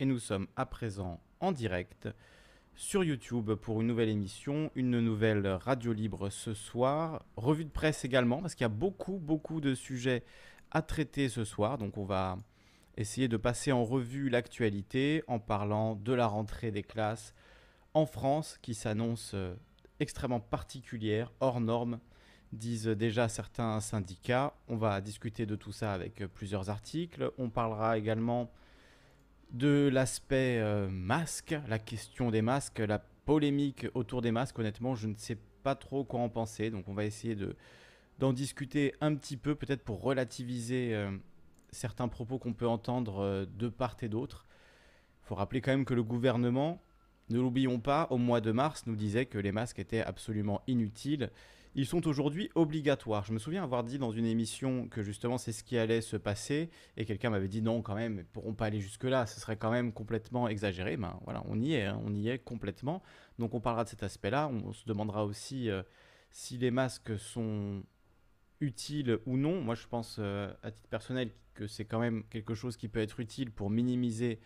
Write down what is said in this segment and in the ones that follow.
et nous sommes à présent en direct sur YouTube pour une nouvelle émission, une nouvelle radio libre ce soir, revue de presse également parce qu'il y a beaucoup beaucoup de sujets à traiter ce soir, donc on va essayer de passer en revue l'actualité en parlant de la rentrée des classes en France qui s'annonce euh, extrêmement particulière, hors norme, disent déjà certains syndicats. On va discuter de tout ça avec plusieurs articles. On parlera également de l'aspect euh, masque, la question des masques, la polémique autour des masques. Honnêtement, je ne sais pas trop quoi en penser. Donc on va essayer de d'en discuter un petit peu, peut-être pour relativiser euh, certains propos qu'on peut entendre euh, de part et d'autre. Il faut rappeler quand même que le gouvernement, ne l'oublions pas, au mois de mars, nous disait que les masques étaient absolument inutiles ils sont aujourd'hui obligatoires. Je me souviens avoir dit dans une émission que justement c'est ce qui allait se passer et quelqu'un m'avait dit non quand même, ils ne pourront pas aller jusque-là, ce serait quand même complètement exagéré. Ben voilà, on y est, hein, on y est complètement. Donc on parlera de cet aspect-là. On, se demandera aussi euh, si les masques sont utiles ou non. Moi je pense euh, à titre personnel que c'est quand même quelque chose qui peut être utile pour minimiser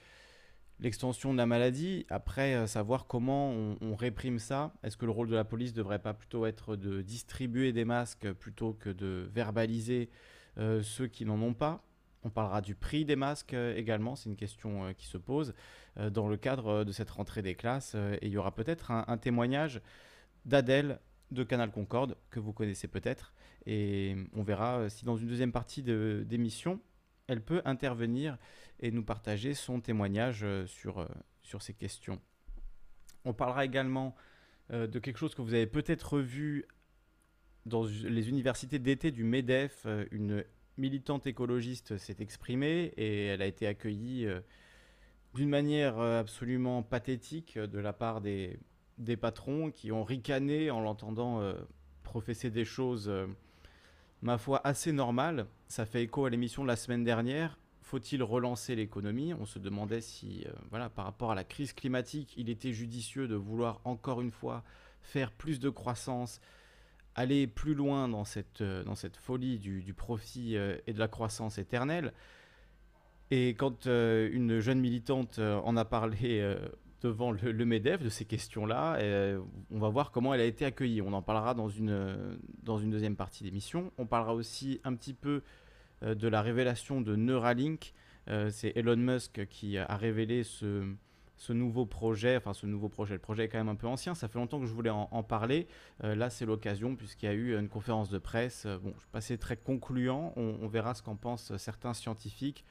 l'extension de la maladie. Après, euh, savoir comment on, réprime ça. Est-ce que le rôle de la police ne devrait pas plutôt être de distribuer des masques plutôt que de verbaliser euh, ceux qui n'en ont pas? On parlera du prix des masques euh, également, c'est une question qui se pose dans le cadre de cette rentrée des classes. et il y aura peut-être un, témoignage d'Adèle de Canal Concorde, que vous connaissez peut-être. Et on verra si dans une deuxième partie d'émission, elle peut intervenir et nous partager son témoignage euh, sur, euh, sur ces questions. On parlera également euh, de quelque chose que vous avez peut-être vu dans les universités d'été du MEDEF. Une militante écologiste s'est exprimée et elle a été accueillie d'une manière absolument pathétique de la part des, des patrons qui ont ricané en l'entendant professer des choses ma foi, assez normal. Ça fait écho à l'émission de la semaine dernière. Faut-il relancer l'économie? On se demandait si, euh, voilà, par rapport à la crise climatique, il était judicieux de vouloir encore une fois faire plus de croissance, aller plus loin dans cette, euh, dans cette folie du, profit euh, et de la croissance éternelle. Et quand une jeune militante en a parlé devant le, MEDEF de ces questions-là. on va voir comment elle a été accueillie. On en parlera dans une, dans une deuxième partie d'émission. On parlera aussi un petit peu de la révélation de Neuralink. Euh, c'est Elon Musk qui a révélé ce, ce nouveau projet, enfin ce nouveau projet, le projet est quand même un peu ancien, ça fait longtemps que je voulais en, parler, euh, là c'est l'occasion puisqu'il y a eu une conférence de presse, bon je passais très concluant, on, verra ce qu'en pensent certains scientifiques,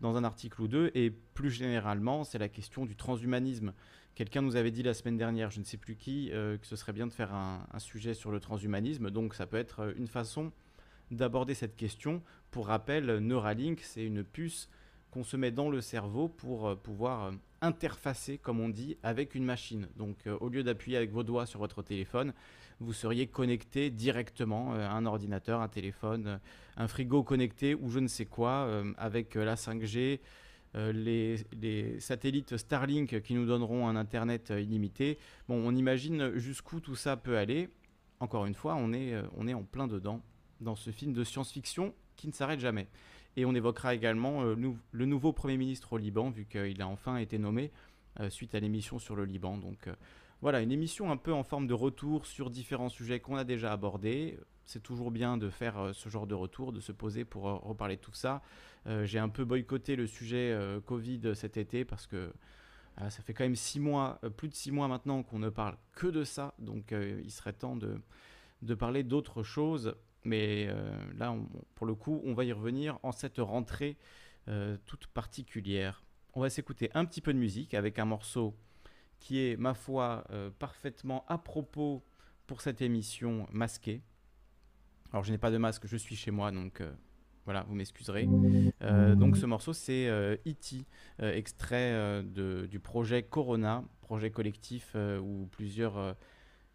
dans un article ou deux. Et plus généralement, c'est la question du transhumanisme. Quelqu'un nous avait dit la semaine dernière, je ne sais plus qui, euh, que ce serait bien de faire un, sujet sur le transhumanisme. Donc ça peut être euh, une façon d'aborder cette question. Pour rappel, Neuralink, c'est une puce qu'on se met dans le cerveau pour euh, pouvoir interfacer, comme on dit, avec une machine. Donc au lieu d'appuyer avec vos doigts sur votre téléphone, vous seriez connecté directement à un ordinateur, un téléphone, un frigo connecté ou je ne sais quoi, euh, avec euh, la 5G, euh, les, satellites Starlink qui nous donneront un Internet illimité. Bon, on imagine jusqu'où tout ça peut aller. Encore une fois, on est, on est en plein dedans dans ce film de science-fiction qui ne s'arrête jamais. Et on évoquera également le nouveau Premier ministre au Liban, vu qu'il a enfin été nommé suite à l'émission sur le Liban. Donc voilà, une émission un peu en forme de retour sur différents sujets qu'on a déjà abordés c'est toujours bien de faire euh, ce genre de retour, de se poser pour euh, reparler de tout ça. Euh, j'ai un peu boycotté le sujet Covid cet été parce que ça fait quand même six mois, plus de six mois maintenant qu'on ne parle que de ça. Donc il serait temps de, de parler d'autres choses. Mais là, pour le coup, on va y revenir en cette rentrée toute particulière. On va s'écouter un petit peu de musique avec un morceau qui est, ma foi, parfaitement à propos pour cette émission masquée. Alors je n'ai pas de masque, je suis chez moi, donc euh, voilà, vous m'excuserez. Euh, donc ce morceau, c'est E.T., euh, extrait du projet Corona, projet collectif où plusieurs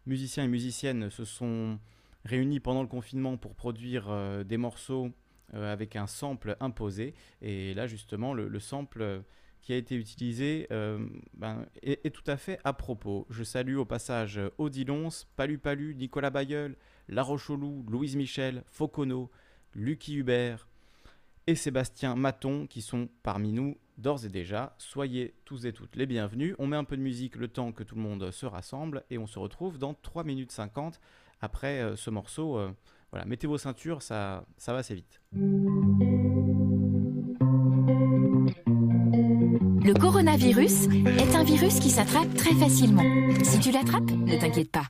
musiciens et musiciennes se sont réunis pendant le confinement pour produire des morceaux avec un sample imposé. Et là, justement, le, sample qui a été utilisé ben, est, tout à fait à propos. Je salue au passage Odilons, Palu Palu, Nicolas Bayeul, la Roche-au-Loup, Louise Michel, Focono, Lucky Hubert, et Sébastien Maton qui sont parmi nous d'ores et déjà. Soyez tous et toutes les bienvenus. On met un peu de musique le temps que tout le monde se rassemble et on se retrouve dans 3 minutes 50 après euh, ce morceau. Euh, voilà, mettez vos ceintures, ça, ça va assez vite. Le coronavirus est un virus qui s'attrape très facilement. Si tu l'attrapes, ne t'inquiète pas.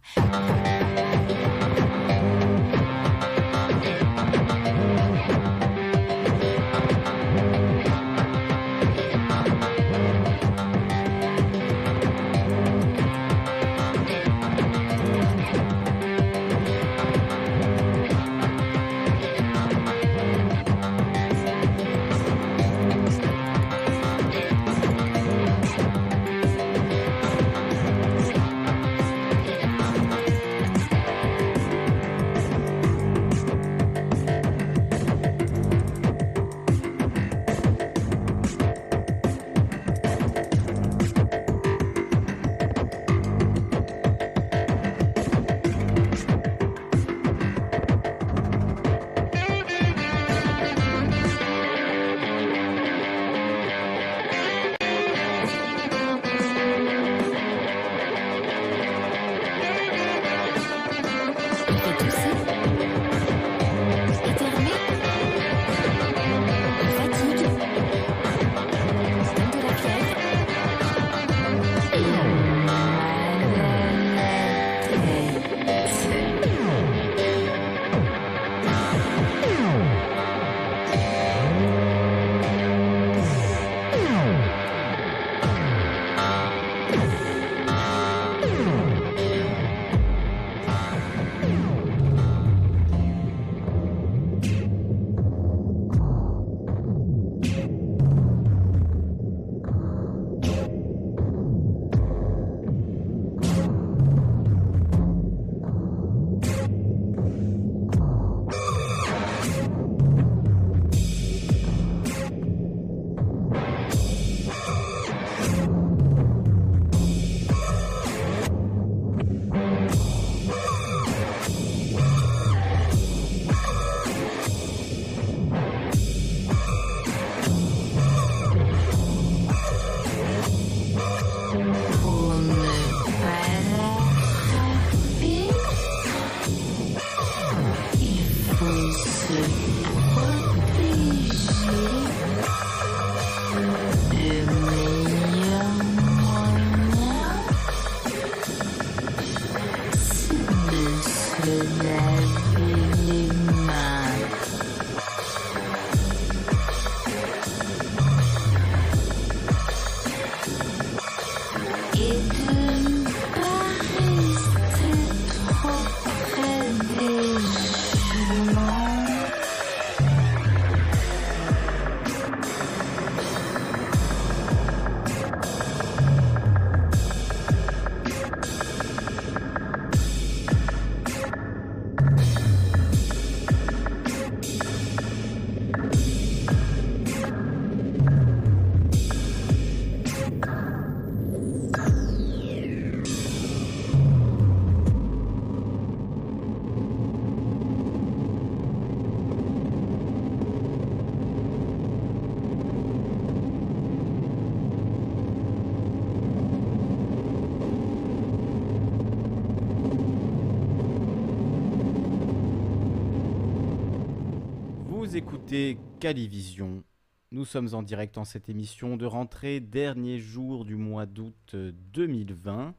Écoutez Calivision. Nous sommes en direct en cette émission de rentrée, dernier jour du mois d'août 2020. Euh,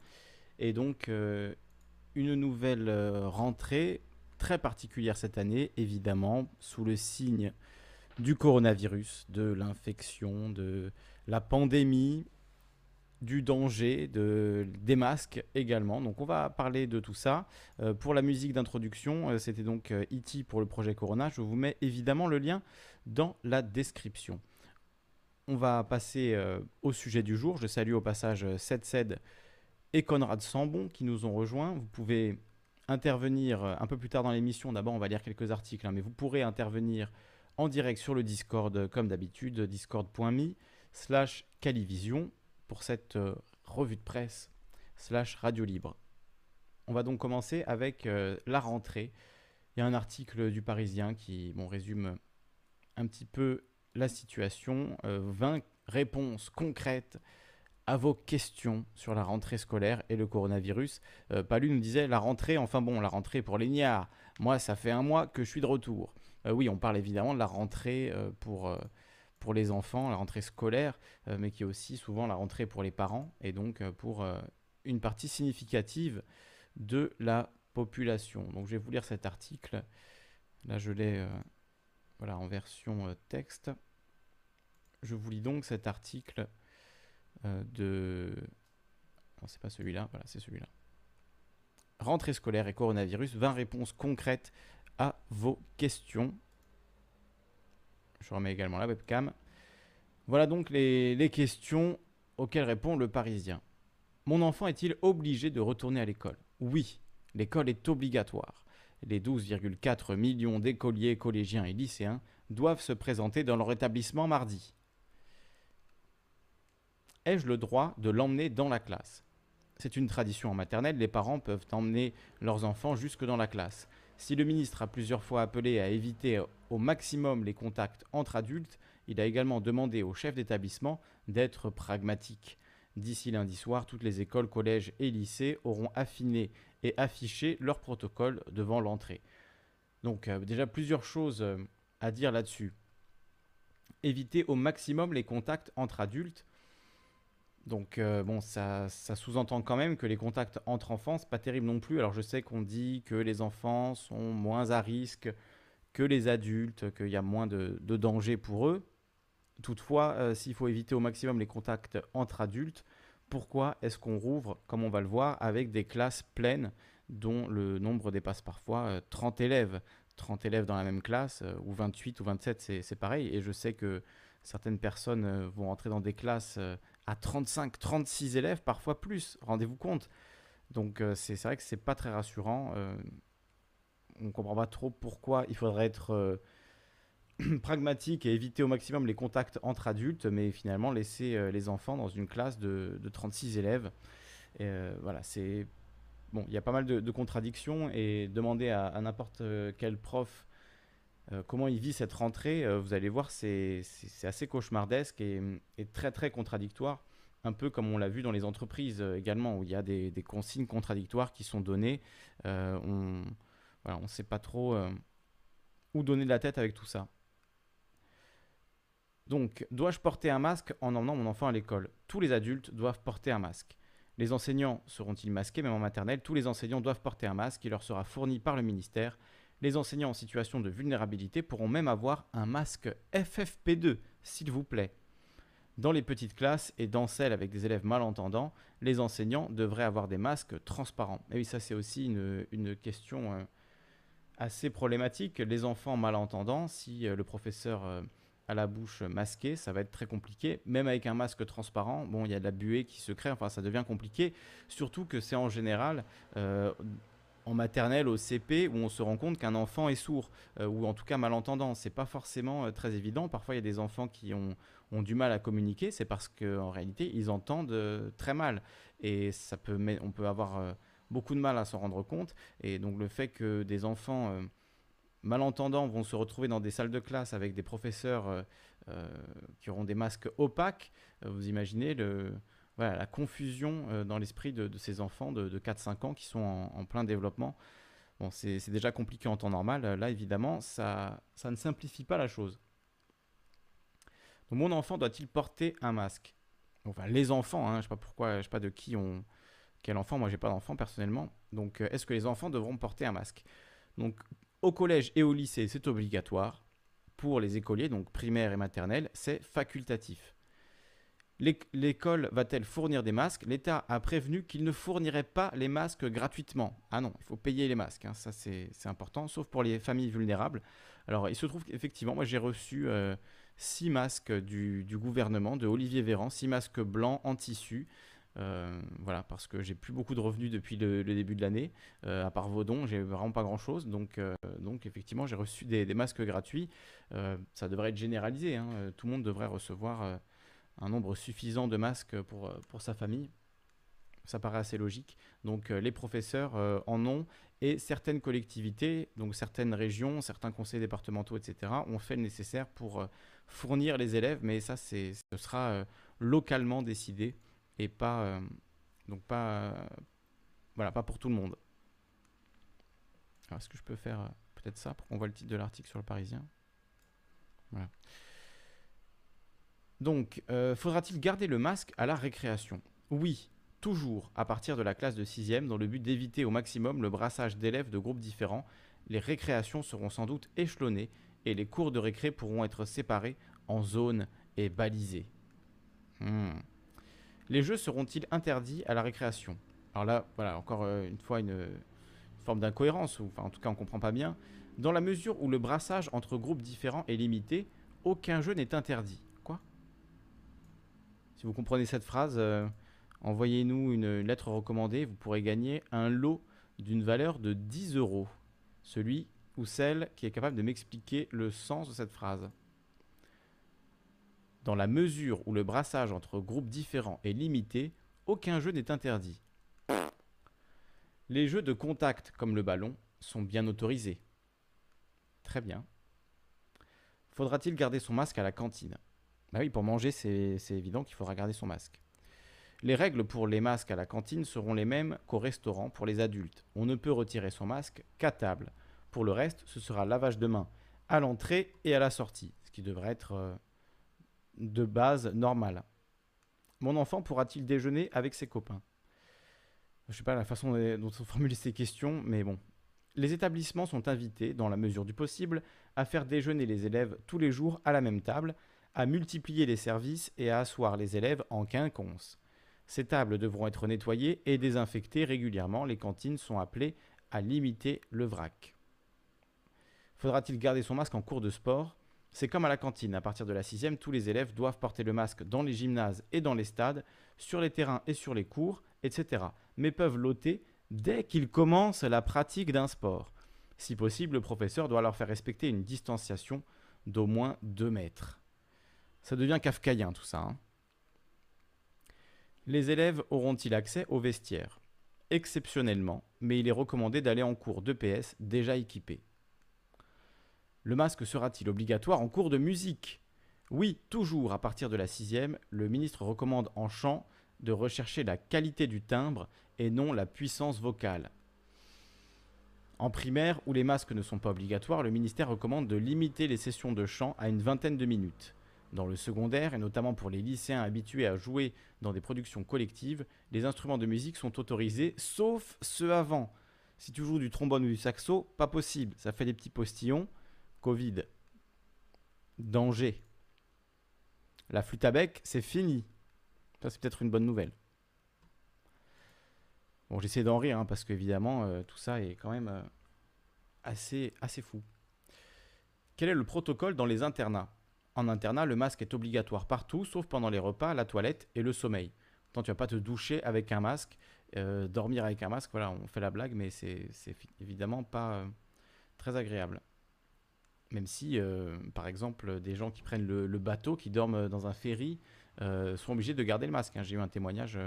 Et donc, euh, une nouvelle euh, rentrée très particulière cette année, évidemment, sous le signe du coronavirus, de l'infection, de la pandémie, du danger, de, des masques également. Donc on va parler de tout ça. Euh, pour la musique d'introduction, euh, c'était donc E.T. Euh, pour le projet Corona. Je vous mets évidemment le lien dans la description. On va passer au sujet du jour. Je salue au passage Sed et Conrad Sambon qui nous ont rejoints. Vous pouvez intervenir un peu plus tard dans l'émission. D'abord, on va lire quelques articles, hein, mais vous pourrez intervenir en direct sur le Discord comme d'habitude, discord.me slash Calivision pour cette euh, revue de presse slash radio libre. On va donc commencer avec euh, la rentrée. Il y a un article du Parisien qui bon, résume un petit peu la situation, 20 réponses concrètes à vos questions sur la rentrée scolaire et le coronavirus. Palu nous disait la rentrée, enfin bon, la rentrée pour les niards. Moi, ça fait un mois que je suis de retour. oui, on parle évidemment de la rentrée pour pour les enfants, la rentrée scolaire, euh, mais qui est aussi souvent la rentrée pour les parents et donc euh, pour euh, une partie significative de la population. Donc je vais vous lire cet article. Là, je l'ai voilà, en version texte. Je vous lis donc cet article de... Non, c'est pas celui-là, voilà, c'est celui-là. Rentrée scolaire et coronavirus, 20 réponses concrètes à vos questions. Je remets également la webcam. Voilà donc les, questions auxquelles répond le Parisien. Mon enfant est-il obligé de retourner à l'école? Oui, l'école est obligatoire. Les 12,4 millions d'écoliers, collégiens et lycéens doivent se présenter dans leur établissement mardi. Ai-je le droit de l'emmener dans la classe? C'est une tradition en maternelle, les parents peuvent emmener leurs enfants jusque dans la classe. Si le ministre a plusieurs fois appelé à éviter au maximum les contacts entre adultes, il a également demandé au chef d'établissement d'être pragmatique. D'ici lundi soir, toutes les écoles, collèges et lycées auront affiné et affiché leur protocole devant l'entrée. Donc euh, déjà plusieurs choses euh, à dire là-dessus. Éviter au maximum les contacts entre adultes. Donc euh, bon, ça, sous-entend quand même que les contacts entre enfants, c'est pas terrible non plus. Alors je sais qu'on dit que les enfants sont moins à risque que les adultes, qu'il y a moins de, danger pour eux. Toutefois, euh, s'il faut éviter au maximum les contacts entre adultes, pourquoi est-ce qu'on rouvre, comme on va le voir, avec des classes pleines dont le nombre dépasse parfois 30 euh, élèves? 30 élèves dans la même classe, ou 28 ou 27, c'est pareil. Et je sais que certaines personnes vont entrer dans des classes à 35, 36 élèves, parfois plus, rendez-vous compte. Donc euh, c'est vrai que c'est pas très rassurant. Euh, on ne comprend pas trop pourquoi il faudrait être euh, pragmatique et éviter au maximum les contacts entre adultes, mais finalement laisser les enfants dans une classe de, 36 élèves. voilà, c'est bon, il y a pas mal de, contradictions et demander à n'importe quel prof euh, comment il vit cette rentrée, euh, vous allez voir, c'est assez cauchemardesque et, très très contradictoire, un peu comme on l'a vu dans les entreprises euh, également, où il y a des, consignes contradictoires qui sont données. on ne sait pas trop où donner de la tête avec tout ça. Donc, dois-je porter un masque en emmenant mon enfant à l'école? Tous les adultes doivent porter un masque. Les enseignants seront-ils masqués Même en maternelle, tous les enseignants doivent porter un masque qui leur sera fourni par le ministère les enseignants en situation de vulnérabilité pourront même avoir un masque FFP2, s'il vous plaît. Dans les petites classes et dans celles avec des élèves malentendants, les enseignants devraient avoir des masques transparents. Et oui, ça c'est aussi une, question euh, assez problématique. Les enfants malentendants, si euh, le professeur euh, a la bouche masquée, ça va être très compliqué. Même avec un masque transparent, bon, il y a de la buée qui se crée, enfin ça devient compliqué. Surtout que c'est en général en maternelle au CP où on se rend compte qu'un enfant est sourd euh, ou en tout cas malentendant. C'est pas forcément euh, très évident. Parfois, il y a des enfants qui ont, ont du mal à communiquer. C'est parce qu'en réalité, ils entendent euh, très mal et ça peut, on peut avoir beaucoup de mal à s'en rendre compte. Et donc, le fait que des enfants malentendants vont se retrouver dans des salles de classe avec des professeurs qui auront des masques opaques, vous imaginez le la confusion euh, dans l'esprit de, ces enfants de, 4-5 ans qui sont en, plein développement. Bon, c'est déjà compliqué en temps normal. Là, évidemment, ça, ça ne simplifie pas la chose. Donc, mon enfant doit-il porter un masque? Enfin, les enfants, hein, je ne sais pas pourquoi, je sais pas de qui ont, quel enfant? Moi, j'ai pas d'enfant personnellement. Donc, euh, est-ce que les enfants devront porter un masque? Donc, au collège et au lycée, c'est obligatoire. Pour les écoliers, donc primaire et maternelle, c'est facultatif. L'école va-t-elle fournir des masques? L'État a prévenu qu'il ne fournirait pas les masques gratuitement. Ah non, il faut payer les masques, hein. ça c'est important, sauf pour les familles vulnérables. Alors il se trouve qu'effectivement, moi j'ai reçu euh, six masques du, gouvernement, de Olivier Véran, six masques blancs en tissu. Euh, voilà, parce que j'ai plus beaucoup de revenus depuis le, début de l'année. Euh, à part vos dons, j'ai vraiment pas grand chose. Donc, donc effectivement, j'ai reçu des, masques gratuits. ça devrait être généralisé. Hein. Tout le monde devrait recevoir un nombre suffisant de masques pour, pour sa famille. Ça paraît assez logique. Donc euh, les professeurs euh, en ont Et certaines collectivités, donc certaines régions, certains conseils départementaux, etc., ont fait le nécessaire pour fournir les élèves, mais ça, ce sera localement décidé et pas, donc pas, voilà, pas pour tout le monde. Est-ce que je peux faire peut-être ça pour qu'on voit le titre de l'article sur le Parisien? Voilà. Donc, euh, faudra-t-il garder le masque à la récréation? Oui, toujours à partir de la classe de 6e, dans le but d'éviter au maximum le brassage d'élèves de groupes différents. Les récréations seront sans doute échelonnées et les cours de récré pourront être séparés en zones et balisés. Hmm. Les jeux seront-ils interdits à la récréation? Alors là, voilà, encore euh, une fois une, forme d'incohérence, ou enfin, en tout cas on ne comprend pas bien. Dans la mesure où le brassage entre groupes différents est limité, aucun jeu n'est interdit. Si vous comprenez cette phrase, euh, envoyez-nous une lettre recommandée. Vous pourrez gagner un lot d'une valeur de 10 euros. Celui ou celle qui est capable de m'expliquer le sens de cette phrase. Dans la mesure où le brassage entre groupes différents est limité, aucun jeu n'est interdit. Les jeux de contact, comme le ballon, sont bien autorisés. Très bien. Faudra-t-il garder son masque à la cantine? Bah oui, pour manger, c'est évident qu'il faudra garder son masque. Les règles pour les masques à la cantine seront les mêmes qu'au restaurant pour les adultes. On ne peut retirer son masque qu'à table. Pour le reste, ce sera lavage de main à l'entrée et à la sortie, ce qui devrait être euh, de base normal. Mon enfant pourra-t-il déjeuner avec ses copains? Je ne sais pas la façon dont on formule ces questions, mais bon. Les établissements sont invités, dans la mesure du possible, à faire déjeuner les élèves tous les jours à la même table, à multiplier les services et à asseoir les élèves en quinconce. Ces tables devront être nettoyées et désinfectées régulièrement. Les cantines sont appelées à limiter le vrac. Faudra-t-il garder son masque en cours de sport? C'est comme à la cantine. À partir de la sixième, tous les élèves doivent porter le masque dans les gymnases et dans les stades, sur les terrains et sur les cours, etc. Mais peuvent l'ôter dès qu'ils commencent la pratique d'un sport. Si possible, le professeur doit leur faire respecter une distanciation d'au moins 2 mètres. Ça devient kafkaïen tout ça. Hein. Les élèves auront-ils accès aux vestiaires Exceptionnellement, mais il est recommandé d'aller en cours d'EPS déjà équipé. Le masque sera-t-il obligatoire en cours de musique? Oui, toujours à partir de la sixième, le ministre recommande en chant de rechercher la qualité du timbre et non la puissance vocale. En primaire, où les masques ne sont pas obligatoires, le ministère recommande de limiter les sessions de chant à une vingtaine de minutes. Dans le secondaire, et notamment pour les lycéens habitués à jouer dans des productions collectives, les instruments de musique sont autorisés, sauf ceux avant. Si tu joues du trombone ou du saxo, pas possible, ça fait des petits postillons. Covid. Danger. La flûte à bec, c'est fini. Ça, c'est peut-être une bonne nouvelle. Bon, j'essaie d'en rire, hein, parce qu'évidemment, euh, tout ça est quand même euh, assez, assez fou. Quel est le protocole dans les internats? En internat, le masque est obligatoire partout, sauf pendant les repas, la toilette et le sommeil. Tant tu vas pas te doucher avec un masque, euh, dormir avec un masque, voilà, on fait la blague, mais c'est évidemment pas très agréable. Même si, euh, par exemple, des gens qui prennent le, bateau, qui dorment dans un ferry, sont obligés de garder le masque. Hein. J'ai eu un témoignage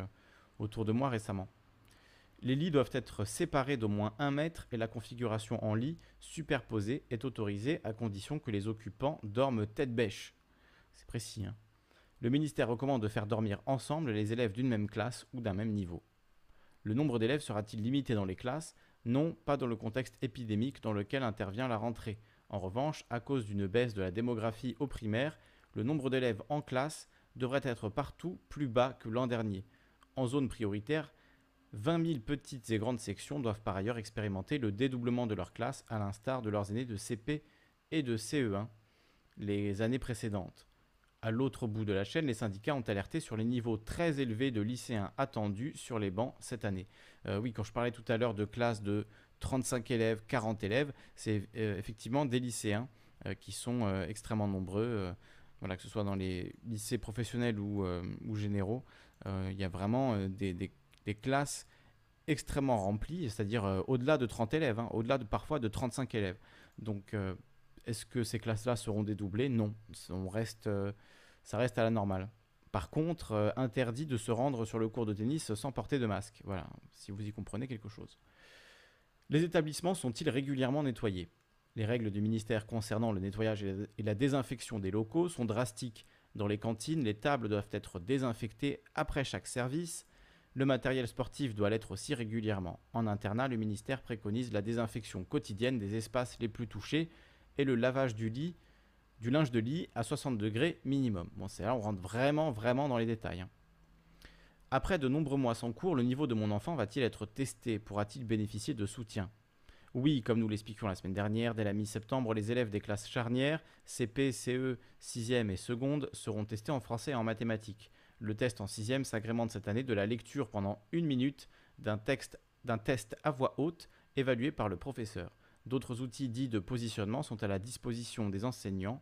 autour de moi récemment. Les lits doivent être séparés d'au moins un mètre et la configuration en lit superposée est autorisée à condition que les occupants dorment tête bêche. C'est précis. Hein le ministère recommande de faire dormir ensemble les élèves d'une même classe ou d'un même niveau. Le nombre d'élèves sera-t-il limité dans les classes? Non, pas dans le contexte épidémique dans lequel intervient la rentrée. En revanche, à cause d'une baisse de la démographie au primaire, le nombre d'élèves en classe devrait être partout plus bas que l'an dernier. En zone prioritaire, 20 000 petites et grandes sections doivent par ailleurs expérimenter le dédoublement de leur classe à l'instar de leurs aînés de CP et de CE1 les années précédentes. À l'autre bout de la chaîne, les syndicats ont alerté sur les niveaux très élevés de lycéens attendus sur les bancs cette année. Euh, oui, quand je parlais tout à l'heure de classes de 35 élèves, 40 élèves, c'est euh, effectivement des lycéens euh, qui sont extrêmement nombreux. voilà, que ce soit dans les lycées professionnels ou, généraux, il y a vraiment des classes extrêmement remplies, c'est-à-dire euh, au-delà de 30 élèves, hein, au-delà de parfois de 35 élèves. Donc, euh, est-ce que ces classes-là seront dédoublées? Non, on reste, euh, ça reste à la normale. Par contre, interdit de se rendre sur le cours de tennis sans porter de masque. Voilà, si vous y comprenez quelque chose. Les établissements sont-ils régulièrement nettoyés? Les règles du ministère concernant le nettoyage et la désinfection des locaux sont drastiques. Dans les cantines, les tables doivent être désinfectées après chaque service. Le matériel sportif doit l'être aussi régulièrement. En internat, le ministère préconise la désinfection quotidienne des espaces les plus touchés et le lavage du lit, du linge de lit à 60 degrés minimum. Bon, c'est là, on rentre vraiment, vraiment dans les détails. Hein. Après de nombreux mois sans cours, le niveau de mon enfant va-t-il être testé? Pourra-t-il bénéficier de soutien? Oui, comme nous l'expliquions la semaine dernière, dès la mi-septembre, les élèves des classes charnières, CP, CE, 6e et seconde, seront testés en français et en mathématiques. Le test en 6e s'agrémente cette année de la lecture pendant une minute d'un test à voix haute évalué par le professeur. D'autres outils dits de positionnement sont à la disposition des enseignants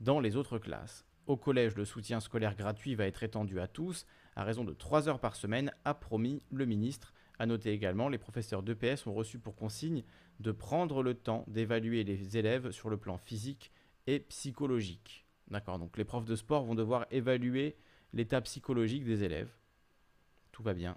dans les autres classes. Au collège, le soutien scolaire gratuit va être étendu à tous à raison de 3 heures par semaine, a promis le ministre. A noter également, les professeurs d'EPS ont reçu pour consigne de prendre le temps d'évaluer les élèves sur le plan physique et psychologique. D'accord, donc les profs de sport vont devoir évaluer l'état psychologique des élèves. Tout va bien.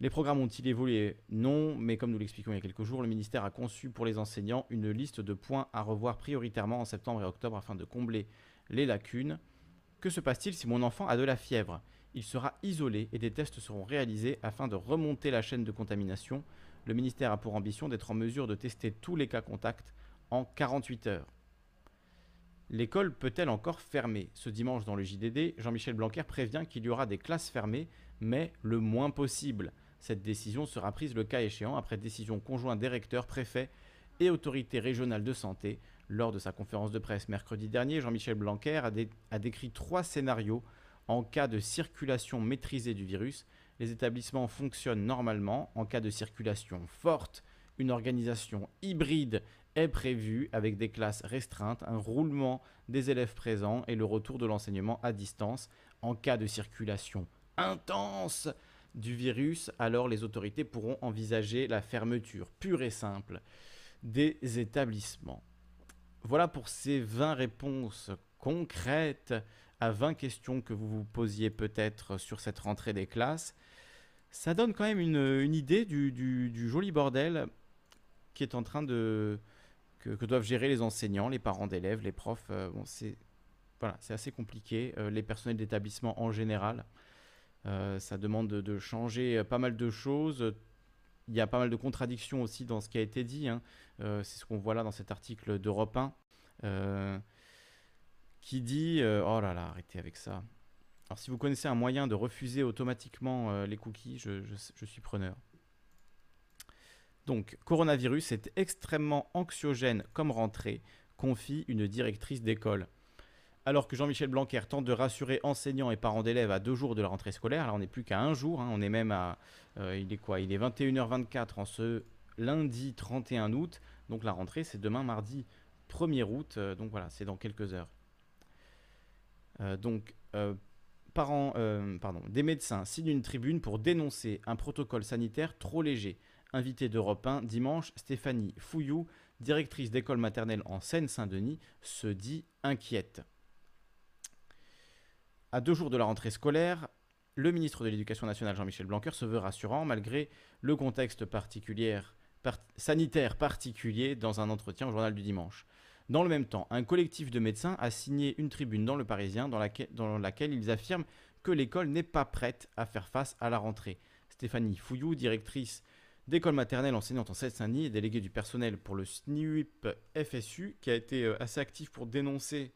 Les programmes ont-ils évolué? Non, mais comme nous l'expliquons il y a quelques jours, le ministère a conçu pour les enseignants une liste de points à revoir prioritairement en septembre et octobre afin de combler les lacunes. Que se passe-t-il si mon enfant a de la fièvre? Il sera isolé et des tests seront réalisés afin de remonter la chaîne de contamination. Le ministère a pour ambition d'être en mesure de tester tous les cas contacts en 48 heures. L'école peut-elle encore fermer? Ce dimanche dans le JDD, Jean-Michel Blanquer prévient qu'il y aura des classes fermées, mais le moins possible. Cette décision sera prise le cas échéant après décision conjointe des recteurs, préfets et autorités régionales de santé lors de sa conférence de presse mercredi dernier, Jean-Michel Blanquer a, décrit trois scénarios en cas de circulation maîtrisée du virus. Les établissements fonctionnent normalement. En cas de circulation forte, une organisation hybride est prévue avec des classes restreintes, un roulement des élèves présents et le retour de l'enseignement à distance. En cas de circulation intense du virus, alors les autorités pourront envisager la fermeture pure et simple des établissements. Voilà pour ces 20 réponses concrètes à 20 questions que vous vous posiez peut-être sur cette rentrée des classes. Ça donne quand même une, idée du, joli bordel qui est en train de que, doivent gérer les enseignants, les parents d'élèves, les profs. Euh, bon, c'est voilà, c'est assez compliqué. Euh, les personnels d'établissement en général, euh, ça demande de, changer pas mal de choses. Il y a pas mal de contradictions aussi dans ce qui a été dit. Hein. Euh, c'est ce qu'on voit là dans cet article d'Europe 1, euh, qui dit euh, Oh là là, arrêtez avec ça. Alors, si vous connaissez un moyen de refuser automatiquement les cookies, je, je, suis preneur. Donc, coronavirus est extrêmement anxiogène comme rentrée, confie une directrice d'école. Alors que Jean-Michel Blanquer tente de rassurer enseignants et parents d'élèves à deux jours de la rentrée scolaire, là on n'est plus qu'à un jour, hein, on est même à... il est quoi Il est 21h24 en ce lundi 31 août. Donc la rentrée, c'est demain mardi 1er août. Euh, donc voilà, c'est dans quelques heures. Euh, donc, euh, parents, pardon, des médecins signent une tribune pour dénoncer un protocole sanitaire trop léger. Invité d'Europe 1 dimanche, Stéphanie Fouillou, directrice d'école maternelle en Seine-Saint-Denis, se dit inquiète. À deux jours de la rentrée scolaire, le ministre de l'Éducation nationale Jean-Michel Blanquer se veut rassurant malgré le contexte particulier sanitaire particulier dans un entretien au journal du dimanche. Dans le même temps, un collectif de médecins a signé une tribune dans le Parisien dans laquelle, ils affirment que l'école n'est pas prête à faire face à la rentrée. Stéphanie Fouillou, directrice d'école maternelle enseignante en Seine-Saint-Denis et déléguée du personnel pour le SNIUIP FSU, qui a été euh, assez actif pour dénoncer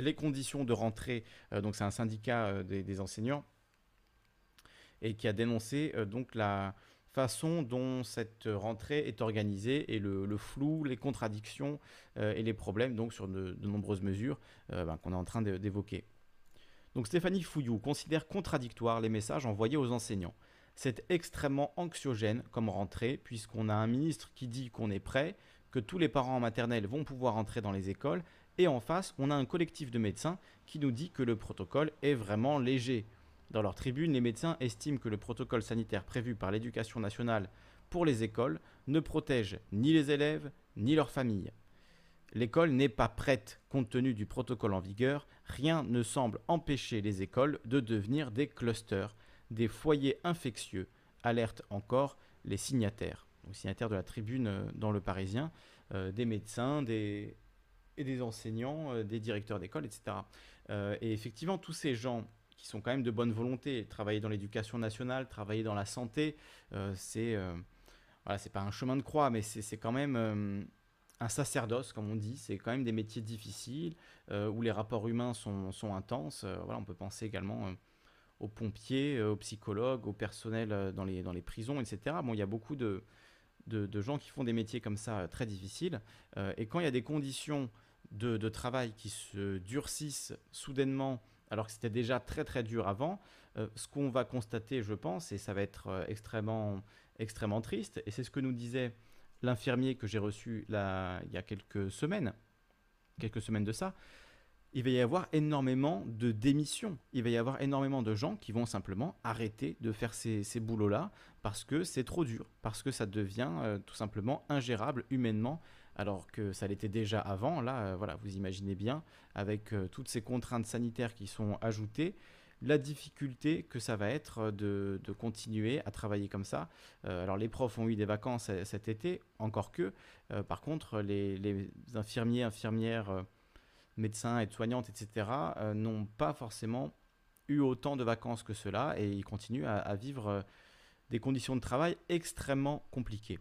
les conditions de rentrée, euh, donc c'est un syndicat euh, des, enseignants, et qui a dénoncé donc la, façon dont cette rentrée est organisée et le, flou, les contradictions euh, et les problèmes donc sur de, nombreuses mesures euh, ben, qu'on est en train d'évoquer. Donc Stéphanie Fouillou considère contradictoires les messages envoyés aux enseignants. C'est extrêmement anxiogène comme rentrée puisqu'on a un ministre qui dit qu'on est prêt, que tous les parents en maternelle vont pouvoir entrer dans les écoles et en face on a un collectif de médecins qui nous dit que le protocole est vraiment léger. Dans leur tribune, les médecins estiment que le protocole sanitaire prévu par l'éducation nationale pour les écoles ne protège ni les élèves ni leurs familles. L'école n'est pas prête compte tenu du protocole en vigueur, rien ne semble empêcher les écoles de devenir des clusters, des foyers infectieux, alertent encore les signataires. donc signataire de la tribune dans le Parisien, des médecins, des, et des enseignants, des directeurs d'école, etc. et effectivement, tous ces gens qui sont quand même de bonne volonté, travailler dans l'éducation nationale, travailler dans la santé, c'est voilà, pas un chemin de croix, mais c'est quand même un sacerdoce, comme on dit. C'est quand même des métiers difficiles euh, où les rapports humains sont, sont intenses. Euh, voilà, on peut penser également euh, aux pompiers, aux psychologues, au personnel dans les, dans les prisons, etc. Bon, il y a beaucoup de, de, gens qui font des métiers comme ça très difficiles. et quand il y a des conditions de, travail qui se durcissent soudainement, alors que c'était déjà très très dur avant, ce qu'on va constater, je pense, et ça va être extrêmement, extrêmement triste, et c'est ce que nous disait l'infirmier que j'ai reçu là, il y a quelques semaines, quelques semaines de ça, il va y avoir énormément de démissions. Il va y avoir énormément de gens qui vont simplement arrêter de faire ces, boulots-là parce que c'est trop dur, parce que ça devient euh, tout simplement ingérable humainement, alors que ça l'était déjà avant. Là, euh, voilà, vous imaginez bien, avec euh, toutes ces contraintes sanitaires qui sont ajoutées, la difficulté que ça va être de, continuer à travailler comme ça. Euh, alors les profs ont eu des vacances cet été, encore que. Euh, par contre, les, infirmiers, infirmières, euh, médecins, aides-soignantes, etc. n'ont pas forcément eu autant de vacances que cela et ils continuent à vivre des conditions de travail extrêmement compliquées.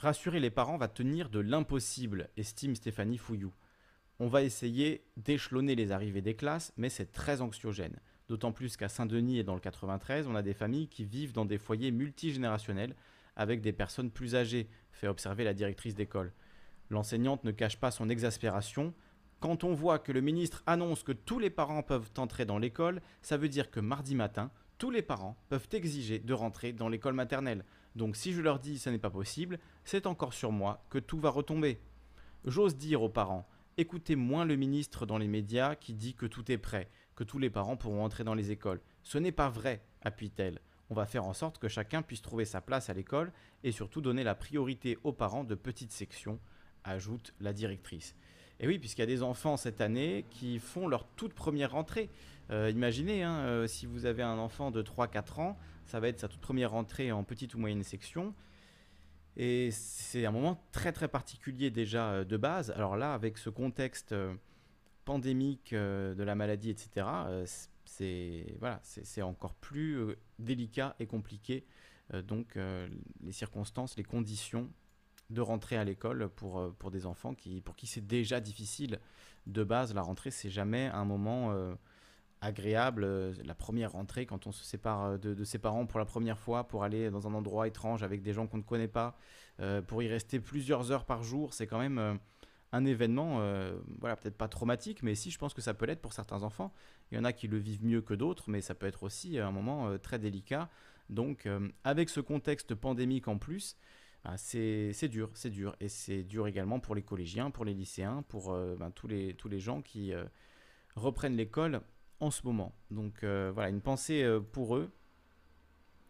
Rassurer les parents va tenir de l'impossible, estime Stéphanie Fouillou. On va essayer d'échelonner les arrivées des classes, mais c'est très anxiogène. D'autant plus qu'à Saint-Denis et dans le 93, on a des familles qui vivent dans des foyers multigénérationnels avec des personnes plus âgées, fait observer la directrice d'école. L'enseignante ne cache pas son exaspération. Quand on voit que le ministre annonce que tous les parents peuvent entrer dans l'école, ça veut dire que mardi matin, tous les parents peuvent exiger de rentrer dans l'école maternelle. Donc si je leur dis ce n'est pas possible, c'est encore sur moi que tout va retomber. J'ose dire aux parents, Écoutez moins le ministre dans les médias qui dit que tout est prêt, que tous les parents pourront entrer dans les écoles. Ce n'est pas vrai, appuie-t-elle. On va faire en sorte que chacun puisse trouver sa place à l'école et surtout donner la priorité aux parents de petites sections, ajoute la directrice. Et oui, puisqu'il y a des enfants cette année qui font leur toute première rentrée. Euh, imaginez, hein, euh, si vous avez un enfant de 3-4 ans, ça va être sa toute première rentrée en petite ou moyenne section. Et c'est un moment très très particulier déjà euh, de base. Alors là, avec ce contexte pandémique de la maladie, etc., c'est voilà, encore plus délicat et compliqué. donc les circonstances, les conditions de rentrer à l'école pour, pour des enfants qui, pour qui c'est déjà difficile de base. La rentrée, c'est jamais un moment agréable. Euh, la première rentrée, quand on se sépare euh, de, ses parents pour la première fois, pour aller dans un endroit étrange avec des gens qu'on ne connaît pas, euh, pour y rester plusieurs heures par jour, c'est quand même un événement, voilà, peut-être pas traumatique, mais si je pense que ça peut l'être pour certains enfants. Il y en a qui le vivent mieux que d'autres, mais ça peut être aussi un moment très délicat. Donc, avec ce contexte pandémique en plus, bah, c'est dur, c'est dur. Et c'est dur également pour les collégiens, pour les lycéens, pour ben, tous, les, tous les gens qui reprennent l'école en ce moment. Donc euh, voilà, une pensée euh, pour eux,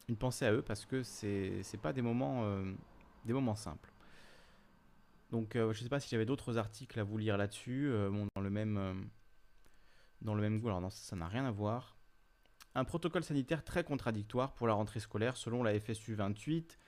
une pensée à eux parce que c'est c'est pas des moments euh, des moments simples. Donc je sais pas si j'avais d'autres articles à vous lire là-dessus, dans le même dans le même goût. Alors non, ça n'a rien à voir. Un protocole sanitaire très contradictoire pour la rentrée scolaire selon la FSU 28.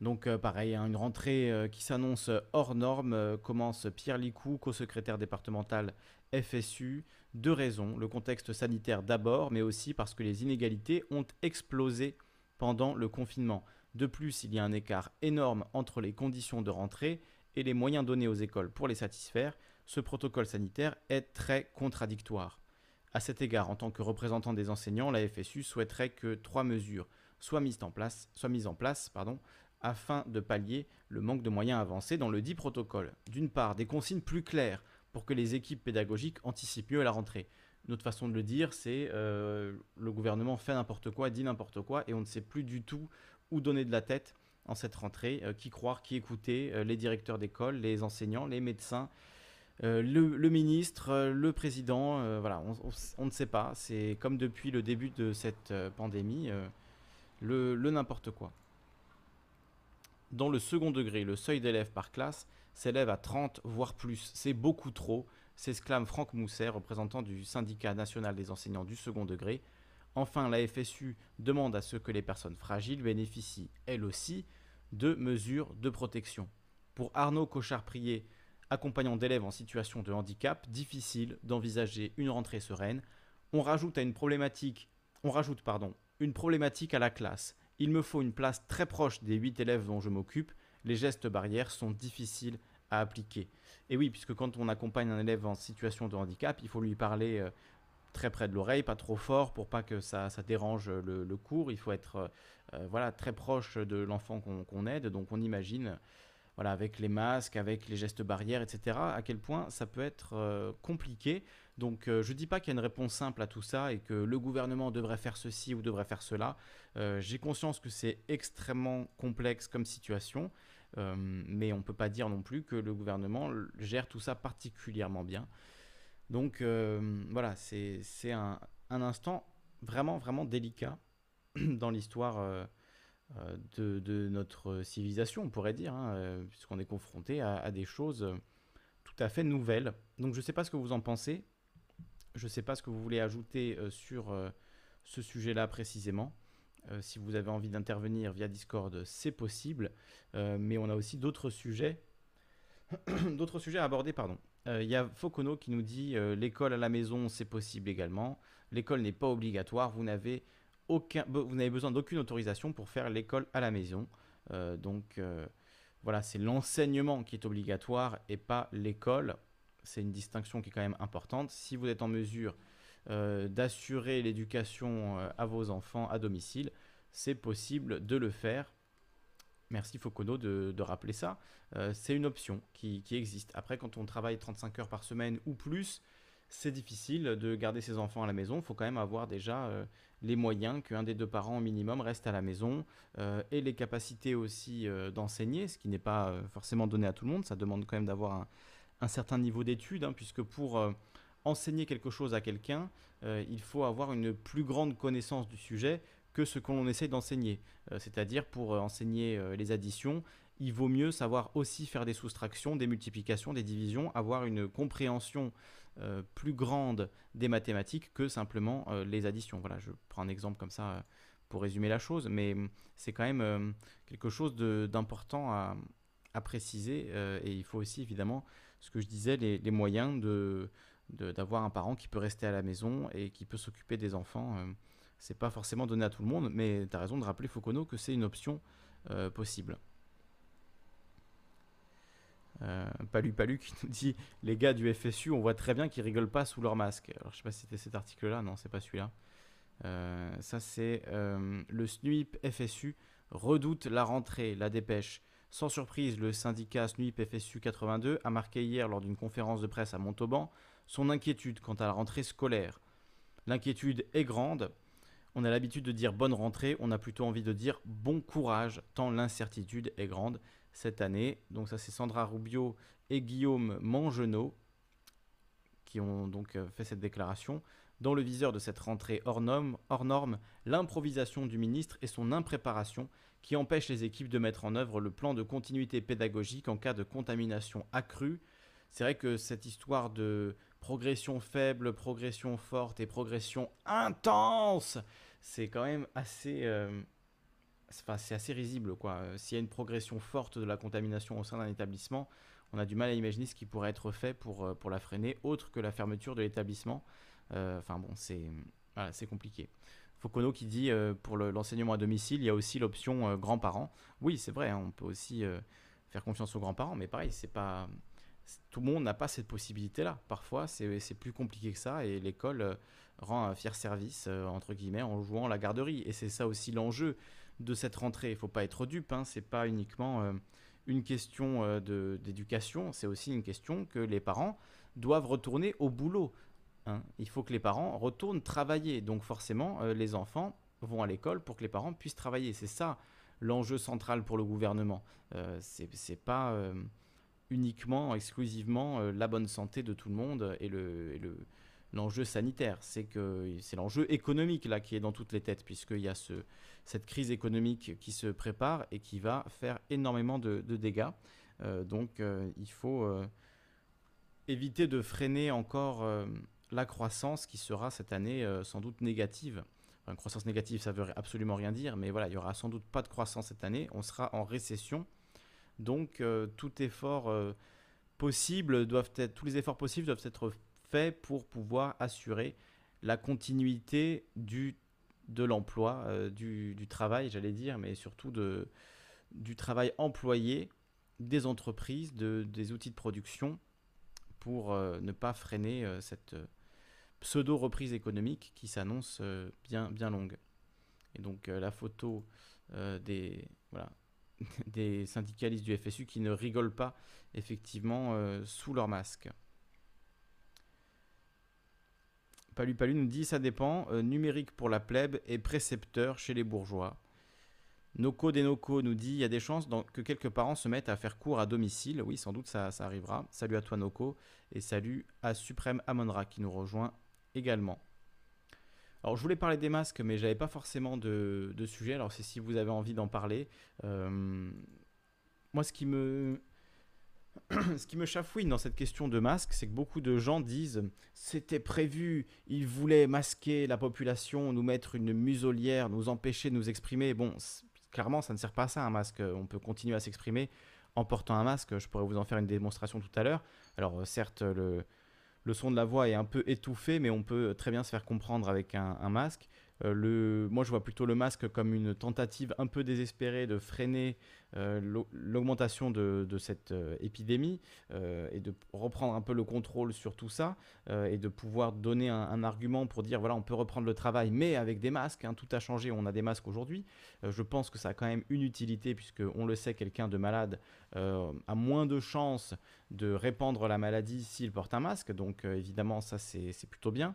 Donc pareil, hein, une rentrée qui s'annonce hors norme, commence Pierre Licou, co-secrétaire départemental FSU, deux raisons. Le contexte sanitaire d'abord, mais aussi parce que les inégalités ont explosé pendant le confinement. De plus, il y a un écart énorme entre les conditions de rentrée et les moyens donnés aux écoles pour les satisfaire. Ce protocole sanitaire est très contradictoire. À cet égard, en tant que représentant des enseignants, la FSU souhaiterait que trois mesures soient mises en place, soient mises en place pardon, afin de pallier le manque de moyens avancés dans le dit protocole. D'une part, des consignes plus claires pour que les équipes pédagogiques anticipent mieux la rentrée. Une autre façon de le dire, c'est euh, le gouvernement fait n'importe quoi, dit n'importe quoi, et on ne sait plus du tout où donner de la tête en cette rentrée, euh, qui croire, qui écouter, euh, les directeurs d'école, les enseignants, les médecins, le, ministre, le président, voilà, on, ne sait pas. C'est comme depuis le début de cette pandémie, le n'importe quoi. Dans le second degré, le seuil d'élèves par classe s'élève à 30, voire plus. C'est beaucoup trop, s'exclame Franck Mousset, représentant du syndicat national des enseignants du second degré. Enfin, la FSU demande à ce que les personnes fragiles bénéficient, elles aussi, de mesures de protection. Pour Arnaud Cochard-Prié, accompagnant d'élèves en situation de handicap, difficile d'envisager une rentrée sereine. On rajoute à une problématique, on rajoute pardon, une problématique à la classe. Il me faut une place très proche des 8 élèves dont je m'occupe. Les gestes barrières sont difficiles à appliquer. Et oui, puisque quand on accompagne un élève en situation de handicap, il faut lui parler euh, très près de l'oreille, pas trop fort pour pas que ça, dérange le, cours. Il faut être euh, euh, voilà, très proche de l'enfant qu'on aide. Donc on imagine voilà, avec les masques, avec les gestes barrières, etc., à quel point ça peut être euh, compliqué. Donc euh, je ne dis pas qu'il y a une réponse simple à tout ça et que le gouvernement devrait faire ceci ou devrait faire cela. Euh, j'ai conscience que c'est extrêmement complexe comme situation, mais on ne peut pas dire non plus que le gouvernement gère tout ça particulièrement bien. Donc voilà, c'est un, instant vraiment, vraiment délicat dans l'histoire euh, de, notre civilisation, on pourrait dire, hein, euh, puisqu'on est confronté à, des choses euh, tout à fait nouvelles. Donc je ne sais pas ce que vous en pensez, je ne sais pas ce que vous voulez ajouter sur ce sujet-là précisément. si vous avez envie d'intervenir via Discord, c'est possible, mais on a aussi d'autres sujets, d'autres sujets à aborder, pardon. Il y a Focono qui nous dit l'école à la maison, c'est possible également. L'école n'est pas obligatoire. Vous n'avez aucun, vous n'avez besoin d'aucune autorisation pour faire l'école à la maison. Euh, donc euh, voilà, c'est l'enseignement qui est obligatoire et pas l'école. C'est une distinction qui est quand même importante. Si vous êtes en mesure euh, d'assurer l'éducation à vos enfants à domicile, c'est possible de le faire. Merci Focono de, rappeler ça. c'est une option qui, qui, existe. Après, quand on travaille 35 heures par semaine ou plus, c'est difficile de garder ses enfants à la maison. Il faut quand même avoir déjà euh, les moyens qu'un des deux parents au minimum reste à la maison euh, et les capacités aussi euh, d'enseigner, ce qui n'est pas forcément donné à tout le monde. Ça demande quand même d'avoir un, certain niveau d'études, hein, puisque pour enseigner quelque chose à quelqu'un, il faut avoir une plus grande connaissance du sujet que ce qu'on essaie d'enseigner. C'est-à-dire pour enseigner les additions, il vaut mieux savoir aussi faire des soustractions, des multiplications, des divisions, avoir une compréhension euh, plus grande des mathématiques que simplement euh, les additions. Voilà, je prends un exemple comme ça euh, pour résumer la chose, mais hum, c'est quand même quelque chose d'important à, préciser et il faut aussi évidemment, ce que je disais, les, moyens de d'avoir un parent qui peut rester à la maison et qui peut s'occuper des enfants. c'est pas forcément donné à tout le monde, mais tu as raison de rappeler Foucault que c'est une option possible. Euh, Palu Palu qui nous dit les gars du FSU, on voit très bien qu'ils rigolent pas sous leur masque. Alors je sais pas si c'était cet article-là, non, c'est pas celui-là. Euh, ça c'est euh, le SNUIP FSU redoute la rentrée, la dépêche. Sans surprise, le syndicat SNUIP FSU 82 a marqué hier lors d'une conférence de presse à Montauban son inquiétude quant à la rentrée scolaire. L'inquiétude est grande. On a l'habitude de dire bonne rentrée, on a plutôt envie de dire bon courage, tant l'incertitude est grande cette année. Donc ça c'est Sandra Rubio et Guillaume Mangenot qui ont donc euh, fait cette déclaration. Dans le viseur de cette rentrée hors norme, hors norme l'improvisation du ministre et son impréparation qui empêchent les équipes de mettre en œuvre le plan de continuité pédagogique en cas de contamination accrue. C'est vrai que cette histoire de progression faible, progression forte et progression intense, c'est quand même assez... Euh, c'est assez risible. quoi. Euh, s'il y a une progression forte de la contamination au sein d'un établissement, on a du mal à imaginer ce qui pourrait être fait pour, euh, pour la freiner, autre que la fermeture de l'établissement. Enfin bon, c'est voilà, compliqué. Focono qui dit pour l'enseignement à domicile, il y a aussi l'option grands-parents. Oui, c'est vrai, hein, on peut aussi faire confiance aux grands-parents, mais pareil, c'est pas tout le monde n'a pas cette possibilité-là. Parfois, c'est plus compliqué que ça et l'école rend un fier service, entre guillemets, en jouant la garderie. Et c'est ça aussi l'enjeu de cette rentrée. Il ne faut pas être dupe, hein, ce n'est pas uniquement euh, une question euh, d'éducation, c'est aussi une question que les parents doivent retourner au boulot. Hein. Il faut que les parents retournent travailler. Donc forcément, euh, les enfants vont à l'école pour que les parents puissent travailler. C'est ça l'enjeu central pour le gouvernement. c'est n'est pas uniquement, exclusivement la bonne santé de tout le monde et le, le l'enjeu sanitaire, c'est que c'est l'enjeu économique là qui est dans toutes les têtes, puisqu'il y a ce, cette crise économique qui se prépare et qui va faire énormément de, dégâts. Euh, donc euh, il faut euh, éviter de freiner encore la croissance qui sera cette année sans doute négative Une croissance négative, ça veut absolument rien dire, mais voilà, il y aura sans doute pas de croissance cette année. On sera en récession. Donc, tout effort possible doivent être, tous les efforts possibles doivent être faits pour pouvoir assurer la continuité de l'emploi, du, travail, j'allais dire, mais surtout du travail employé des entreprises, de, des outils de production pour ne pas freiner cette pseudo-reprise économique qui s'annonce euh, bien, bien longue. Et donc euh, la photo euh, des, voilà, des syndicalistes du FSU qui ne rigolent pas effectivement sous leur masque. Palu Palu nous dit ça dépend, numérique pour la plèbe et précepteur chez les bourgeois. Noco Denoco nous dit il y a des chances que quelques parents se mettent à faire cours à domicile. Oui, sans doute ça, ça arrivera. Salut à toi Noco et salut à Suprême Amonra qui nous rejoint également. Alors je voulais parler des masques, mais j'avais pas forcément de, sujet. Alors c'est si vous avez envie d'en parler. Euh, moi, ce qui me ce qui me chafouine dans cette question de masques, c'est que beaucoup de gens disent c'était prévu, ils voulaient masquer la population, nous mettre une muselière, nous empêcher de nous exprimer. Bon, clairement, ça ne sert pas à ça un masque. On peut continuer à s'exprimer en portant un masque. Je pourrais vous en faire une démonstration tout à l'heure. Alors certes, le, le son de la voix est un peu étouffé, mais on peut très bien se faire comprendre avec un, masque. Euh, moi, je vois plutôt le masque comme une tentative un peu désespérée de freiner euh, l'augmentation de, cette euh, épidémie et de reprendre un peu le contrôle sur tout ça et de pouvoir donner un, argument pour dire voilà, on peut reprendre le travail, mais avec des masques. Hein, tout a changé, on a des masques aujourd'hui. je pense que ça a quand même une utilité puisque on le sait, quelqu'un de malade a moins de chances de répandre la maladie s'il porte un masque. Donc évidemment, ça c'est plutôt bien.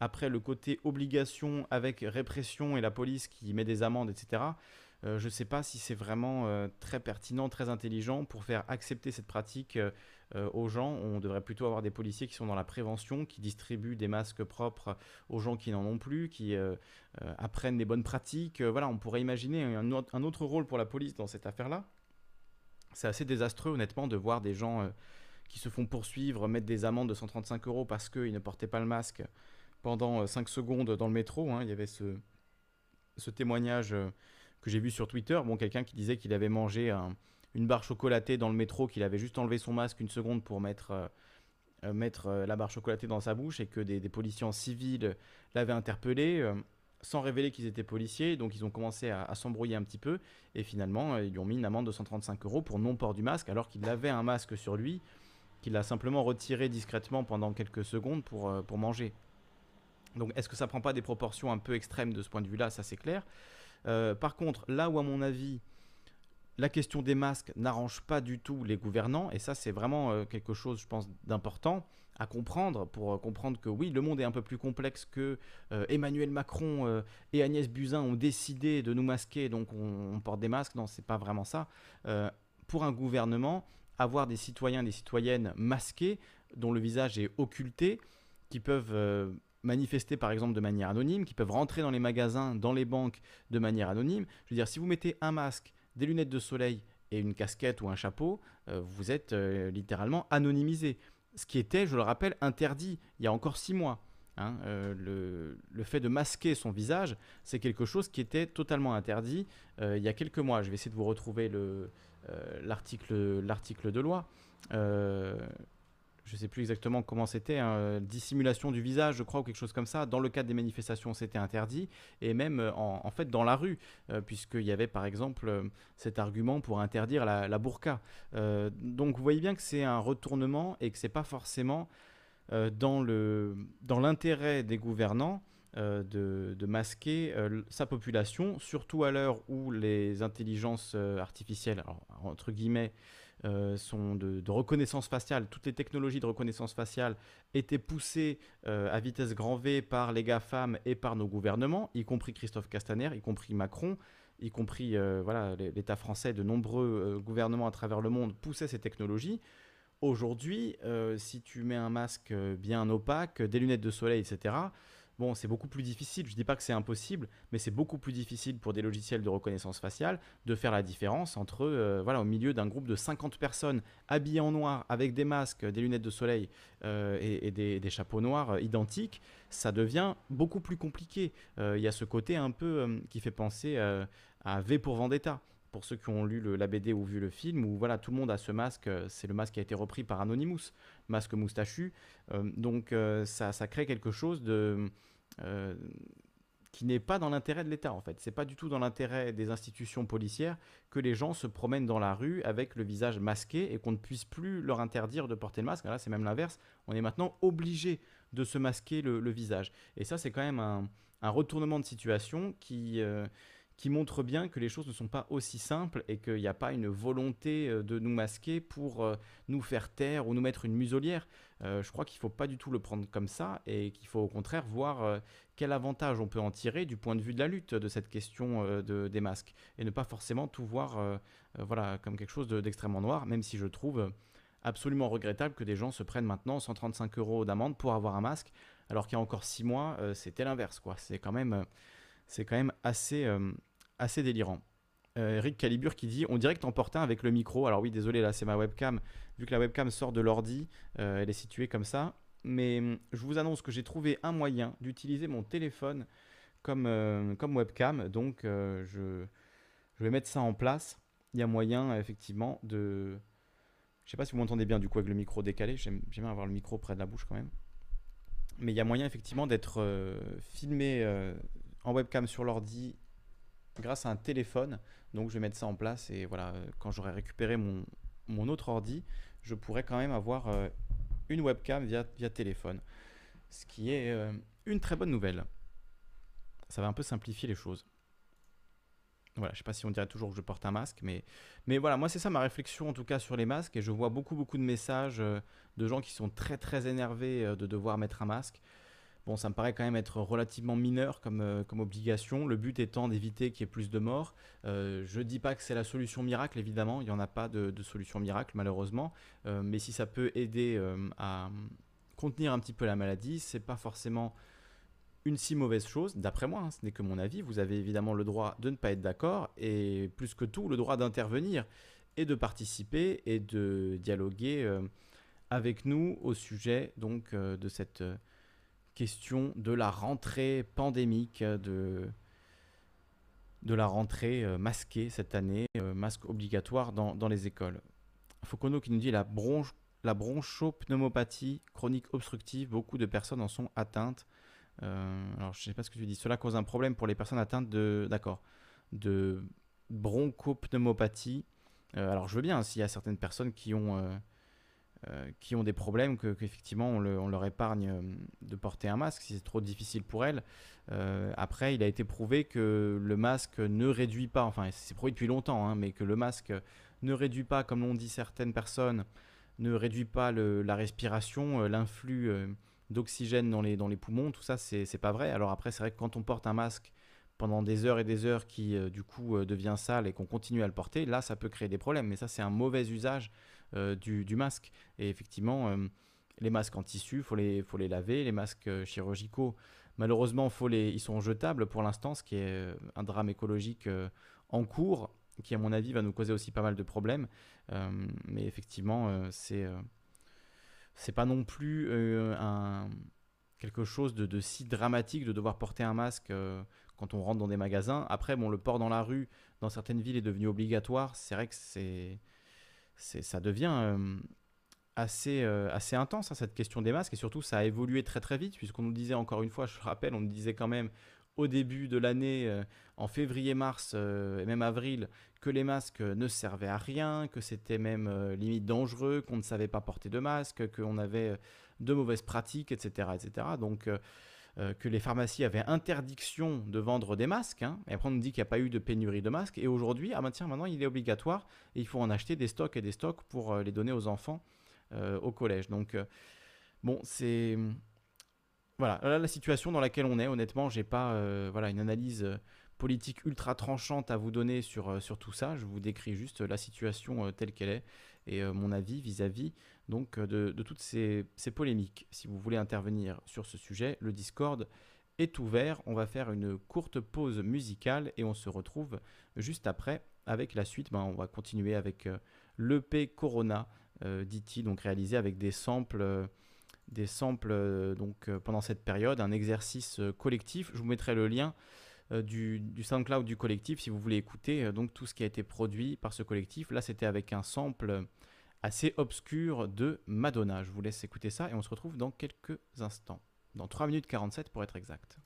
Après, le côté obligation avec répression et la police qui met des amendes, etc. Euh, je ne sais pas si c'est vraiment euh, très pertinent, très intelligent pour faire accepter cette pratique euh, aux gens. On devrait plutôt avoir des policiers qui sont dans la prévention, qui distribuent des masques propres aux gens qui n'en ont plus, qui apprennent des bonnes pratiques. voilà, on pourrait imaginer un, un, autre rôle pour la police dans cette affaire-là. C'est assez désastreux, honnêtement, de voir des gens qui se font poursuivre, mettre des amendes de 135 euros parce qu'ils ne portaient pas le masque pendant 5 euh, secondes dans le métro. Hein. Il y avait ce, témoignage euh, que j'ai vu sur Twitter. Bon, quelqu'un qui disait qu'il avait mangé une barre chocolatée dans le métro, qu'il avait juste enlevé son masque une seconde pour mettre, euh, la barre chocolatée dans sa bouche et que des, policiers en civil l'avaient interpellé. sans révéler qu'ils étaient policiers, donc ils ont commencé à, s'embrouiller un petit peu, et finalement ils lui ont mis une amende de 135 euros pour non-port du masque, alors qu'il avait un masque sur lui, qu'il a simplement retiré discrètement pendant quelques secondes pour manger. Donc est-ce que ça prend pas des proportions un peu extrêmes de ce point de vue-là? Ça c'est clair. Euh, par contre, là où à mon avis la question des masques n'arrange pas du tout les gouvernants, et ça c'est vraiment euh, quelque chose, je pense, d'important à comprendre pour euh, comprendre que oui, le monde est un peu plus complexe que Emmanuel Macron et Agnès Buzyn ont décidé de nous masquer, donc on, porte des masques. Non, c'est pas vraiment ça. pour un gouvernement, avoir des citoyens, des citoyennes masqués, dont le visage est occulté, qui peuvent manifester par exemple de manière anonyme, qui peuvent rentrer dans les magasins, dans les banques de manière anonyme. Je veux dire, si vous mettez un masque, des lunettes de soleil et une casquette ou un chapeau, euh, vous êtes euh, littéralement anonymisé. Ce qui était, je le rappelle, interdit il y a encore six mois. Hein. Euh, le, le, fait de masquer son visage, c'est quelque chose qui était totalement interdit il y a quelques mois. Je vais essayer de vous retrouver l'article de loi je ne sais plus exactement comment c'était, hein, dissimulation du visage, je crois, ou quelque chose comme ça. Dans le cadre des manifestations, c'était interdit, et même euh, en, fait dans la rue, euh, puisqu'il y avait par exemple euh, cet argument pour interdire la, burqa. donc vous voyez bien que c'est un retournement et que c'est pas forcément dans l'intérêt des gouvernants. de, masquer sa population, surtout à l'heure où les intelligences artificielles, entre guillemets, euh, sont de, reconnaissance faciale, toutes les technologies de reconnaissance faciale étaient poussées euh, à vitesse grand V par les GAFAM et par nos gouvernements, y compris Christophe Castaner, y compris Macron, y compris euh, voilà, l'État français, de nombreux gouvernements à travers le monde poussaient ces technologies. Aujourd'hui, si tu mets un masque bien opaque, des lunettes de soleil, etc., Bon, c'est beaucoup plus difficile, je ne dis pas que c'est impossible, mais c'est beaucoup plus difficile pour des logiciels de reconnaissance faciale de faire la différence entre, euh, voilà, au milieu d'un groupe de 50 personnes habillées en noir, avec des masques, des lunettes de soleil euh, et, des, chapeaux noirs euh, identiques, ça devient beaucoup plus compliqué. Il y a ce côté un peu qui fait penser à V pour Vendetta pour ceux qui ont lu le, la BD ou vu le film, où voilà, tout le monde a ce masque, c'est le masque qui a été repris par Anonymous, masque moustachu. donc ça, ça, crée quelque chose de, euh, qui n'est pas dans l'intérêt de l'État en fait. C'est pas du tout dans l'intérêt des institutions policières que les gens se promènent dans la rue avec le visage masqué et qu'on ne puisse plus leur interdire de porter le masque. Là, c'est même l'inverse. On est maintenant obligé de se masquer le, visage. Et ça, c'est quand même un, retournement de situation qui, euh, qui montre bien que les choses ne sont pas aussi simples et qu'il n'y a pas une volonté euh, de nous masquer pour euh, nous faire taire ou nous mettre une muselière. Euh, je crois qu'il ne faut pas du tout le prendre comme ça et qu'il faut au contraire voir quel avantage on peut en tirer du point de vue de la lutte de cette question de, des masques et ne pas forcément tout voir voilà, comme quelque chose d'extrêmement noir, même si je trouve absolument regrettable que des gens se prennent maintenant 135 euros d'amende pour avoir un masque, alors qu'il y a encore 6 mois, c'était l'inverse. C'est quand même c'est quand même assez, assez délirant. Euh, Eric Calibur qui dit On dirait que t'emportes un avec le micro. Alors, oui, désolé, là, c'est ma webcam. Vu que la webcam sort de l'ordi, euh, elle est située comme ça. Mais hum, je vous annonce que j'ai trouvé un moyen d'utiliser mon téléphone comme, comme webcam. Donc, je, je vais mettre ça en place. Il y a moyen, effectivement, de. Je sais pas si vous m'entendez bien du coup avec le micro décalé. J'aime bien avoir le micro près de la bouche quand même. Mais il y a moyen effectivement d'être filmé en webcam sur l'ordi grâce à un téléphone. Donc je vais mettre ça en place et voilà, euh, quand j'aurai récupéré mon, autre ordi, je pourrai quand même avoir euh, une webcam via, téléphone. Ce qui est euh, une très bonne nouvelle. Ça va un peu simplifier les choses. Voilà, je sais pas si on dirait toujours que je porte un masque, mais, mais voilà, moi c'est ça ma réflexion en tout cas sur les masques, et je vois beaucoup beaucoup de messages de gens qui sont très très énervés de devoir mettre un masque. Bon, ça me paraît quand même être relativement mineur comme, euh, comme obligation, le but étant d'éviter qu'il y ait plus de morts. Euh, je ne dis pas que c'est la solution miracle, évidemment, il n'y en a pas de, solution miracle, malheureusement, euh, mais si ça peut aider à contenir un petit peu la maladie, c'est pas forcément une si mauvaise chose, d'après moi, hein, ce n'est que mon avis. Vous avez évidemment le droit de ne pas être d'accord et plus que tout, le droit d'intervenir et de participer et de dialoguer avec nous au sujet donc de cette question de la rentrée pandémique, de, de la rentrée euh, masquée cette année, euh, masque obligatoire dans, dans, les écoles. Focono qui nous dit la, bronche, la bronchopneumopathie chronique obstructive, beaucoup de personnes en sont atteintes. Euh, alors je ne sais pas ce que tu dis, cela cause un problème pour les personnes atteintes de, d'accord, de bronchopneumopathie. alors je veux bien, s'il y a certaines personnes qui ont euh, qui ont des problèmes, qu'effectivement on, leur épargne euh, de porter un masque si c'est trop difficile pour elles. Euh, après, il a été prouvé que le masque ne réduit pas, enfin c'est prouvé depuis longtemps, hein, mais que le masque ne réduit pas, comme l'ont dit certaines personnes, ne réduit pas la respiration, l'influx d'oxygène dans les poumons, tout ça c'est pas vrai. Alors après, c'est vrai que quand on porte un masque pendant des heures et des heures qui du coup devient sale et qu'on continue à le porter, là ça peut créer des problèmes. Mais ça c'est un mauvais usage euh, du, masque. Et effectivement, euh, les masques en tissu, faut les, faut les laver. Les masques euh, chirurgicaux, malheureusement, faut les, ils sont jetables pour l'instant, ce qui est un drame écologique en cours, qui à mon avis va nous causer aussi pas mal de problèmes. mais effectivement, c'est c'est pas non plus quelque chose de, de, si dramatique de devoir porter un masque quand on rentre dans des magasins. Après, bon, le port dans la rue, dans certaines villes, est devenu obligatoire. C'est vrai que c'est ça devient euh, assez, euh, assez intense, hein, cette question des masques. Et surtout, ça a évolué très très vite, puisqu'on nous disait encore une fois, je rappelle, on nous disait quand même au début de l'année, euh, en février, mars et même avril, que les masques ne servaient à rien, que c'était même limite dangereux, qu'on ne savait pas porter de masque, qu'on avait de mauvaises pratiques, etc. etc. Donc euh, que les pharmacies avaient interdiction de vendre des masques. Hein. et après, on nous dit qu'il n'y a pas eu de pénurie de masques. Et aujourd'hui, ah ben tiens, maintenant, il est obligatoire. Et il faut en acheter des stocks et des stocks pour euh, les donner aux enfants euh, au collège. Donc, bon, c'est. Voilà, là, la situation dans laquelle on est, honnêtement, j'ai pas voilà, une analyse politique ultra tranchante à vous donner sur, sur tout ça. Je vous décris juste la situation telle qu'elle est et mon avis vis-à-vis donc euh, de, toutes ces, polémiques. Si vous voulez intervenir sur ce sujet, le Discord est ouvert. On va faire une courte pause musicale et on se retrouve juste après avec la suite. Ben, on va continuer avec l'EP Corona d'IT, donc réalisé avec des samples des samples donc pendant cette période, un exercice collectif. Je vous mettrai le lien du, du, SoundCloud du collectif si vous voulez écouter donc tout ce qui a été produit par ce collectif. Là, c'était avec un sample assez obscur de Madonna. Je vous laisse écouter ça et on se retrouve dans quelques instants, dans 3 minutes 47 pour être exact.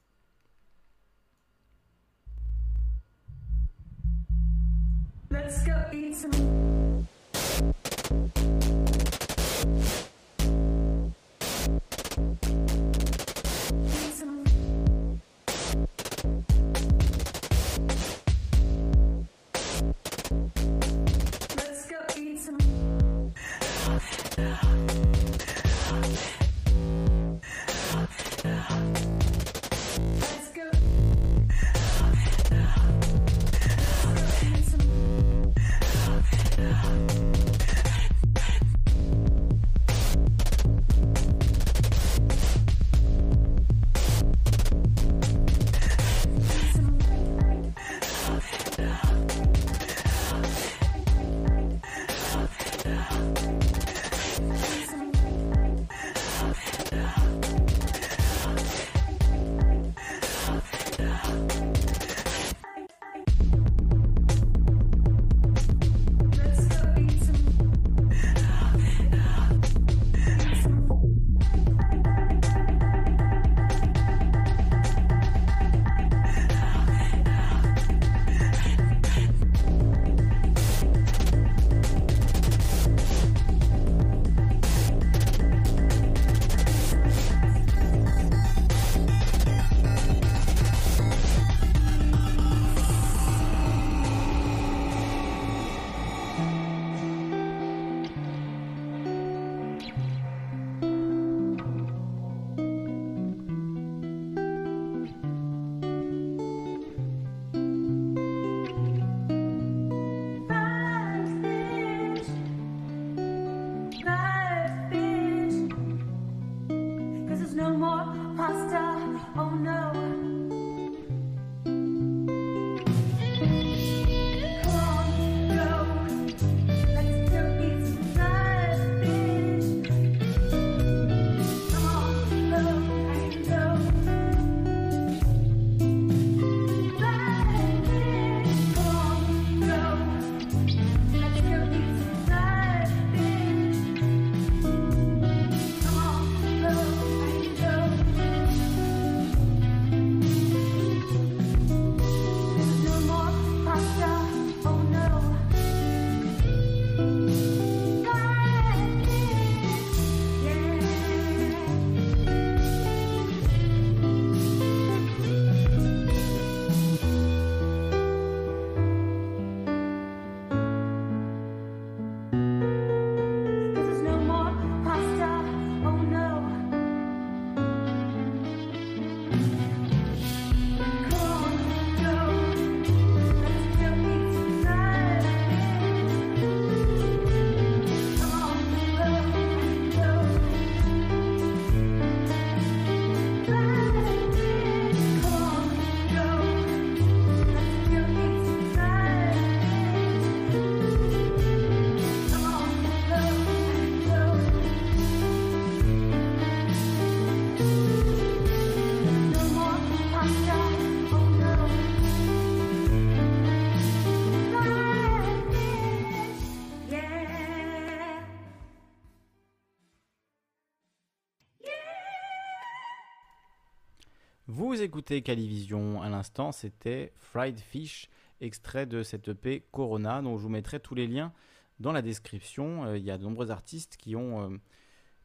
Écoutez Calivision à l'instant, c'était Fried Fish, extrait de cette EP Corona, dont je vous mettrai tous les liens dans la description. Euh, il y a de nombreux artistes qui ont euh,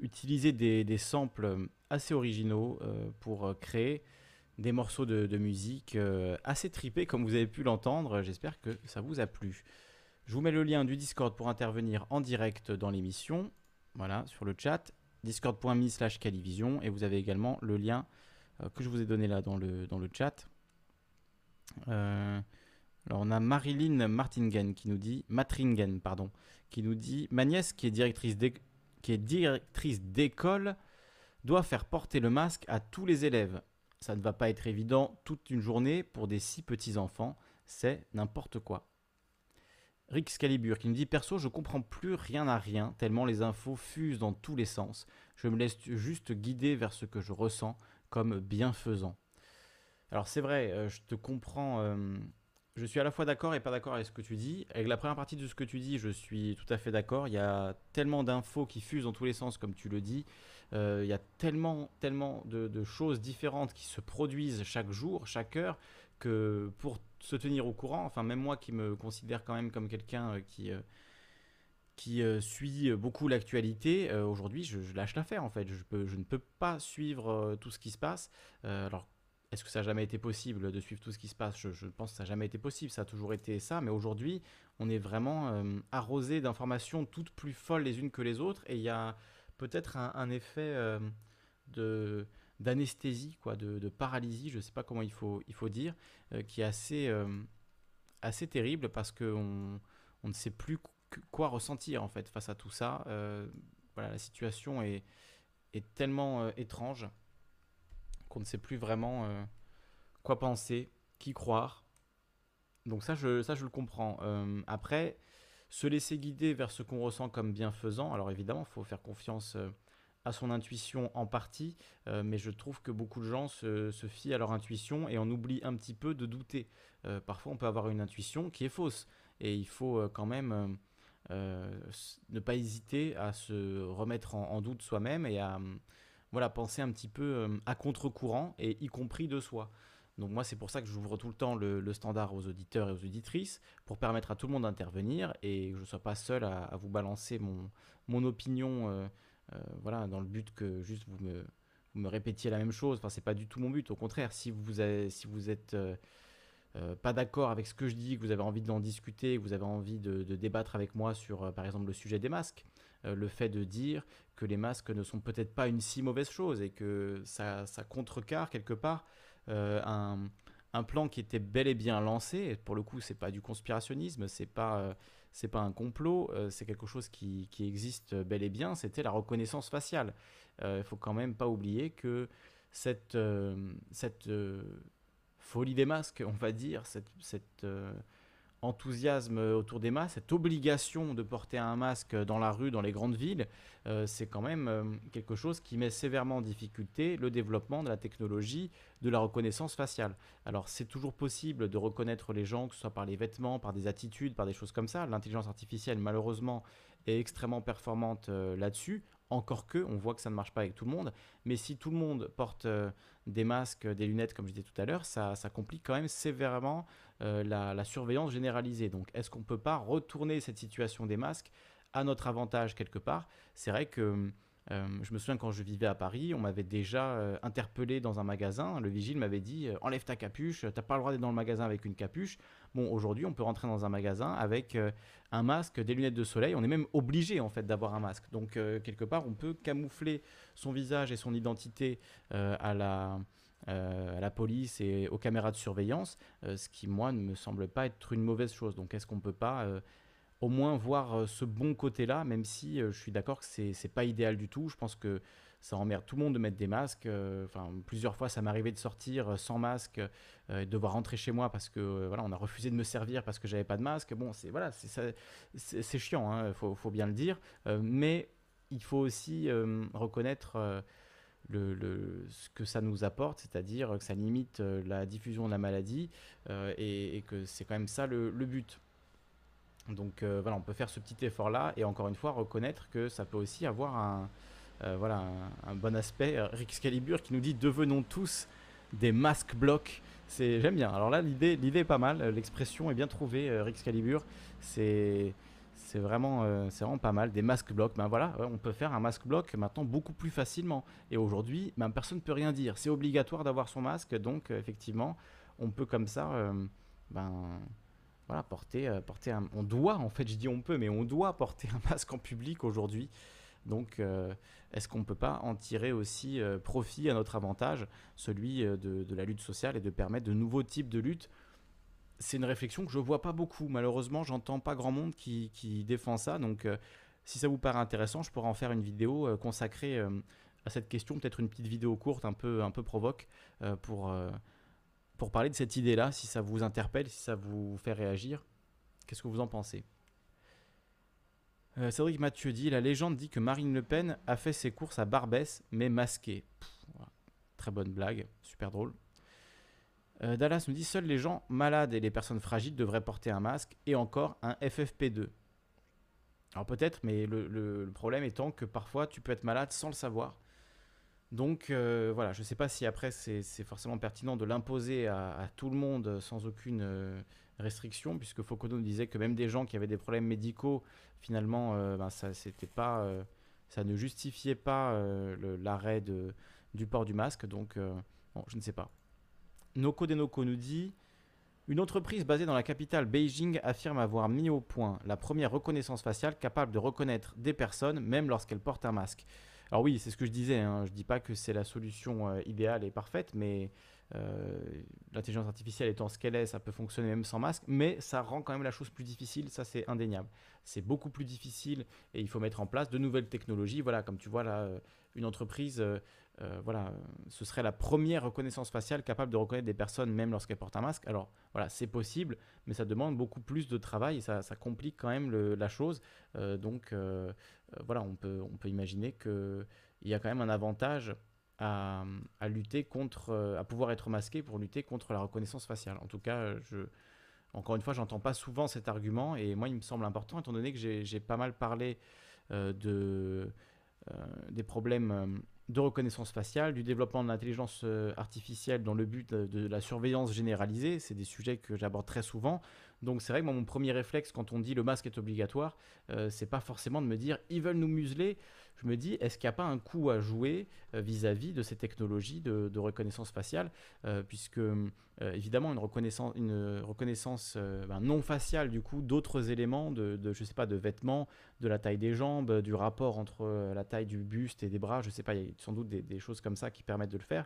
utilisé des, samples assez originaux euh, pour créer des morceaux de, musique assez tripés, comme vous avez pu l'entendre. J'espère que ça vous a plu. Je vous mets le lien du Discord pour intervenir en direct dans l'émission, voilà, sur le chat, discord.me slash Calivision, et vous avez également le lien euh, que je vous ai donné là dans le, dans le chat. Euh, alors on a Marilyn Martingen qui nous dit Matringen pardon qui nous dit ma nièce qui est directrice qui est directrice d'école doit faire porter le masque à tous les élèves. Ça ne va pas être évident toute une journée pour des si petits enfants. C'est n'importe quoi. Rick Scalibur qui nous dit Perso, je comprends plus rien à rien, tellement les infos fusent dans tous les sens. Je me laisse juste guider vers ce que je ressens comme bienfaisant. Alors c'est vrai, euh, je te comprends. euh, je suis à la fois d'accord et pas d'accord avec ce que tu dis. Avec la première partie de ce que tu dis, je suis tout à fait d'accord. Il y a tellement d'infos qui fusent dans tous les sens, comme tu le dis. Euh, il y a tellement, tellement de, choses différentes qui se produisent chaque jour, chaque heure, que pour se tenir au courant, enfin même moi qui me considère quand même comme quelqu'un qui, qui euh, suit beaucoup l'actualité, euh, aujourd'hui je, je lâche l'affaire en fait. Je, ne peux pas suivre euh, tout ce qui se passe. Alors est-ce que ça n'a jamais été possible de suivre tout ce qui se passe? Je, pense que ça n'a jamais été possible, ça a toujours été ça, mais aujourd'hui on est vraiment arrosé d'informations toutes plus folles les unes que les autres et il y a peut-être un, effet de d'anesthésie, quoi, de, paralysie, je ne sais pas comment il faut, il faut dire, qui est assez, assez terrible parce qu'on on ne sait plus qu- quoi ressentir en fait face à tout ça. Euh, voilà, la situation est, est tellement euh, étrange qu'on ne sait plus vraiment euh, quoi penser, qui croire. Donc ça, je, ça, je le comprends. Après, se laisser guider vers ce qu'on ressent comme bienfaisant, alors évidemment, il faut faire confiance à son intuition en partie, mais je trouve que beaucoup de gens se, se fient à leur intuition et on oublie un petit peu de douter. Parfois, on peut avoir une intuition qui est fausse, et il faut quand même ne pas hésiter à se remettre en, doute soi-même et à hum, voilà, penser un petit peu euh, à contre-courant, et y compris de soi. Donc moi, c'est pour ça que j'ouvre tout le temps le, standard aux auditeurs et aux auditrices, pour permettre à tout le monde d'intervenir et que je ne sois pas seul à, vous balancer mon, mon opinion, euh, euh, voilà, dans le but que juste vous me, vous me répétiez la même chose. Enfin, c'est pas du tout mon but. Au contraire, si vous, si vous êtes euh, euh, pas d'accord avec ce que je dis, que vous avez envie d'en discuter, que vous avez envie de, débattre avec moi sur, euh, par exemple, le sujet des masques, euh, le fait de dire que les masques ne sont peut-être pas une si mauvaise chose et que ça, contrecarre quelque part un, plan qui était bel et bien lancé. Pour le coup, c'est pas du conspirationnisme, c'est pas, pas un complot, c'est quelque chose qui, existe bel et bien. C'était la reconnaissance faciale. Il faut quand même pas oublier que cette, folie des masques, on va dire, cette, euh, enthousiasme autour des masques, cette obligation de porter un masque dans la rue, dans les grandes villes, euh, c'est quand même euh, quelque chose qui met sévèrement en difficulté le développement de la technologie de la reconnaissance faciale. Alors c'est toujours possible de reconnaître les gens, que ce soit par les vêtements, par des attitudes, par des choses comme ça. L'intelligence artificielle, malheureusement, est extrêmement performante là-dessus. Encore que, on voit que ça ne marche pas avec tout le monde. Mais si tout le monde porte des masques, des lunettes, comme je disais tout à l'heure, ça, complique quand même sévèrement euh, la, la surveillance généralisée. Donc, est-ce qu'on ne peut pas retourner cette situation des masques à notre avantage quelque part? C'est vrai que euh, je me souviens quand je vivais à Paris, on m'avait déjà euh, interpellé dans un magasin. Le vigile m'avait dit euh, enlève ta capuche, t'as pas le droit d'être dans le magasin avec une capuche. Bon, aujourd'hui, on peut rentrer dans un magasin avec un masque, des lunettes de soleil. On est même obligé en fait d'avoir un masque. Donc quelque part, on peut camoufler son visage et son identité à la police et aux caméras de surveillance, ce qui moi ne me semble pas être une mauvaise chose. Donc est-ce qu'on peut pas au moins voir euh, ce bon côté-là, même si euh, je suis d'accord que c'est pas idéal du tout. Je pense que ça emmerde tout le monde de mettre des masques. euh, Enfin, plusieurs fois, ça arrivé de sortir sans masque et de devoir rentrer chez moi parce que voilà, on a refusé de me servir parce que j'avais pas de masque. Bon, c'est voilà, c'est chiant, hein, faut, faut bien le dire. Mais il faut aussi reconnaître le, ce que ça nous apporte, c'est-à-dire que ça limite la diffusion de la maladie et, que c'est quand même ça le but. Donc euh, voilà, on peut faire ce petit effort-là et encore une fois reconnaître que ça peut aussi avoir un, euh, voilà, un, bon aspect. Euh, Rick Scalibur qui nous dit devenons tous des masques blocs. C'est j'aime bien. Alors là l'idée l'idée est pas mal, l'expression est bien trouvée. euh, Rick Scalibur, c'est c'est vraiment c'est vraiment pas mal. Des masques blocs. Ben voilà, on peut faire un masque bloc maintenant beaucoup plus facilement. Et aujourd'hui, ben, personne ne peut rien dire. C'est obligatoire d'avoir son masque, donc effectivement, on peut comme ça, ben voilà, porter, euh, porter un... On doit, en fait, je dis on peut, mais on doit porter un masque en public aujourd'hui. Donc, euh, est-ce qu'on ne peut pas en tirer aussi euh, profit à notre avantage, celui de, la lutte sociale et de permettre de nouveaux types de lutte C'est une réflexion que je vois pas beaucoup. Malheureusement, j'entends pas grand monde qui, défend ça. Donc, si ça vous paraît intéressant, je pourrais en faire une vidéo consacrée à cette question, peut-être une petite vidéo courte, un peu, un peu provoque, pour, pour parler de cette idée-là, si ça vous interpelle, si ça vous fait réagir. Qu'est-ce que vous en pensez? Cédric Mathieu dit La légende dit que Marine Le Pen a fait ses courses à Barbès, mais masquée. Très bonne blague, super drôle. Euh, Dallas nous dit Seuls les gens malades et les personnes fragiles devraient porter un masque et encore un FFP2. Alors peut-être, mais le, problème étant que parfois tu peux être malade sans le savoir. Donc euh, voilà, je ne sais pas si après c'est forcément pertinent de l'imposer à, tout le monde sans aucune euh, restriction, puisque Foucault nous disait que même des gens qui avaient des problèmes médicaux, finalement, ben, ça, pas, ça ne justifiait pas l'arrêt du port du masque. Donc bon, je ne sais pas. Noko Denoko nous dit Une entreprise basée dans la capitale Beijing affirme avoir mis au point la première reconnaissance faciale capable de reconnaître des personnes même lorsqu'elles portent un masque. Alors oui, c'est ce que je disais, hein. je ne dis pas que c'est la solution euh, idéale et parfaite, mais euh, l'intelligence artificielle étant ce qu'elle est, ça peut fonctionner même sans masque, mais ça rend quand même la chose plus difficile, ça c'est indéniable. C'est beaucoup plus difficile et il faut mettre en place de nouvelles technologies. Voilà, comme tu vois là, euh, une entreprise euh, voilà, ce serait la première reconnaissance faciale capable de reconnaître des personnes même lorsqu'elles portent un masque. Alors voilà, c'est possible, mais ça demande beaucoup plus de travail et ça, complique quand même la chose. Euh, donc euh, voilà, on peut, on peut imaginer qu'il y a quand même un avantage à, lutter contre, à pouvoir être masqué pour lutter contre la reconnaissance faciale. En tout cas, je, encore une fois, j'entends pas souvent cet argument et moi, il me semble important étant donné que j'ai pas mal parlé de, des problèmes de reconnaissance faciale, du développement de l'intelligence euh, artificielle dans le but de, la surveillance généralisée. C'est des sujets que j'aborde très souvent. Donc c'est vrai que mon premier réflexe quand on dit le masque est obligatoire, euh, c'est pas forcément de me dire ils veulent nous museler. Je me dis est-ce qu'il n'y a pas un coup à jouer euh, vis-à-vis de ces technologies de, reconnaissance faciale, puisque évidemment une reconnaissance, une reconnaissance ben, non faciale du coup d'autres éléments de, je sais pas de vêtements, de la taille des jambes, du rapport entre la taille du buste et des bras, je sais pas, il y a sans doute des, choses comme ça qui permettent de le faire.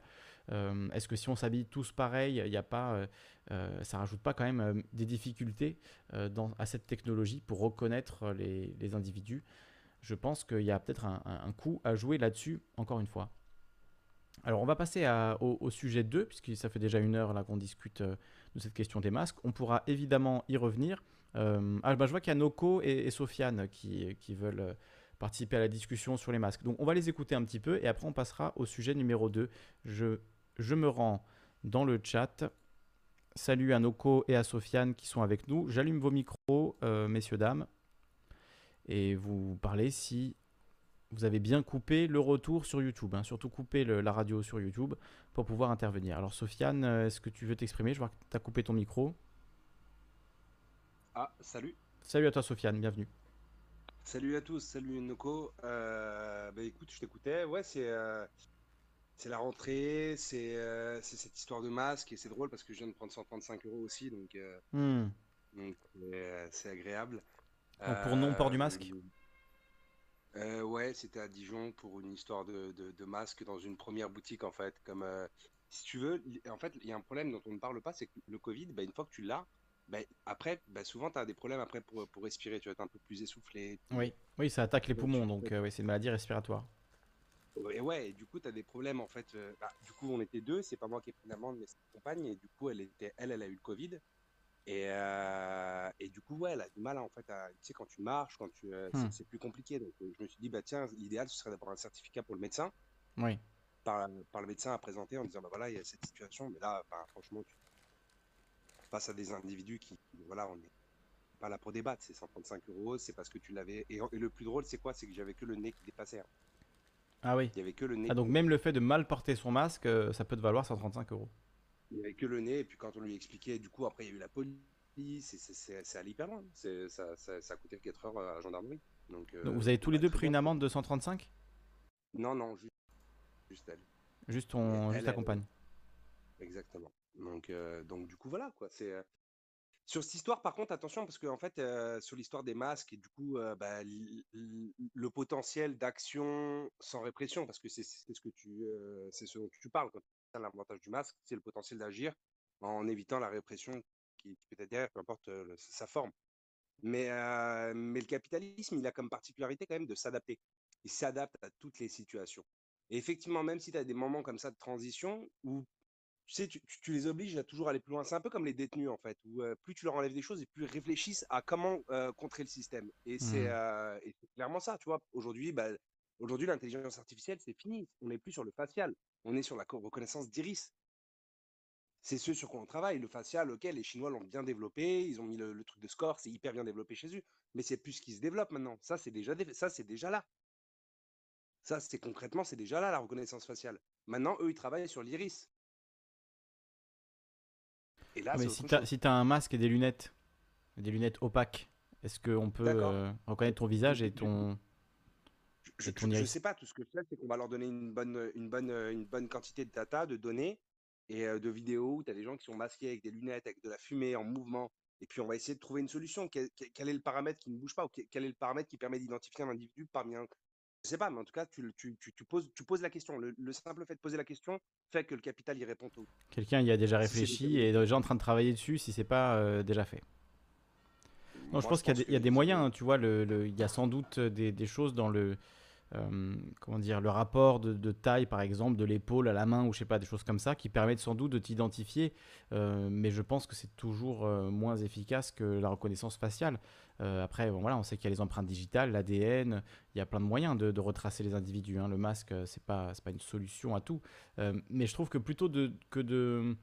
Est-ce que si on s'habille tous pareil, il a pas euh, ça rajoute pas quand même euh, des difficultés euh, dans, à cette technologie pour reconnaître les, individus? Je pense qu'il y a peut-être un, coup à jouer là-dessus, encore une fois. Alors on va passer au, sujet 2, puisque ça fait déjà une heure qu'on discute de cette question des masques. On pourra évidemment y revenir. ah, bah, je vois qu'il y a Noko et, Sofiane qui, qui veulent participer à la discussion sur les masques. Donc on va les écouter un petit peu et après on passera au sujet numéro 2. Je, je me rends dans le chat Salut à Noko et à Sofiane qui sont avec nous. J'allume vos micros, euh, messieurs, dames, et vous parlez si vous avez bien coupé le retour sur YouTube. Hein. surtout couper la radio sur YouTube pour pouvoir intervenir. Alors, Sofiane, euh, est-ce que tu veux t'exprimer? Je vois que tu as coupé ton micro. Ah, salut. Salut à toi, Sofiane, bienvenue. Salut à tous, salut Noko. Euh, bah, écoute, je t'écoutais. Ouais, c'est c'est la rentrée, euh, c'est cette histoire de masque et c'est drôle parce que je viens de prendre 135 euros aussi, donc euh, hmm. euh, c'est agréable. pour non port du masque? Ouais, c'était à Dijon pour une histoire de, de, masque dans une première boutique en fait. Comme si tu veux, en fait, il y a un problème dont on ne parle pas, c'est que le Covid, bah, une fois que tu l'as, bah, après, bah, souvent, tu as des problèmes après pour, pour, respirer, tu vas être un peu plus essoufflé. Oui, oui ça attaque les poumons, donc oui, c'est une maladie respiratoire. Et ouais, du coup, tu as des problèmes en fait. Euh, bah, du coup, on était deux, c'est pas moi qui ai pris l'amende, mais c'est ma compagne. Et du coup, elle, était, elle, elle a eu le Covid. Et, euh, et du coup, ouais, elle a du mal en fait à. Tu sais, quand tu marches, quand tu, euh, hmm. c'est plus compliqué. Donc, je me suis dit, bah tiens, l'idéal, ce serait d'avoir un certificat pour le médecin. Oui. Par, par, le médecin à présenter en disant, bah voilà, il y a cette situation. Mais là, bah, franchement, tu passes à des individus qui, voilà, on n'est pas là pour débattre. C'est 135 euros, c'est parce que tu l'avais. Et, le plus drôle, c'est quoi? C'est que j'avais que le nez qui dépassait. Hein. Ah oui. Il y avait que le nez. Ah, donc même le fait de mal porter son masque, euh, ça peut te valoir 135 euros. Il n'y avait que le nez, et puis quand on lui expliquait, du coup, après, il y a eu la police, c'est allé hyper loin. Ça, ça, ça, a coûté 4 heures à la gendarmerie. Donc, euh, vous avez tous les deux pris une amende de 135 Non, non, juste, juste elle. Juste, ton, juste ta compagne. Exactement. Donc, euh, donc du coup, voilà, quoi. C'est sur cette histoire, par contre, attention, parce qu'en fait, euh, sur l'histoire des masques, et du coup, bah, le potentiel d'action sans répression, parce que c'est ce que tu, c'est ce dont tu parles quand tu l'avantage du masque, c'est le potentiel d'agir en évitant la répression qui, peut être derrière, peu importe sa forme. Mais, mais le capitalisme, il a comme particularité quand même de s'adapter. Il s'adapte à toutes les situations. Et effectivement, même si tu as des moments comme ça de transition où tu sais, tu, les obliges à toujours aller plus loin. C'est un peu comme les détenus, en fait, où euh, plus tu leur enlèves des choses et plus ils réfléchissent à comment euh, contrer le système. Et c'est euh, et c'est clairement ça, tu vois. Aujourd'hui, bah, aujourd'hui, l'intelligence artificielle, c'est fini. On n'est plus sur le facial. On est sur la co- reconnaissance d'iris. C'est ce sur quoi on travaille. Le facial, ok, les Chinois l'ont bien développé, ils ont mis le, le truc de score, c'est hyper bien développé chez eux. Mais c'est plus ce qui se développe maintenant. Ça, c'est déjà, dé- ça, c'est déjà là. Ça, c'est concrètement, c'est déjà là, la reconnaissance faciale. Maintenant, eux, ils travaillent sur l'iris. Et là, Ah, mais si t'as si un masque et des lunettes, des lunettes opaques, est-ce qu'on peut euh, reconnaître ton visage et ton, je, iris? sais pas, tout ce que je sais, c'est qu'on va leur donner une bonne, une bonne, une bonne quantité de data, de données et euh, de vidéos où tu as des gens qui sont masqués avec des lunettes, avec de la fumée en mouvement. Et puis, on va essayer de trouver une solution. Quel, quel- est le paramètre qui ne bouge pas ou quel est le paramètre qui permet d'identifier un individu parmi un. Je sais pas, mais en tout cas, tu, tu, tu, tu poses, tu poses la question. Le, le simple fait de poser la question fait que le capital y répond tôt. Quelqu'un y a déjà réfléchi et est déjà en train de travailler dessus si c'est pas euh, déjà fait. Non, je pense qu'il y a des, il y a que des moyens, hein, tu vois, le, le- il y a sans doute des, des choses dans le, euh, comment dire, le rapport de, de taille, par exemple, de l'épaule à la main ou je sais pas, des choses comme ça, qui permettent sans doute de t'identifier, euh, mais je pense que c'est toujours euh, moins efficace que la reconnaissance faciale. Euh, après, bon, voilà, on sait qu'il y a les empreintes digitales, l'ADN, il y a plein de moyens de, retracer les individus. hein. Le masque, euh, c'est pas, pas une solution à tout, Euh, mais je trouve que plutôt que de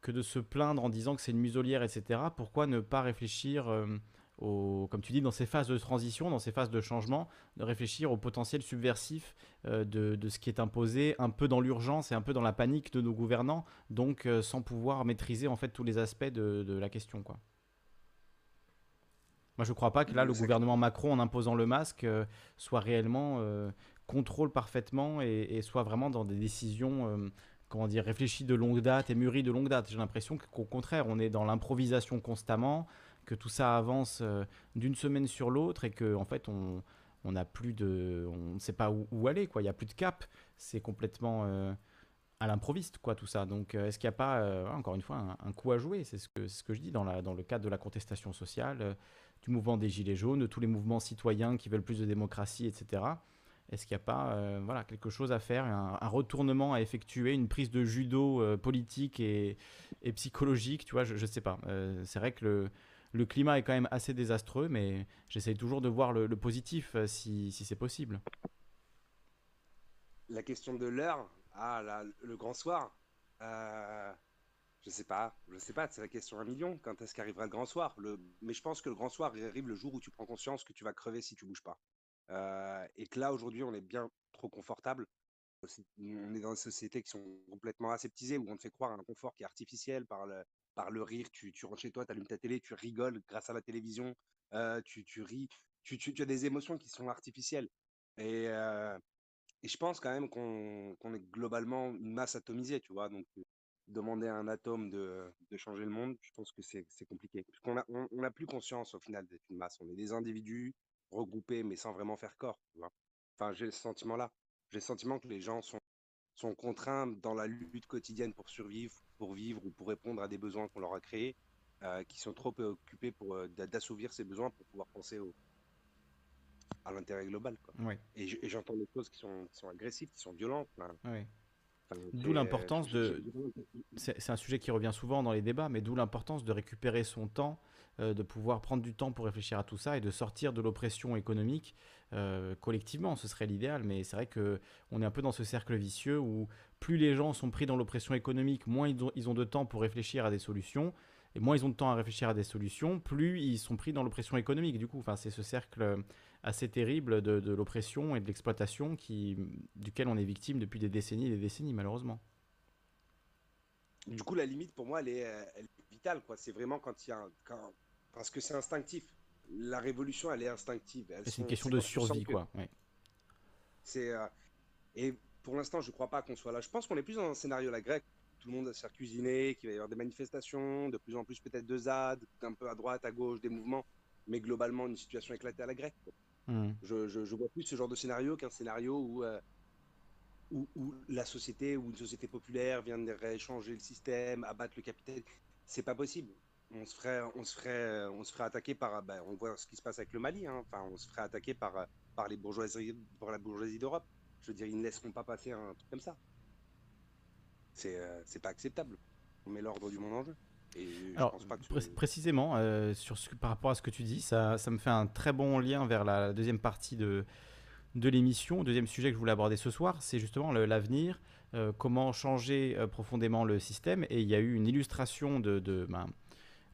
que de se plaindre en disant que c'est une muselière, etc., pourquoi ne pas réfléchir, au, comme tu dis, dans ces phases de transition, dans ces phases de changement, de réfléchir au potentiel subversif de, de ce qui est imposé, un peu dans l'urgence et un peu dans la panique de nos gouvernants, donc sans pouvoir maîtriser en fait tous les aspects de, de la question, quoi. Moi, je ne crois pas que là, le gouvernement Macron, en imposant le masque, euh, soit réellement euh, contrôle parfaitement et, et soit vraiment dans des décisions, euh, comment dire, réfléchies de longue date et mûries de longue date. J'ai l'impression qu'au contraire, on est dans l'improvisation constamment, que tout ça avance d'une semaine sur l'autre et que en fait, on on n'a plus de, on ne sait pas où, où aller, quoi. Il n'y a plus de cap. C'est complètement à l'improviste, quoi, tout ça. Donc, est-ce qu'il n'y a pas, euh, encore une fois, un, un coup à jouer? C'est ce que, c'est ce que je dis dans, la, dans le cadre de la contestation sociale, du mouvement des Gilets jaunes, de tous les mouvements citoyens qui veulent plus de démocratie, etc. Est-ce qu'il n'y a pas euh, voilà, quelque chose à faire, un, retournement à effectuer, une prise de judo euh, politique et, psychologique Tu vois, je ne sais pas. Euh, c'est vrai que le, climat est quand même assez désastreux, mais j'essaye toujours de voir le, positif si, si c'est possible. La question de l'heure, ah, la- le grand soir, je sais pas, je sais pas, c'est la question un million. Quand est-ce qu'arrivera le grand soir? Mais je pense que le grand soir arrive le jour où tu prends conscience que tu vas crever si tu bouges pas. Euh, et que là, aujourd'hui, on est bien trop confortable. On est dans des sociétés qui sont complètement aseptisées, où on te fait croire à un confort qui est artificiel par le, par le rire. Tu, rentres chez toi, tu allumes ta télé, tu rigoles grâce à la télévision, euh, tu, tu ris, tu, tu, as des émotions qui sont artificielles. Et, euh, je pense quand même qu'on qu'on est globalement une masse atomisée, tu vois. Donc, demander à un atome de, de changer le monde, je pense que c'est compliqué. Parce qu'on a, on, on a plus conscience au final d'être une masse. On est des individus regroupés, mais sans vraiment faire corps, tu vois. Enfin, j'ai ce sentiment-là. J'ai le sentiment que les gens sont, sont contraints dans la lutte quotidienne pour survivre, pour vivre ou pour répondre à des besoins qu'on leur a créés, euh, qui sont trop occupés pour euh, d'a- d'assouvir ces besoins pour pouvoir penser au, à l'intérêt global, quoi. Et j'entends des choses qui sont, qui sont agressives, qui sont violentes. Oui. D'où c'est- l'importance de, c'est un sujet qui revient souvent dans les débats, mais d'où l'importance de récupérer son temps, euh, de pouvoir prendre du temps pour réfléchir à tout ça et de sortir de l'oppression économique euh, collectivement. Ce serait l'idéal, mais c'est vrai que on est un peu dans ce cercle vicieux où plus les gens sont pris dans l'oppression économique, moins ils ont, ils ont de temps pour réfléchir à des solutions. Et moins ils ont de temps à réfléchir à des solutions, plus ils sont pris dans l'oppression économique. Du coup, enfin, c'est ce cercle euh, assez terrible de, de l'oppression et de l'exploitation qui, duquel on est victime depuis des décennies et des décennies, malheureusement. Du coup, la limite pour moi, elle est, euh, elle est vitale. C'est vraiment quand il y a un- quand, parce que c'est instinctif. La révolution, elle est instinctive. C'est une question de survie, que quoi. Ouais. c'est euh, et pour l'instant, je crois pas qu'on soit là. Je pense qu'on est plus dans un scénario la grecque. Tout le monde va se faire cuisiner, qu'il va y avoir des manifestations, de plus en plus peut-être de ZAD, un peu à droite, à gauche, des mouvements, mais globalement une situation éclatée à la grecque. Mhm. Je, je, vois plus ce genre de scénario qu'un scénario où, euh, la société ou une société populaire viendrait changer le système, abattre le capital. C'est pas possible. On se ferait, on se ferait, on se ferait attaquer par, ben, on voit ce qui se passe avec le Mali. hein. Enfin, on se ferait attaquer par, euh, par les bourgeoisies, par la bourgeoisie d'Europe. Je veux dire, ils ne laisseront pas passer un truc comme ça. C'est euh, c'est pas acceptable. On met l'ordre du monde en jeu. Et je Alors, pense pas que pré- précisément, euh, sur ce, par rapport à ce que tu dis, ça, ça me fait un très bon lien vers la deuxième partie de, de l'émission. Deuxième sujet que je voulais aborder ce soir, c'est justement l'avenir, euh, comment changer euh, profondément le système. Et il y a eu une illustration de, de, ben,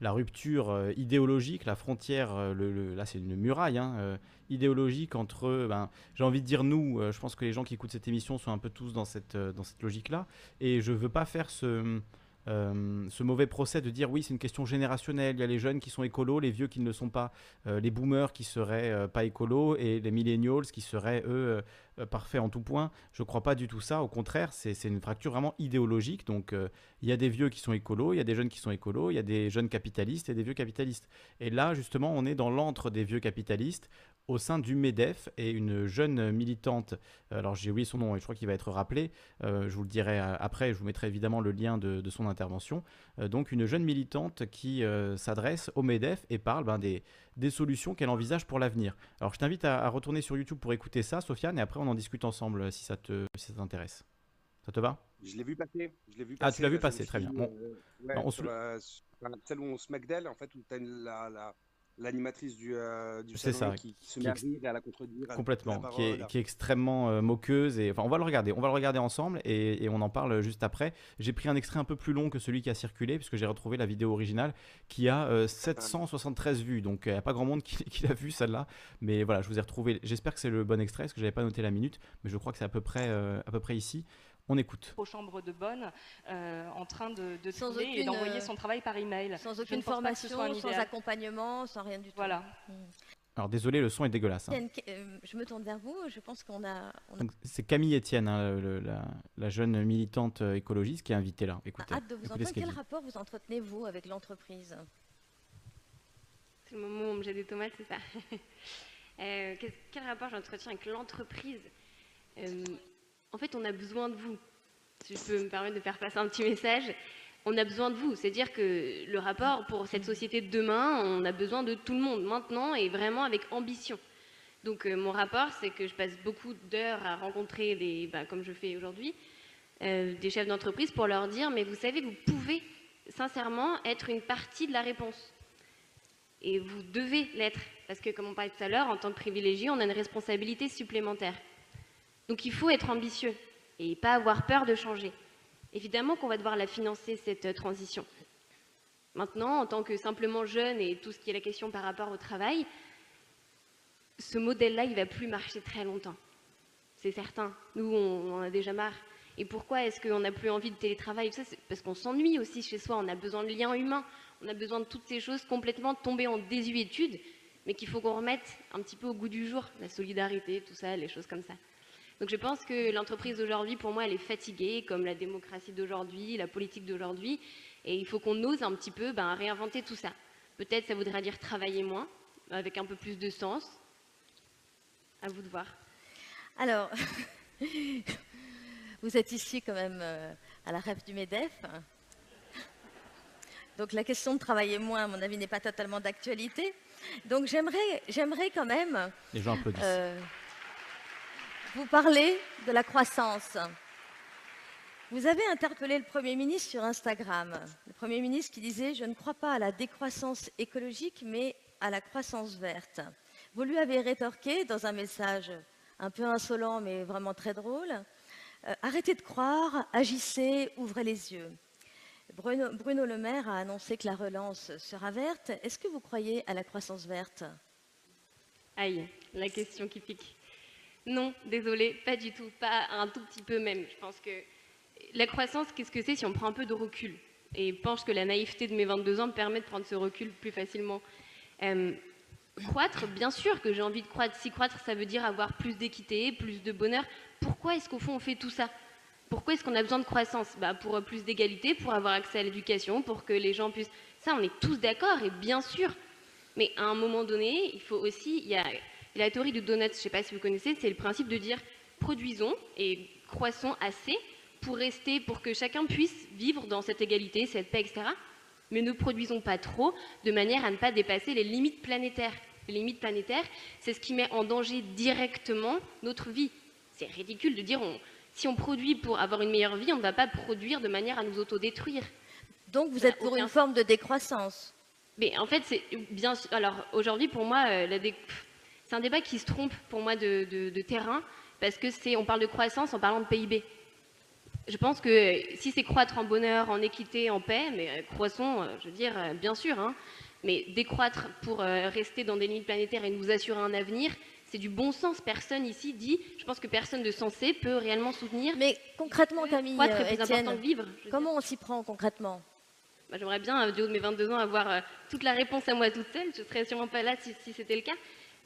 la rupture euh, idéologique, la frontière, le, le- là c'est une muraille hein, idéologique entre, ben, j'ai envie de dire nous, je pense que les gens qui écoutent cette émission sont un peu tous dans cette, dans cette logique-là. Et je veux pas faire ce euh, ce mauvais procès de dire oui, c'est une question générationnelle. Il y a les jeunes qui sont écolos, les vieux qui ne le sont pas, euh, les boomers qui seraient euh, pas écolos et les millennials qui seraient eux parfaits en tout point. Je crois pas du tout ça. Au contraire, c'est une fracture vraiment idéologique. Donc il y a des vieux qui sont écolos, il y a des jeunes qui sont écolos, il y a des jeunes capitalistes et des vieux capitalistes. Et là, justement, on est dans l'antre des vieux capitalistes au sein du MEDEF et une jeune militante, euh, alors j'ai oublié son nom et je crois qu'il va être rappelé, euh, je vous le dirai euh, après, je vous mettrai évidemment le lien de, de son intervention. Euh, donc une jeune militante qui euh, s'adresse au MEDEF et parle ben, des, des solutions qu'elle envisage pour l'avenir. Alors je t'invite à, à retourner sur YouTube pour écouter ça, Sofiane, et après on en discute ensemble si ça te- si ça t'intéresse. Ça te va? Je l'ai vu passer. Je l'ai vu Ah, tu l'as vu passer, très bien. Bon. ouais, Non, on se sur le- la- sur la- celle où on se d'elle, en fait, où tu as la, la- l'animatrice du, euh, du C'est salon ça, qui, qui se met à rire et à la contredire. Complètement, la qui est, parole. qui est extrêmement euh, moqueuse. Et, enfin, on va le regarder, on va le regarder ensemble et, et on en parle juste après. J'ai pris un extrait un peu plus long que celui qui a circulé, puisque j'ai retrouvé la vidéo originale qui a euh, 773 vues. Donc il n'y a pas grand monde qui, qui l'a vu celle-là. Mais voilà, je vous ai retrouvé. J'espère que c'est le bon extrait, parce que j'avais pas noté la minute, mais je crois que c'est à peu près, euh, à peu près ici. On écoute. aux chambres de bonne euh, en train de, de Sans trier et aucune, d'envoyer euh, son travail par email. Sans aucune formation, sans accompagnement, sans rien du tout. Voilà. Mm. Alors désolé, le son est dégueulasse. hein. Euh, je me tourne vers vous. Je pense qu'on a, C'est Camille Etienne, hein, le- la, la jeune militante euh, écologiste qui est invitée là. Écoutez, hâte de vous entendre. Quel dit. rapport vous entretenez-vous avec l'entreprise? C'est le moment où on me jette des tomates, c'est ça? Euh, quel rapport j'entretiens avec l'entreprise? Euh, En fait, on a besoin de vous. Si je peux me permettre de faire passer un petit message, on a besoin de vous. C'est-à-dire que le rapport pour cette société de demain, on a besoin de tout le monde maintenant et vraiment avec ambition. Donc euh, mon rapport, c'est que je passe beaucoup d'heures à rencontrer des, bah, comme je fais aujourd'hui, euh, des chefs d'entreprise pour leur dire, mais vous savez, vous pouvez sincèrement être une partie de la réponse. Et vous devez l'être. Parce que, comme on parlait tout à l'heure, en tant que privilégié, on a une responsabilité supplémentaire. Donc il faut être ambitieux et pas avoir peur de changer. Évidemment qu'on va devoir la financer, cette euh, transition. Maintenant, en tant que simplement jeune et tout ce qui est la question par rapport au travail, ce modèle-là, il va plus marcher très longtemps. C'est certain. Nous, on, en a déjà marre. Et pourquoi est-ce qu'on n'a plus envie de télétravail Ça, parce qu'on s'ennuie aussi chez soi. On a besoin de liens humains. On a besoin de toutes ces choses complètement tombées en désuétude, mais qu'il faut qu'on remette un petit peu au goût du jour. La solidarité, tout ça, les choses comme ça. Donc je pense que l'entreprise d'aujourd'hui, pour moi, elle est fatiguée, comme la démocratie d'aujourd'hui, la politique d'aujourd'hui. Et il faut qu'on ose un petit peu ben, réinventer tout ça. Peut-être ça voudrait dire travailler moins, avec un peu plus de sens. À vous de voir. Alors, vous êtes ici quand même euh, à la rêve du MEDEF. Donc la question de travailler moins, à mon avis, n'est pas totalement d'actualité. Donc j'aimerais, j'aimerais quand même Les gens applaudissent. euh, vous parler de la croissance. Vous avez interpellé le Premier ministre sur Instagram. Le Premier ministre qui disait Je ne crois pas à la décroissance écologique, mais à la croissance verte. Vous lui avez rétorqué dans un message un peu insolent, mais vraiment très drôle euh, Arrêtez de croire, agissez, ouvrez les yeux. Bruno, Bruno Le Maire a annoncé que la relance sera verte. Est-ce que vous croyez à la croissance verte? Aïe, la question qui pique. Non, désolé, pas du tout, pas un tout petit peu même. Je pense que la croissance, qu'est-ce que c'est si on prend un peu de recul? Et je pense que la naïveté de mes 22 ans me permet de prendre ce recul plus facilement. Croître, bien sûr que j'ai envie de croître. Si croître, ça veut dire avoir plus d'équité, plus de bonheur. Pourquoi est-ce qu'au fond on fait tout ça? Pourquoi est-ce qu'on a besoin de croissance? Bah, Pour euh, plus d'égalité, pour avoir accès à l'éducation, pour que les gens puissent... Ça, on est tous d'accord, et bien sûr. Mais à un moment donné, il faut aussi... la théorie de Donuts, je ne sais pas si vous connaissez, c'est le principe de dire produisons et croissons assez pour rester, pour que chacun puisse vivre dans cette égalité, cette paix, etc. Mais ne produisons pas trop, de manière à ne pas dépasser les limites planétaires. Les limites planétaires, c'est ce qui met en danger directement notre vie. c'est ridicule de dire on, si on produit pour avoir une meilleure vie, on ne va pas produire de manière à nous autodétruire. Donc vous êtes pour aucun une forme de décroissance. Mais en fait, c'est bien. sûr- Alors aujourd'hui, pour moi, euh, la dé- c'est un débat qui se trompe pour moi de, de- de terrain parce que c'est, on parle de croissance en parlant de PIB. Je pense que si c'est croître en bonheur, en équité, en paix, mais euh, croissons, euh, je veux dire, euh, bien sûr, hein, mais décroître pour rester dans des limites planétaires et nous assurer un avenir, c'est du bon sens. Personne ici dit, je pense que personne de sensé peut réellement soutenir. Mais concrètement, Camille, croître est plus Étienne, important que vivre. je veux comment on s'y prend concrètement? Bah, J'aimerais bien, du haut de mes 22 ans, avoir toute la réponse à moi toute seule. Je ne serais sûrement pas là si, si c'était le cas.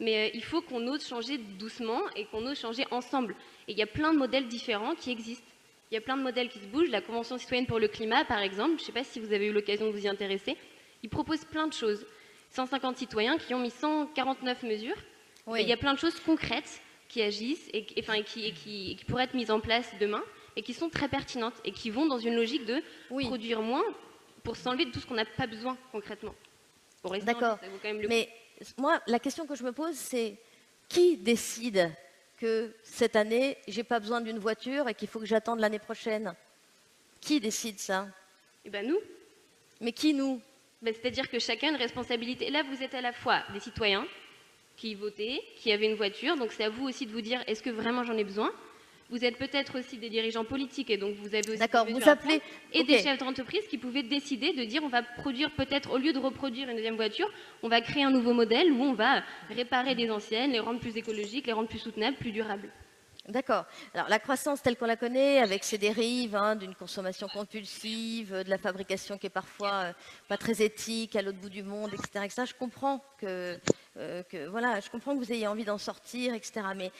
Mais euh, il faut qu'on ose changer doucement et qu'on ose changer ensemble. Et il y a plein de modèles différents qui existent. Il y a plein de modèles qui se bougent. La Convention citoyenne pour le climat, par exemple, je ne sais pas si vous avez eu l'occasion de vous y intéresser, il propose plein de choses. 150 citoyens qui ont mis 149 mesures. Oui. Et il y a plein de choses concrètes qui agissent et, et- enfin, et qui, et qui- et qui pourraient être mises en place demain et qui sont très pertinentes et qui vont dans une logique de Oui. produire moins pour s'enlever de tout ce qu'on n'a pas besoin concrètement. D'accord. ça moi, la question que je me pose, c'est qui décide que cette année, j'ai pas besoin d'une voiture et qu'il faut que j'attende l'année prochaine? Qui décide ça? Et ben nous, Mais qui nous? Ben, c'est-à-dire que chacun a une responsabilité. Là, vous êtes à la fois des citoyens qui votaient, qui avaient une voiture, donc c'est à vous aussi de vous dire est-ce que vraiment j'en ai besoin? Vous êtes peut-être aussi des dirigeants politiques et donc vous avez aussi D'accord, vous appelez. et des chefs d'entreprise qui pouvaient décider de dire on va produire peut-être au lieu de reproduire une deuxième voiture, on va créer un nouveau modèle où on va réparer des anciennes, les rendre plus écologiques, les rendre plus soutenables, plus durables. D'accord. Alors la croissance telle qu'on la connaît, avec ses dérives hein, d'une consommation compulsive, de la fabrication qui est parfois euh, pas très éthique à l'autre bout du monde, etc., etc., Je comprends que, euh, que voilà, je comprends que vous ayez envie d'en sortir, etc. Mais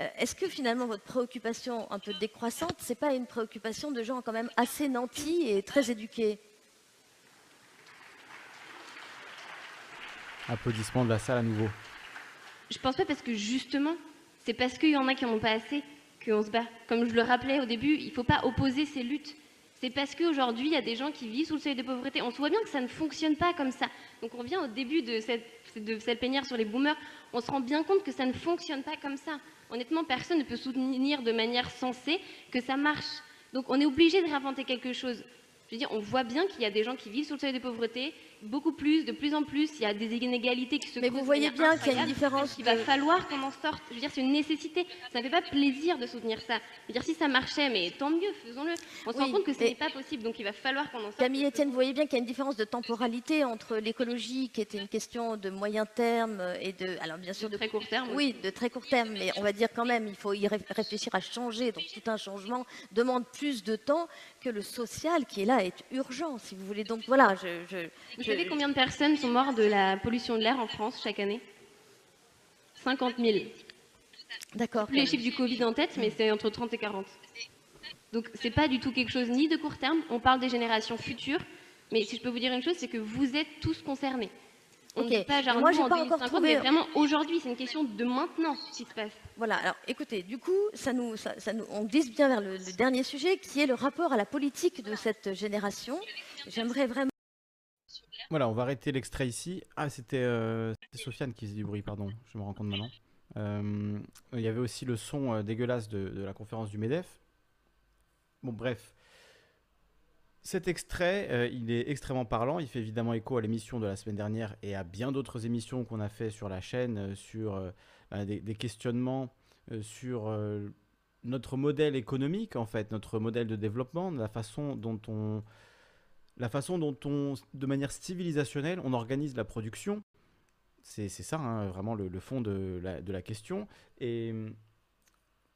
euh, est-ce que finalement votre préoccupation un peu décroissante, c'est pas une préoccupation de gens quand même assez nantis et très éduqués? Applaudissements de la salle à nouveau. Je pense pas parce que justement, c'est parce qu'il y en a qui n'en ont pas assez qu'on se bat. Comme je le rappelais au début, il ne faut pas opposer ces luttes. C'est parce qu'aujourd'hui, il y a des gens qui vivent sous le seuil de pauvreté. On se voit bien que ça ne fonctionne pas comme ça. Donc on revient au début de cette, de sur les boomers. On se rend bien compte que ça ne fonctionne pas comme ça. Honnêtement, personne ne peut soutenir de manière sensée que ça marche. Donc on est obligé de réinventer quelque chose. Je veux dire, on voit bien qu'il y a des gens qui vivent sous le seuil de pauvreté, beaucoup plus, de plus en plus. Il y a des inégalités qui se Mais vous voyez bien qu'il y a une différence. Il va falloir qu'on en sorte. Je veux dire, c'est une nécessité. Ça ne fait pas plaisir de soutenir ça. Je veux dire, si ça marchait, mais tant mieux, faisons-le. On se Oui, rend compte que ce n'est pas possible, donc il va falloir qu'on en sorte. Camille Etienne, vous voyez bien qu'il y a une différence de temporalité entre l'écologie, qui était une question de moyen terme, et de, alors bien sûr de très court terme. Oui, de très court terme, mais on va dire quand même, il faut y ré- réfléchir à changer. Donc tout un changement demande plus de temps que le social qui est là est urgent, si vous voulez. Donc voilà, je- savez combien de personnes sont mortes de la pollution de l'air en France chaque année? 50 000. d'accord. Plus les chiffres du Covid en tête, mais c'est entre 30 et 40. Donc c'est pas du tout quelque chose ni de court terme. On parle des générations futures, mais si je peux vous dire une chose, c'est que vous êtes tous concernés. On Ok. ne dit pas genre Moi, j'ai pas encore 2050, trouvé- mais vraiment aujourd'hui. C'est une question de maintenant qui se passe. Voilà. Alors, écoutez, du coup, ça nous, ça, ça nous, on glisse bien vers le, le dernier sujet, qui est le rapport à la politique de cette génération. J'aimerais vraiment. Voilà, on va arrêter l'extrait ici. Ah, c'était euh, c'était Sofiane qui faisait du bruit, pardon, je me rends compte maintenant. Euh, il y avait aussi le son euh, dégueulasse de, la conférence du MEDEF. Bon, bref. Cet extrait, il est extrêmement parlant. Il fait évidemment écho à l'émission de la semaine dernière et à bien d'autres émissions qu'on a fait sur la chaîne, sur bah, des, des questionnements sur notre modèle économique, en fait, notre modèle de développement, la façon dont on, la façon dont on, de manière civilisationnelle, on organise la production. C'est ça, hein, vraiment le, fond de la, question. Et hum,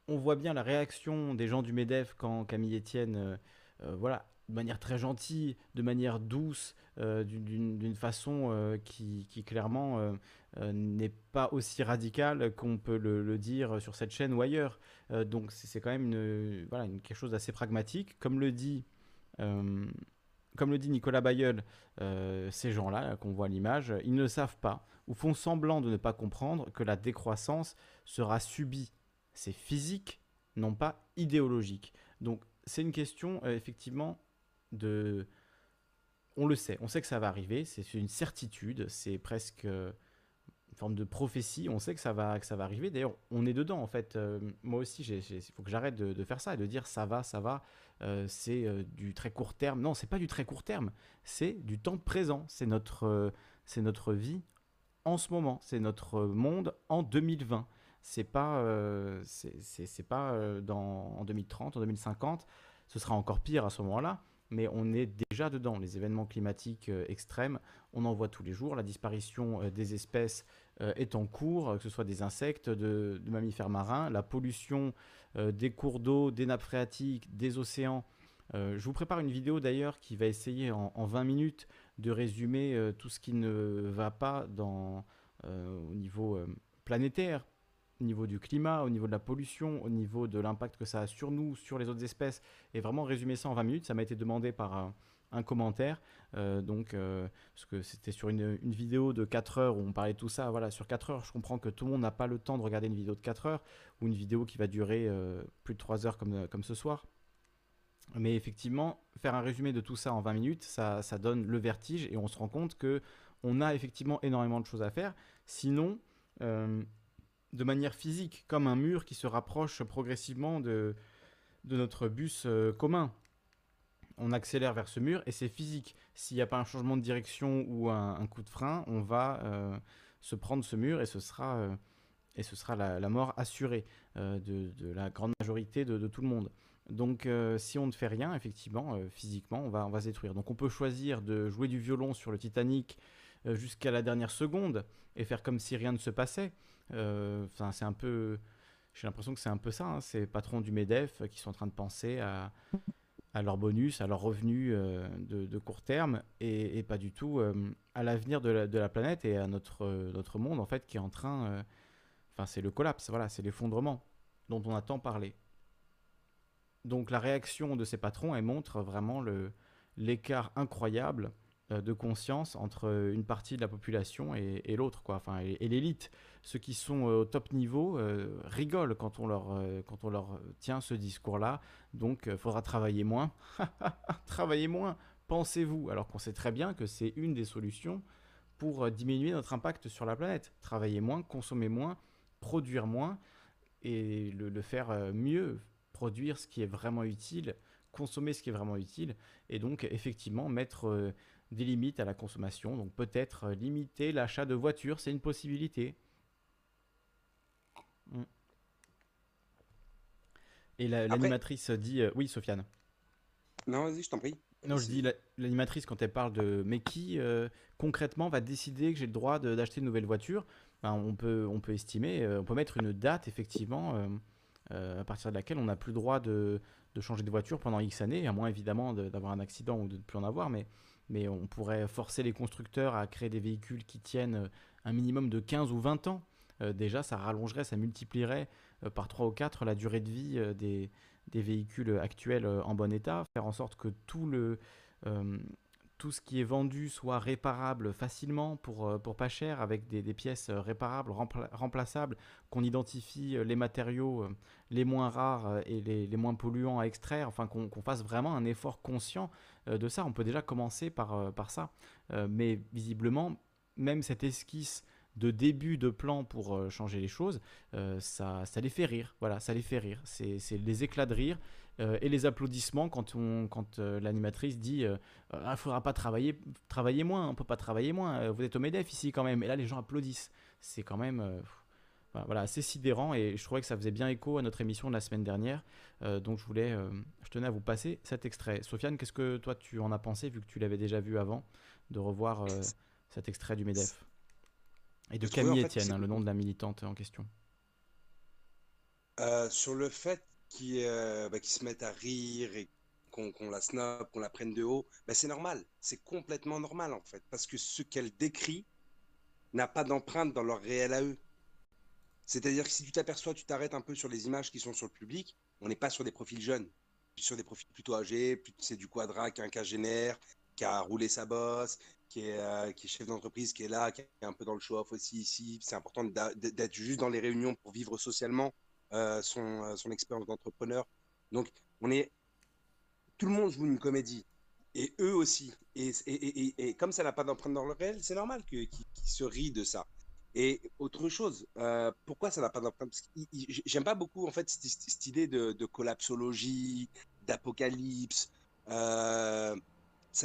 on voit bien la réaction des gens du MEDEF quand Camille Etienne, euh, euh, voilà, de manière très gentille, de manière douce, euh, d'une- façon qui, qui clairement n'est pas aussi radicale qu'on peut le, dire sur cette chaîne ou ailleurs. Donc c'est quand même une, voilà, une- quelque chose d'assez pragmatique. Comme le dit, euh, comme le dit Nicolas Bayeul, euh, ces gens-là là, qu'on voit à l'image, ils ne savent pas ou font semblant de ne pas comprendre que la décroissance sera subie. C'est physique, non pas idéologique. Donc c'est une question euh, effectivement de... On le sait, on sait que ça va arriver, c'est une certitude, c'est presque... euh, forme de prophétie. On sait que ça va, que ça va arriver. D'ailleurs, on est dedans en fait. Euh, moi aussi, il faut que j'arrête de, faire ça et de dire ça va, ça va. Euh, c'est euh, du très court terme. Non, c'est pas du très court terme. C'est du temps présent. C'est notre, c'est notre vie en ce moment. C'est notre monde en 2020. C'est pas, c'est pas dans, en 2030, en 2050. Ce sera encore pire à ce moment-là mais on est déjà dedans. Les événements climatiques extrêmes, on en voit tous les jours. La disparition des espèces euh, est en cours, que ce soit des insectes, de, mammifères marins, la pollution euh, des cours d'eau, des nappes phréatiques, des océans. Euh, je vous prépare une vidéo d'ailleurs qui va essayer en, 20 minutes de résumer tout ce qui ne va pas dans, au niveau planétaire, au niveau du climat, au niveau de la pollution, au niveau de l'impact que ça a sur nous, sur les autres espèces, et vraiment résumer ça en 20 minutes. Ça m'a été demandé par un commentaire. Euh, donc, euh, parce que c'était sur une, vidéo de 4 heures où on parlait tout ça. Voilà, sur 4 heures, je comprends que tout le monde n'a pas le temps de regarder une vidéo de 4 heures ou une vidéo qui va durer euh, plus de 3 heures comme, comme ce soir. Mais effectivement, faire un résumé de tout ça en 20 minutes, ça, ça donne le vertige et on se rend compte que on a effectivement énormément de choses à faire. Sinon, de manière physique, comme un mur qui se rapproche progressivement de, de notre bus commun on accélère vers ce mur et c'est physique. S'il n'y a pas un changement de direction ou un, coup de frein, on va euh, se prendre ce mur et ce sera, euh, et ce sera la, mort assurée euh, de, la grande majorité de, tout le monde. Donc si on ne fait rien, effectivement, physiquement, on va, on va se détruire. Donc on peut choisir de jouer du violon sur le Titanic jusqu'à la dernière seconde et faire comme si rien ne se passait. Enfin, c'est un peu... J'ai l'impression que c'est un peu ça, hein, ces patrons du MEDEF qui sont en train de penser à à leurs bonus, à leurs revenus euh, de, court terme et, pas du tout euh, à l'avenir de, la, planète et à notre, euh, notre monde en fait qui est en train, enfin c'est le collapse, voilà, c'est l'effondrement dont on a tant parlé. Donc la réaction de ces patrons, elle montre vraiment l'écart incroyable de conscience entre une partie de la population et, l'autre, quoi, enfin et l'élite ceux qui sont euh, au top niveau euh, rigolent quand on, leur, euh, quand on leur tient ce discours-là. Donc, il faudra travailler moins. travailler moins, pensez-vous Alors qu'on sait très bien que c'est une des solutions pour diminuer notre impact sur la planète. Travailler moins, consommer moins, produire moins et le, faire mieux, produire ce qui est vraiment utile, consommer ce qui est vraiment utile et donc effectivement mettre des limites à la consommation. Donc peut-être limiter l'achat de voitures, c'est une possibilité. Mm. Et l'animatrice dit euh, oui, Sofiane. Non, vas-y, je t'en prie. Non, je dis l'animatrice quand elle parle de mais qui euh, concrètement va décider que j'ai le droit d'acheter une nouvelle voiture? Ben, on peut on peut estimer, euh, on peut mettre une date effectivement à partir de laquelle on n'a plus le droit de, de, changer de voiture pendant X années, à moins évidemment d'avoir un accident ou de ne plus en avoir, mais mais on pourrait forcer les constructeurs à créer des véhicules qui tiennent un minimum de 15 ou 20 ans. Euh, déjà ça rallongerait, ça multiplierait euh, par 3 ou 4 la durée de vie euh, des, véhicules actuels en bon état, faire en sorte que tout le tout ce qui est vendu soit réparable facilement pour, pour pas cher, avec des, pièces réparables, remplaçables, qu'on identifie les matériaux les moins rares et les, moins polluants à extraire, enfin qu'on fasse vraiment un effort conscient de ça. On peut déjà commencer par, par ça. mais visiblement, même cette esquisse de début de plan pour euh, changer les choses, euh, ça, ça les fait rire. Voilà, ça les fait rire. C'est les éclats de rire euh, et les applaudissements quand, on, quand l'animatrice dit il ah, ne faudra pas travailler, travailler moins, on peut pas travailler moins, vous êtes au MEDEF ici quand même. Et là, les gens applaudissent. C'est quand même voilà, assez sidérant et je trouvais que ça faisait bien écho à notre émission de la semaine dernière. donc je voulais, je tenais à vous passer cet extrait. Sofiane, qu'est-ce que toi tu en as pensé vu que tu l'avais déjà vu avant de revoir cet extrait du MEDEF? Et de Camille Etienne, hein, le nom de la militante en question. Euh, sur le fait euh, bah, qu'ils se mettent à rire et qu'on la snob, qu'on la prenne de haut, bah, c'est normal. C'est complètement normal en fait. Parce que ce qu'elle décrit n'a pas d'empreinte dans leur réel à eux. C'est-à-dire que si tu t'aperçois, tu t'arrêtes un peu sur les images qui sont sur le public, on n'est pas sur des profils jeunes. Sur des profils plutôt âgés, c'est du quadra, qui un génère, qui a roulé sa bosse, euh, qui est, chef d'entreprise, qui est là, qui est un peu dans le show-off aussi ici. C'est important d'être juste dans les réunions pour vivre socialement euh, euh, son, expérience d'entrepreneur. Donc, on est. Tout le monde joue une comédie. Et eux aussi. Et, comme ça n'a pas d'empreinte dans le réel, c'est normal qu'ils se rient de ça. Et autre chose, euh, pourquoi ça n'a pas d'empreinte? Parce que J'aime pas beaucoup en fait cette, idée de, de collapsologie, d'apocalypse. Ça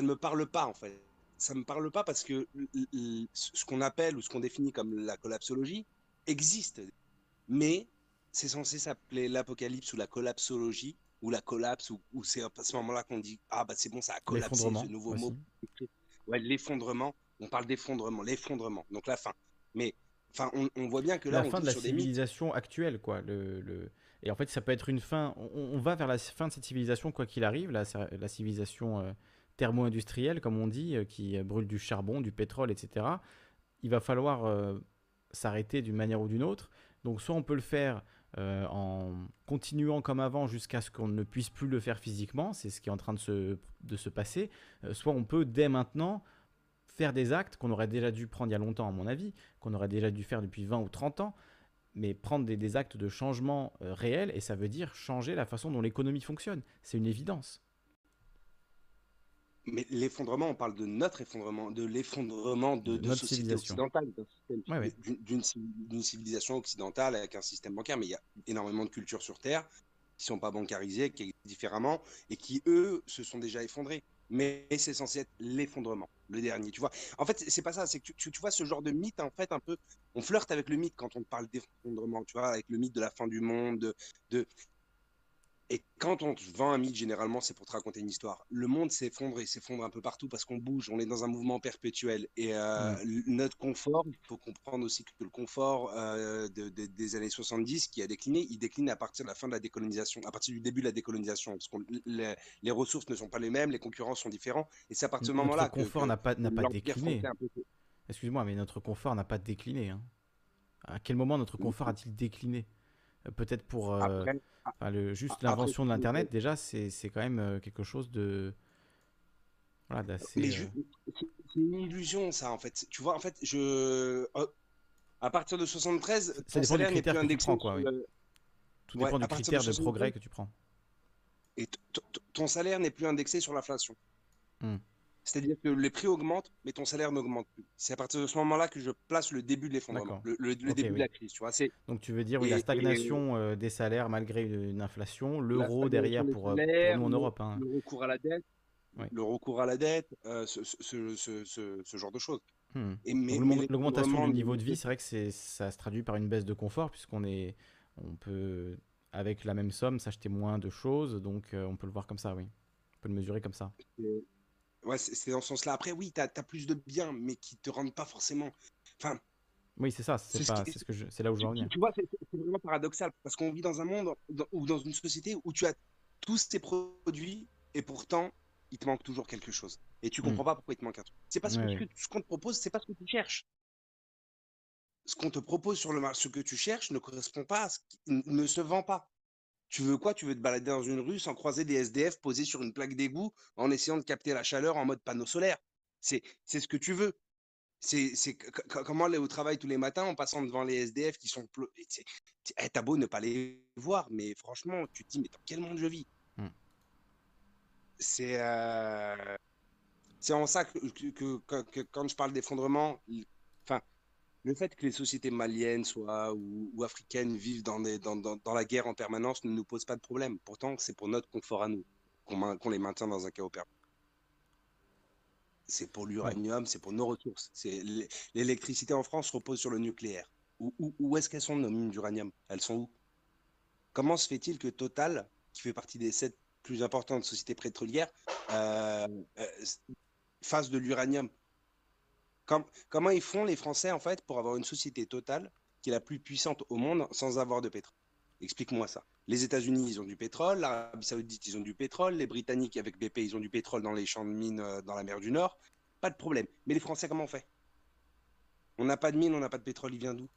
ne me parle pas en fait. Ça me parle pas parce que ce qu'on appelle ou ce qu'on définit comme la collapsologie existe, mais c'est censé s'appeler l'apocalypse ou la collapsologie ou la collapse ou, c'est à ce moment-là qu'on dit ah bah c'est bon ça a collapsé L'effondrement ce nouveau aussi. mot. Ouais, l'effondrement. On parle d'effondrement, l'effondrement. Donc la fin. Mais enfin, on, on voit bien que là, la on fin de la civilisation actuelle, quoi. Le, le- Et en fait, ça peut être une fin. On, on va vers la fin de cette civilisation, quoi qu'il arrive, la, la civilisation euh, thermo-industrielle, comme on dit, euh, qui euh, brûle du charbon, du pétrole, etc. Il va falloir euh, s'arrêter d'une manière ou d'une autre. Donc, soit on peut le faire euh, en continuant comme avant jusqu'à ce qu'on ne puisse plus le faire physiquement, c'est ce qui est en train de se, de se passer, euh, soit on peut dès maintenant faire des actes qu'on aurait déjà dû prendre il y a longtemps, à mon avis, qu'on aurait déjà dû faire depuis 20 ou 30 ans, mais prendre des, des actes de changement euh, réel, et ça veut dire changer la façon dont l'économie fonctionne. C'est une évidence. Mais l'effondrement, on parle de notre effondrement, de l'effondrement de, De de Ouais, ouais. d'une- d'une civi- d'une civilisation occidentale avec un système bancaire. Mais il y a énormément de cultures sur Terre qui sont pas bancarisées, qui existent différemment et qui, eux, se sont déjà effondrés. Mais c'est censé être l'effondrement, le dernier. Tu vois, en fait, c'est pas ça. C'est que tu, tu- tu vois ce genre de mythe, en fait, un peu. On flirte avec le mythe quand on parle d'effondrement. Tu vois, avec le mythe de la fin du monde, de, de- et quand on te vend un mythe, généralement, c'est pour te raconter une histoire. Le monde s'effondre et s'effondre un peu partout parce qu'on bouge, on est dans un mouvement perpétuel. Et euh, l- notre confort, il faut comprendre aussi que le confort euh, de- de- des années 70 qui a décliné, il décline à partir de la fin de la décolonisation, à partir du début de la décolonisation, parce que les, les ressources ne sont pas les mêmes, les concurrents sont différents. Et c'est à partir de ce Notre moment-là que, confort n'a pas, n'a pas l'Empire décliné. peu- Excuse-moi, mais notre confort n'a pas décliné. hein. À quel moment notre confort a-t-il décliné? Euh, Peut-être pour euh, Après, enfin, le, juste après, l'invention de l'Internet, déjà, c'est quand même euh, quelque chose de. Voilà, d'assez. Mais euh, c'est une illusion, ça, en fait. Tu vois, en fait, je. euh, À partir de 73, Ça ton dépend du salaire n'est critère plus que tu prends, quoi, oui. Tout dépend du de critère de 73, progrès que tu prends. Et ton salaire n'est plus indexé sur l'inflation. Hmm. C'est-à-dire que les prix augmentent, mais ton salaire n'augmente plus. C'est à partir de ce moment-là que je place le début de l'effondrement, le, le- le Ok, début oui. de la crise. Tu vois, Donc tu veux dire, oui, la Et- stagnation euh, des salaires malgré une, inflation, la l'euro derrière pour, euh, salaires, pour nous en Europe. hein. le recours à la dette, Oui. le recours à la dette, euh, ce, ce- ce- ce- ce- ce genre de choses. Hmm. Et L'augmentation du niveau de vie, c'est vrai que ça se traduit par une baisse de confort, puisqu'on est, on peut, avec la même somme, s'acheter moins de choses, donc euh, on peut le voir comme ça, oui. On peut le mesurer comme ça. C'est- Ouais, c'est dans ce sens-là. Après, oui, tu as, plus de biens, mais qui te rendent pas forcément. Enfin, Oui, c'est ça, c'est, ce que je- là où je veux en tu, venir. tu vois, c'est vraiment paradoxal parce qu'on vit dans un monde ou dans une société où tu as tous ces produits et pourtant il te manque toujours quelque chose. Et tu Mm. comprends pas pourquoi il te manque un truc. C'est parce que Ouais, ce que- ce qu'on te propose, c'est pas ce que tu cherches. Ce qu'on te propose sur le marché, ce que tu cherches ne correspond pas à ce qui ne se vend pas. Tu veux quoi? Tu veux te balader dans une rue sans croiser des SDF posés sur une plaque d'égout en essayant de capter la chaleur en mode panneau solaire? C'est ce que tu veux. C'est comment aller au travail tous les matins en passant devant les SDF qui sont eh, T'as beau ne pas les voir, mais franchement, tu te dis mais dans quel monde je vis? C'est euh, c'est en ça que, que- que- que- que quand je parle d'effondrement, le fait que les sociétés maliennes soient ou, ou africaines vivent dans, des- dans, dans- dans la guerre en permanence ne nous pose pas de problème. Pourtant, c'est pour notre confort à nous qu'on les maintient dans un chaos permanent. C'est pour l'uranium, c'est pour nos ressources. L'électricité en France repose sur le nucléaire. Où, où- où est-ce qu'elles sont nos mines d'uranium? Elles sont où? Comment se fait-il que Total, qui fait partie des sept plus importantes sociétés pétrolières, euh, euh, fasse de l'uranium? Com- Comment ils font les Français en fait pour avoir une société Total qui est la plus puissante au monde sans avoir de pétrole? Explique-moi ça. Les États-Unis, ils ont du pétrole, l'Arabie Saoudite, ils ont du pétrole, les Britanniques avec BP, ils ont du pétrole dans les champs de mines euh, dans la mer du Nord. Pas de problème. Mais les Français, comment on fait? On n'a pas de mine, on n'a pas de pétrole, il vient d'où?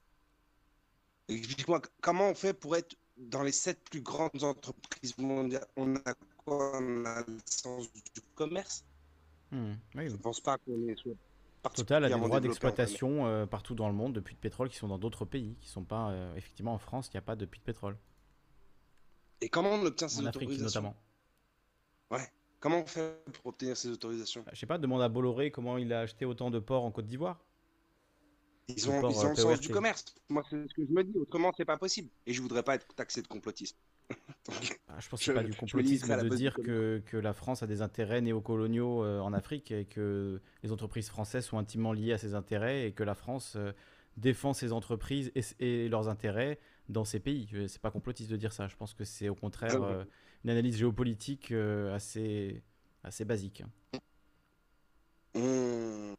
Explique-moi, comment on fait pour être dans les sept plus grandes entreprises mondiales? On a quoi? On a le sens du commerce? Hmm, oui, Je ne pense pas qu'on est Total a des droits d'exploitation euh, partout dans le monde de puits de pétrole qui sont dans d'autres pays, qui sont pas euh, effectivement en France, il n'y a pas de puits de pétrole, Et comment on obtient ces en Afrique autorisations notamment. Ouais. Comment on fait pour obtenir ces autorisations? Je sais pas, demande à Bolloré comment il a acheté autant de ports en Côte d'Ivoire. Ils ont, ils ont euh, le sens du commerce. Moi, c'est ce que je me dis. Autrement, c'est pas possible. Et je voudrais pas être taxé de complotisme. Donc, Ah, je pense que c'est pas du complotisme de dire que, que la France a des intérêts néocoloniaux euh, en Afrique et que les entreprises françaises sont intimement liées à ces intérêts et que la France euh, défend ses entreprises et, leurs intérêts dans ces pays. Euh, C'est pas complotiste de dire ça. Je pense que c'est au contraire ouais. euh, une analyse géopolitique assez, assez basique. on-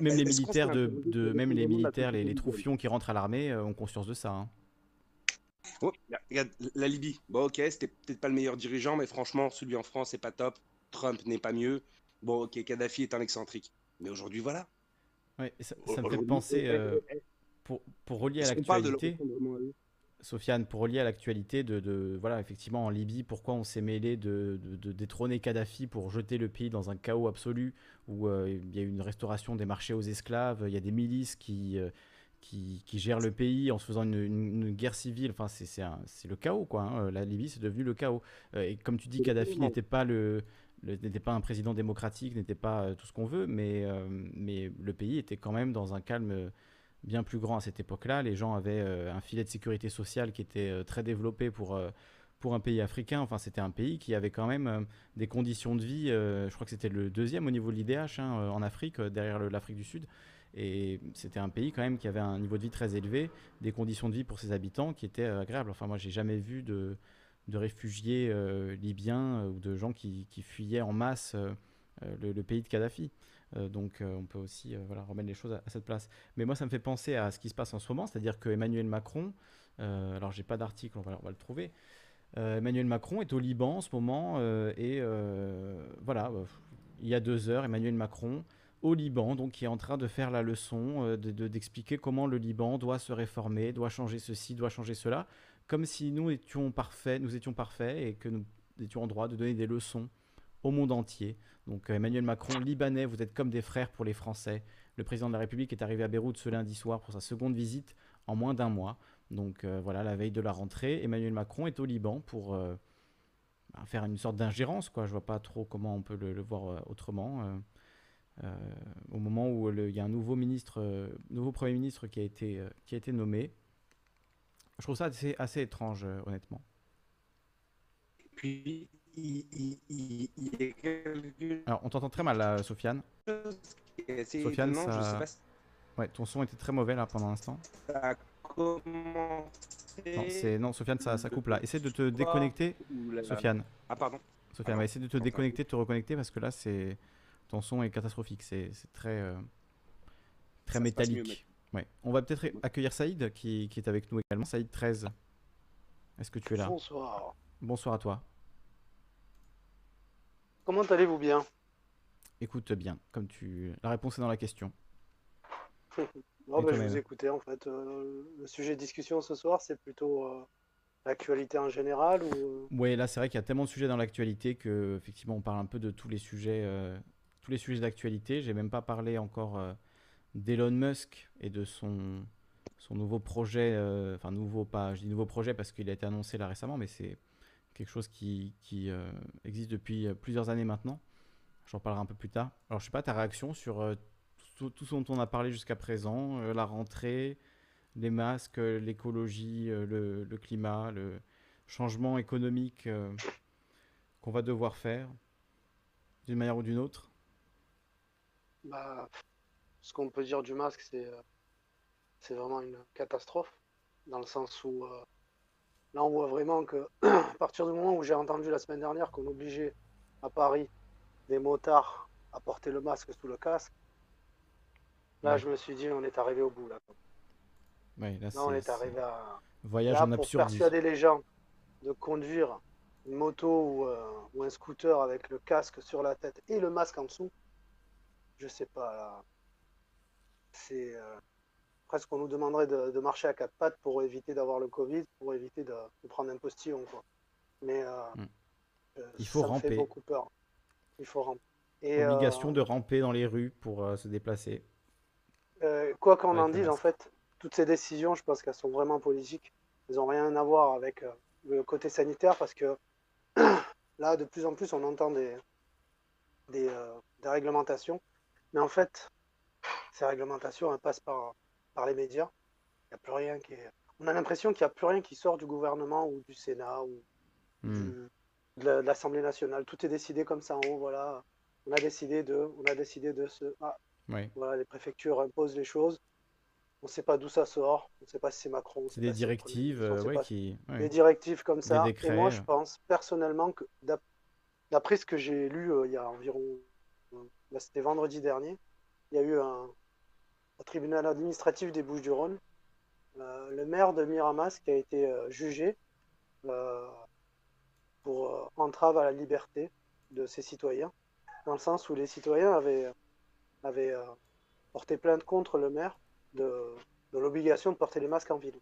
Même les militaires, de, même les militaires, les, troufions qui rentrent à l'armée ont conscience de ça. hein. Oh, regarde, la Libye. Bon, ok, c'était peut-être pas le meilleur dirigeant, mais franchement, celui en France, c'est pas top. Trump n'est pas mieux. Bon, ok, Kadhafi est un excentrique. Mais aujourd'hui, voilà. Ouais, ça, ça me fait penser, euh, eh, pour, pour relier à l'actualité, Sofiane, pour relier à l'actualité de, de- voilà, effectivement, en Libye, pourquoi on s'est mêlé de, de- de détrôner Kadhafi pour jeter le pays dans un chaos absolu où euh, il y a eu une restauration des marchés aux esclaves, il y a des milices qui, euh, qui, qui gèrent le pays en se faisant une, une- une guerre civile. Enfin, c'est le chaos, quoi. hein. La Libye, c'est devenu le chaos. Euh, et comme tu dis, Kadhafi n'était pas le le- n'était pas un président démocratique, n'était pas euh, tout ce qu'on veut, mais, euh, mais le pays était quand même dans un calme bien plus grand à cette époque-là. Les gens avaient euh, un filet de sécurité sociale qui était euh, très développé pour, pour un pays africain. Enfin, c'était un pays qui avait quand même des conditions de vie. je crois que c'était le deuxième au niveau de l'IDH hein, en Afrique, derrière l'Afrique du Sud. Et c'était un pays quand même qui avait un niveau de vie très élevé, des conditions de vie pour ses habitants qui étaient euh, agréables. Enfin, moi, j'ai jamais vu de, réfugiés euh, libyens euh, ou de gens qui, fuyaient en masse le, pays de Kadhafi. Donc, on peut aussi remettre les choses à, cette place. Mais moi, ça me fait penser à ce qui se passe en ce moment, c'est-à-dire que Emmanuel Macron, alors j'ai pas d'article, on va, le trouver. Emmanuel Macron est au Liban en ce moment et voilà, il y a deux heures, Emmanuel Macron au Liban, donc qui est en train de faire la leçon, euh, de- de- d'expliquer comment le Liban doit se réformer, doit changer ceci, doit changer cela, comme si nous étions parfaits, nous étions parfaits et que nous étions en droit de donner des leçons au monde entier. Donc euh, Emmanuel Macron, Libanais, vous êtes comme des frères pour les Français. Le président de la République est arrivé à Beyrouth ce lundi soir pour sa seconde visite en moins d'un mois. Donc euh, voilà, la veille de la rentrée, Emmanuel Macron est au Liban pour bah, faire une sorte d'ingérence. Quoi. Je vois pas trop comment on peut le, voir autrement. Au moment où il y a un nouveau ministre, euh, nouveau Premier ministre qui a été, euh, qui a été nommé. Je trouve ça assez, assez étrange, euh, honnêtement. Puis, il, il- il- il y a quelque Alors, on t'entend très mal là, Sofiane. Sofiane, étonnant, je ça- sais pas si Ouais, ton son était très mauvais là pendant l'instant. ça a commencé Non, Sofiane, ça, ça coupe là. Essaie de te déconnecter, Sofiane. Ah, pardon. Sofiane, va essayer de te déconnecter, de te reconnecter parce que là, c'est ton son est catastrophique. C'est très euh, très Ça se passe mieux, métallique. Ouais. On va peut-être accueillir Saïd qui, qui est avec nous également. Saïd 13. Est-ce que tu es là? Bonsoir. Bonsoir à toi. Comment allez-vous bien? Écoute bien, comme tu. La réponse est dans la question. Non, bah, je vous écoutais en fait. Euh, le sujet de discussion ce soir, c'est plutôt euh, l'actualité en général ou Ouais, là, c'est vrai qu'il y a tellement de sujets dans l'actualité que, effectivement, on parle un peu de tous les sujets, euh, tous les sujets d'actualité. J'ai même pas parlé encore euh, d'Elon Musk et de son, son nouveau projet, euh, enfin nouveau pas, je dis nouveau projet parce qu'il a été annoncé là récemment, mais c'est quelque chose qui, qui euh, existe depuis plusieurs années maintenant. J'en parlerai un peu plus tard. Alors, je sais pas ta réaction sur tout, ce dont on a parlé jusqu'à présent, la rentrée, les masques, l'écologie, le, climat, le changement économique qu'on va devoir faire d'une manière ou d'une autre? Bah, ce qu'on peut dire du masque, c'est euh, c'est vraiment une catastrophe dans le sens où euh, là on voit vraiment que à partir du moment où j'ai entendu la semaine dernière qu'on obligeait à Paris des motards à porter le masque sous le casque, là Ouais. je me suis dit on est arrivé au bout là. Ouais, là, Là on est arrivé à voyage Là, en pour absurdie. persuader les gens de conduire une moto ou, euh, ou un scooter avec le casque sur la tête et le masque en dessous, je sais pas. là. C'est euh, presque qu'on nous demanderait de, de marcher à quatre pattes pour éviter d'avoir le Covid, pour éviter de, de prendre un postillon. Quoi. Mais euh, Mm. euh, Il faut ça me ramper. fait beaucoup peur. Il faut ramper. Et, Obligation euh, de ramper dans les rues pour se déplacer. quoi qu'on en dise, en fait, toutes ces décisions, je pense qu'elles sont vraiment politiques. Elles n'ont rien à voir avec le côté sanitaire parce que là, de plus en plus, on entend des, des, euh, des réglementations. Mais en fait, ces réglementations, elles passent par par les médias. Il a plus rien qui est... On a l'impression qu'il n'y a plus rien qui sort du gouvernement ou du Sénat ou Hmm. du- de la- de l'Assemblée nationale. Tout est décidé comme ça en haut. Voilà, on a décidé de, on a décidé de ce. Ah, Ouais. voilà, les préfectures imposent les choses. On ne sait pas d'où ça sort. On ne sait pas si c'est Macron. on C'est des directives euh, ouais, qui. ouais. des directives comme Des ça. décrets, Et moi, je pense personnellement que d'ap- d'après ce que j'ai lu euh, il y a environ, là, c'était vendredi dernier, il y a eu un, tribunal administratif des Bouches-du-Rhône, euh, le maire de Miramas qui a été euh, jugé euh, pour entrave à la liberté de ses citoyens, dans le sens où les citoyens avaient, avaient porté plainte contre le maire de, de l'obligation de porter les masques en ville.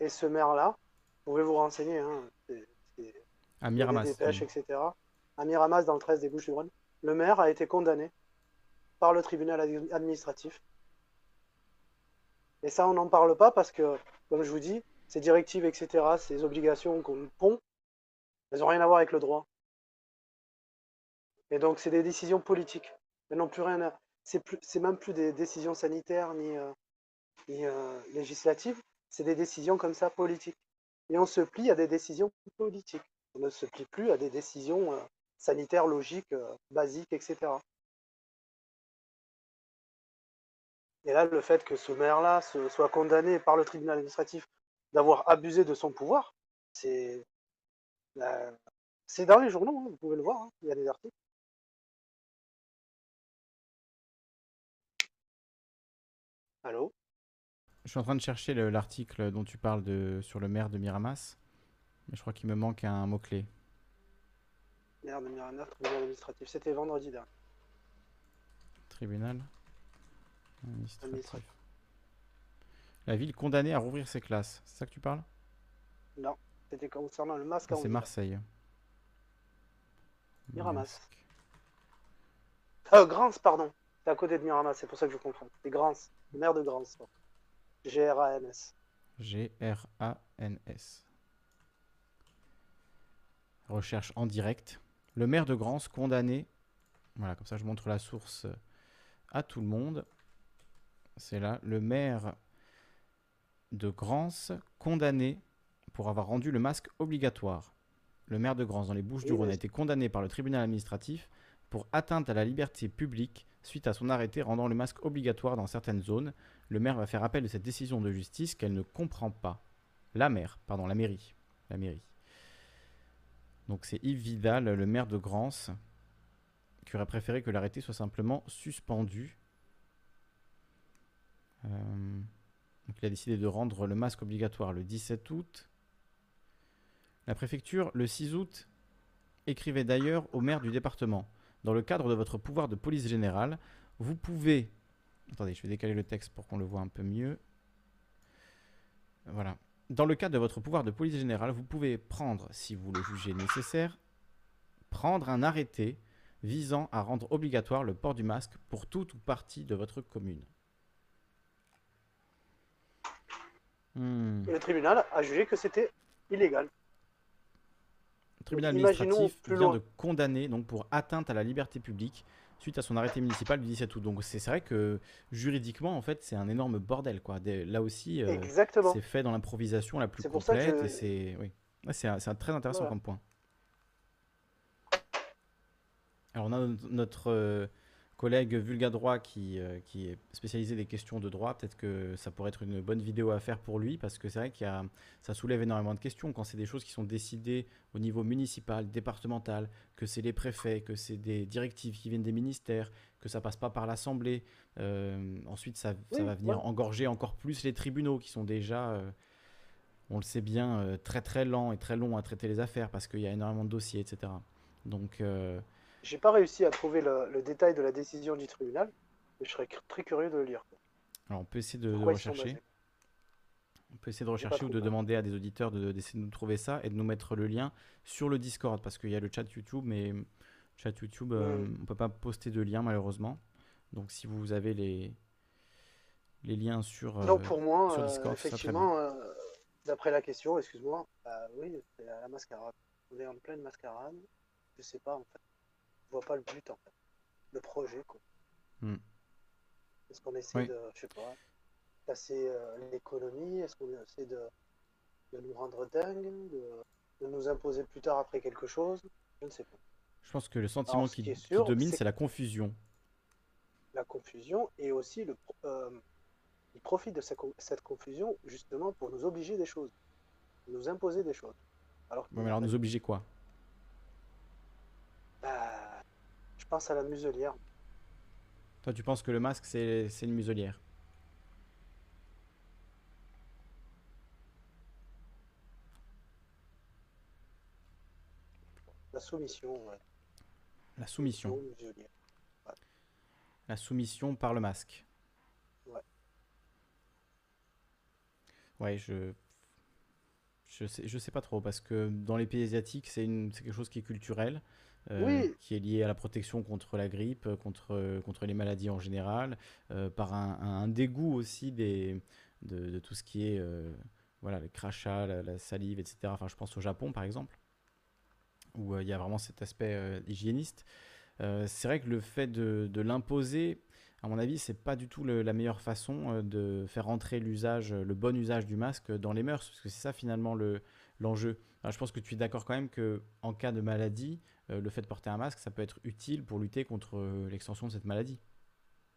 Et ce maire-là, vous pouvez vous renseigner, hein, c'est- c'est- À Miramas. des dépêches, etc. À Miramas, dans le 13 des Bouches-du-Rhône, le maire a été condamné par le tribunal ad- administratif. Et ça, on n'en parle pas parce que, comme je vous dis, ces directives, etc., ces obligations qu'on pond, elles n'ont rien à voir avec le droit. Et donc, c'est des décisions politiques. Elles n'ont plus rien. C'est même plus des décisions sanitaires ni, euh, euh, législatives, c'est des décisions comme ça politiques. Et on se plie à des décisions politiques. On ne se plie plus à des décisions euh, sanitaires, logiques, euh, basiques, etc. Et là, le fait que ce maire-là soit condamné par le tribunal administratif d'avoir abusé de son pouvoir, c'est c'est dans les journaux, hein, vous pouvez le voir, hein, il y a des articles. Allô? Je suis en train de chercher le- l'article dont tu parles sur le maire de Miramas. Mais je crois qu'il me manque un mot-clé. Maire de Miramas, tribunal administratif, c'était vendredi dernier. Tribunal administratif. Administratif. La ville condamnée à rouvrir ses classes. C'est ça que tu parles? Non, c'était concernant le masque Ah, C'est. Marseille. Miramas. Euh, Grance, pardon. C'est à côté de Miramas, c'est pour ça que je confonds. C'est Grance, maire de Grance. G-R-A-N-S. G-R-A-N-S. Recherche en direct. Le maire de Grance condamné. Voilà, comme ça je montre la source euh, à tout le monde. C'est là. Le maire de Grance condamné pour avoir rendu le masque obligatoire. Le maire de Grance dans les Bouches du Rhône a été condamné par le tribunal administratif pour atteinte à la liberté publique suite à son arrêté rendant le masque obligatoire dans certaines zones. Le maire va faire appel de cette décision de justice qu'elle ne comprend pas. La maire, pardon, la mairie. La mairie. Donc c'est Yves Vidal, le maire de Grance, qui aurait préféré que l'arrêté soit simplement suspendu. Euh, il a décidé de rendre le masque obligatoire le 17 août. La préfecture, le 6 août, écrivait d'ailleurs au maire du département. Dans le cadre de votre pouvoir de police générale, vous pouvez... Attendez, je vais décaler le texte pour qu'on le voit un peu mieux. Voilà. Dans le cadre de votre pouvoir de police générale, vous pouvez prendre, si vous le jugez nécessaire, prendre un arrêté visant à rendre obligatoire le port du masque pour toute ou partie de votre commune. Hmm. Et le tribunal a jugé que c'était illégal. Le tribunal administratif vient de condamner donc pour atteinte à la liberté publique suite à son arrêté municipal du 17 août. Donc c'est vrai que juridiquement en fait c'est un énorme bordel quoi. Des- là aussi euh, c'est fait dans l'improvisation la plus complète je- c'est oui. Ouais, c'est un- très intéressant Voilà. comme point. Alors on a no- notre euh, collègue Vulga Droit qui, euh, qui est spécialisé des questions de droit. Peut-être que ça pourrait être une bonne vidéo à faire pour lui parce que c'est vrai a, ça soulève énormément de questions quand c'est des choses qui sont décidées au niveau municipal, départemental, que c'est les préfets, que c'est des directives qui viennent des ministères, que ça passe pas par l'Assemblée. Euh, ensuite, ça, va venir engorger encore plus les tribunaux qui sont déjà, euh, on le sait bien, très très lents et très longs à traiter les affaires parce qu'il y a énormément de dossiers, etc. Donc, J'ai pas réussi à trouver le, le détail de la décision du tribunal, mais je serais très curieux de le lire. alors on peut essayer de, de rechercher. On peut essayer de rechercher ou de demander à des auditeurs de- d'essayer de nous trouver ça et de nous mettre le lien sur le Discord parce qu'il y a le chat YouTube, mais le chat YouTube, euh, on peut pas poster de lien malheureusement. Donc si vous avez les, les liens sur, Donc euh, pour moi, sur euh, Discord, effectivement, euh, d'après la question, excuse-moi, bah oui, c'est la mascarade. On est en pleine mascarade. Je sais pas en fait. Je vois pas le but en fait. Le projet quoi. Hmm. Est-ce qu'on essaie Oui. de, je sais pas, casser euh, l'économie? Est-ce qu'on essaie de, de nous rendre dingues de, de nous imposer plus tard après quelque chose? Je ne sais pas. Je pense que le sentiment Alors, qui, domine, c'est la confusion. la confusion et aussi le, pro- euh, ils profitent de cette, co- cette confusion justement pour nous obliger des choses, nous imposer des choses. Alors, que, Ouais, mais alors nous obliger quoi? Bah, pense à la muselière. Toi, tu penses que le masque, c'est une muselière La soumission, ouais. La soumission. muselière. La soumission par le masque. Ouais. Ouais, je. Je sais, je sais pas trop, parce que dans les pays asiatiques, c'est une- c'est quelque chose qui est culturel, Oui. qui est lié à la protection contre la grippe, euh, contre, contre les maladies en général, euh, par un, dégoût aussi des, de, de tout ce qui est euh, voilà, le crachat, la, la salive, etc. Enfin, je pense au Japon, par exemple, où euh, il y a vraiment cet aspect euh, hygiéniste. Euh, c'est vrai que le fait de, de l'imposer, à mon avis, c'est pas du tout le- la meilleure façon euh, de faire rentrer l'usage, le bon usage du masque dans les mœurs, parce que c'est ça finalement le, l'enjeu. Alors, je pense que tu es d'accord quand même que en cas de maladie, euh, le fait de porter un masque, ça peut être utile pour lutter contre euh, l'extension de cette maladie.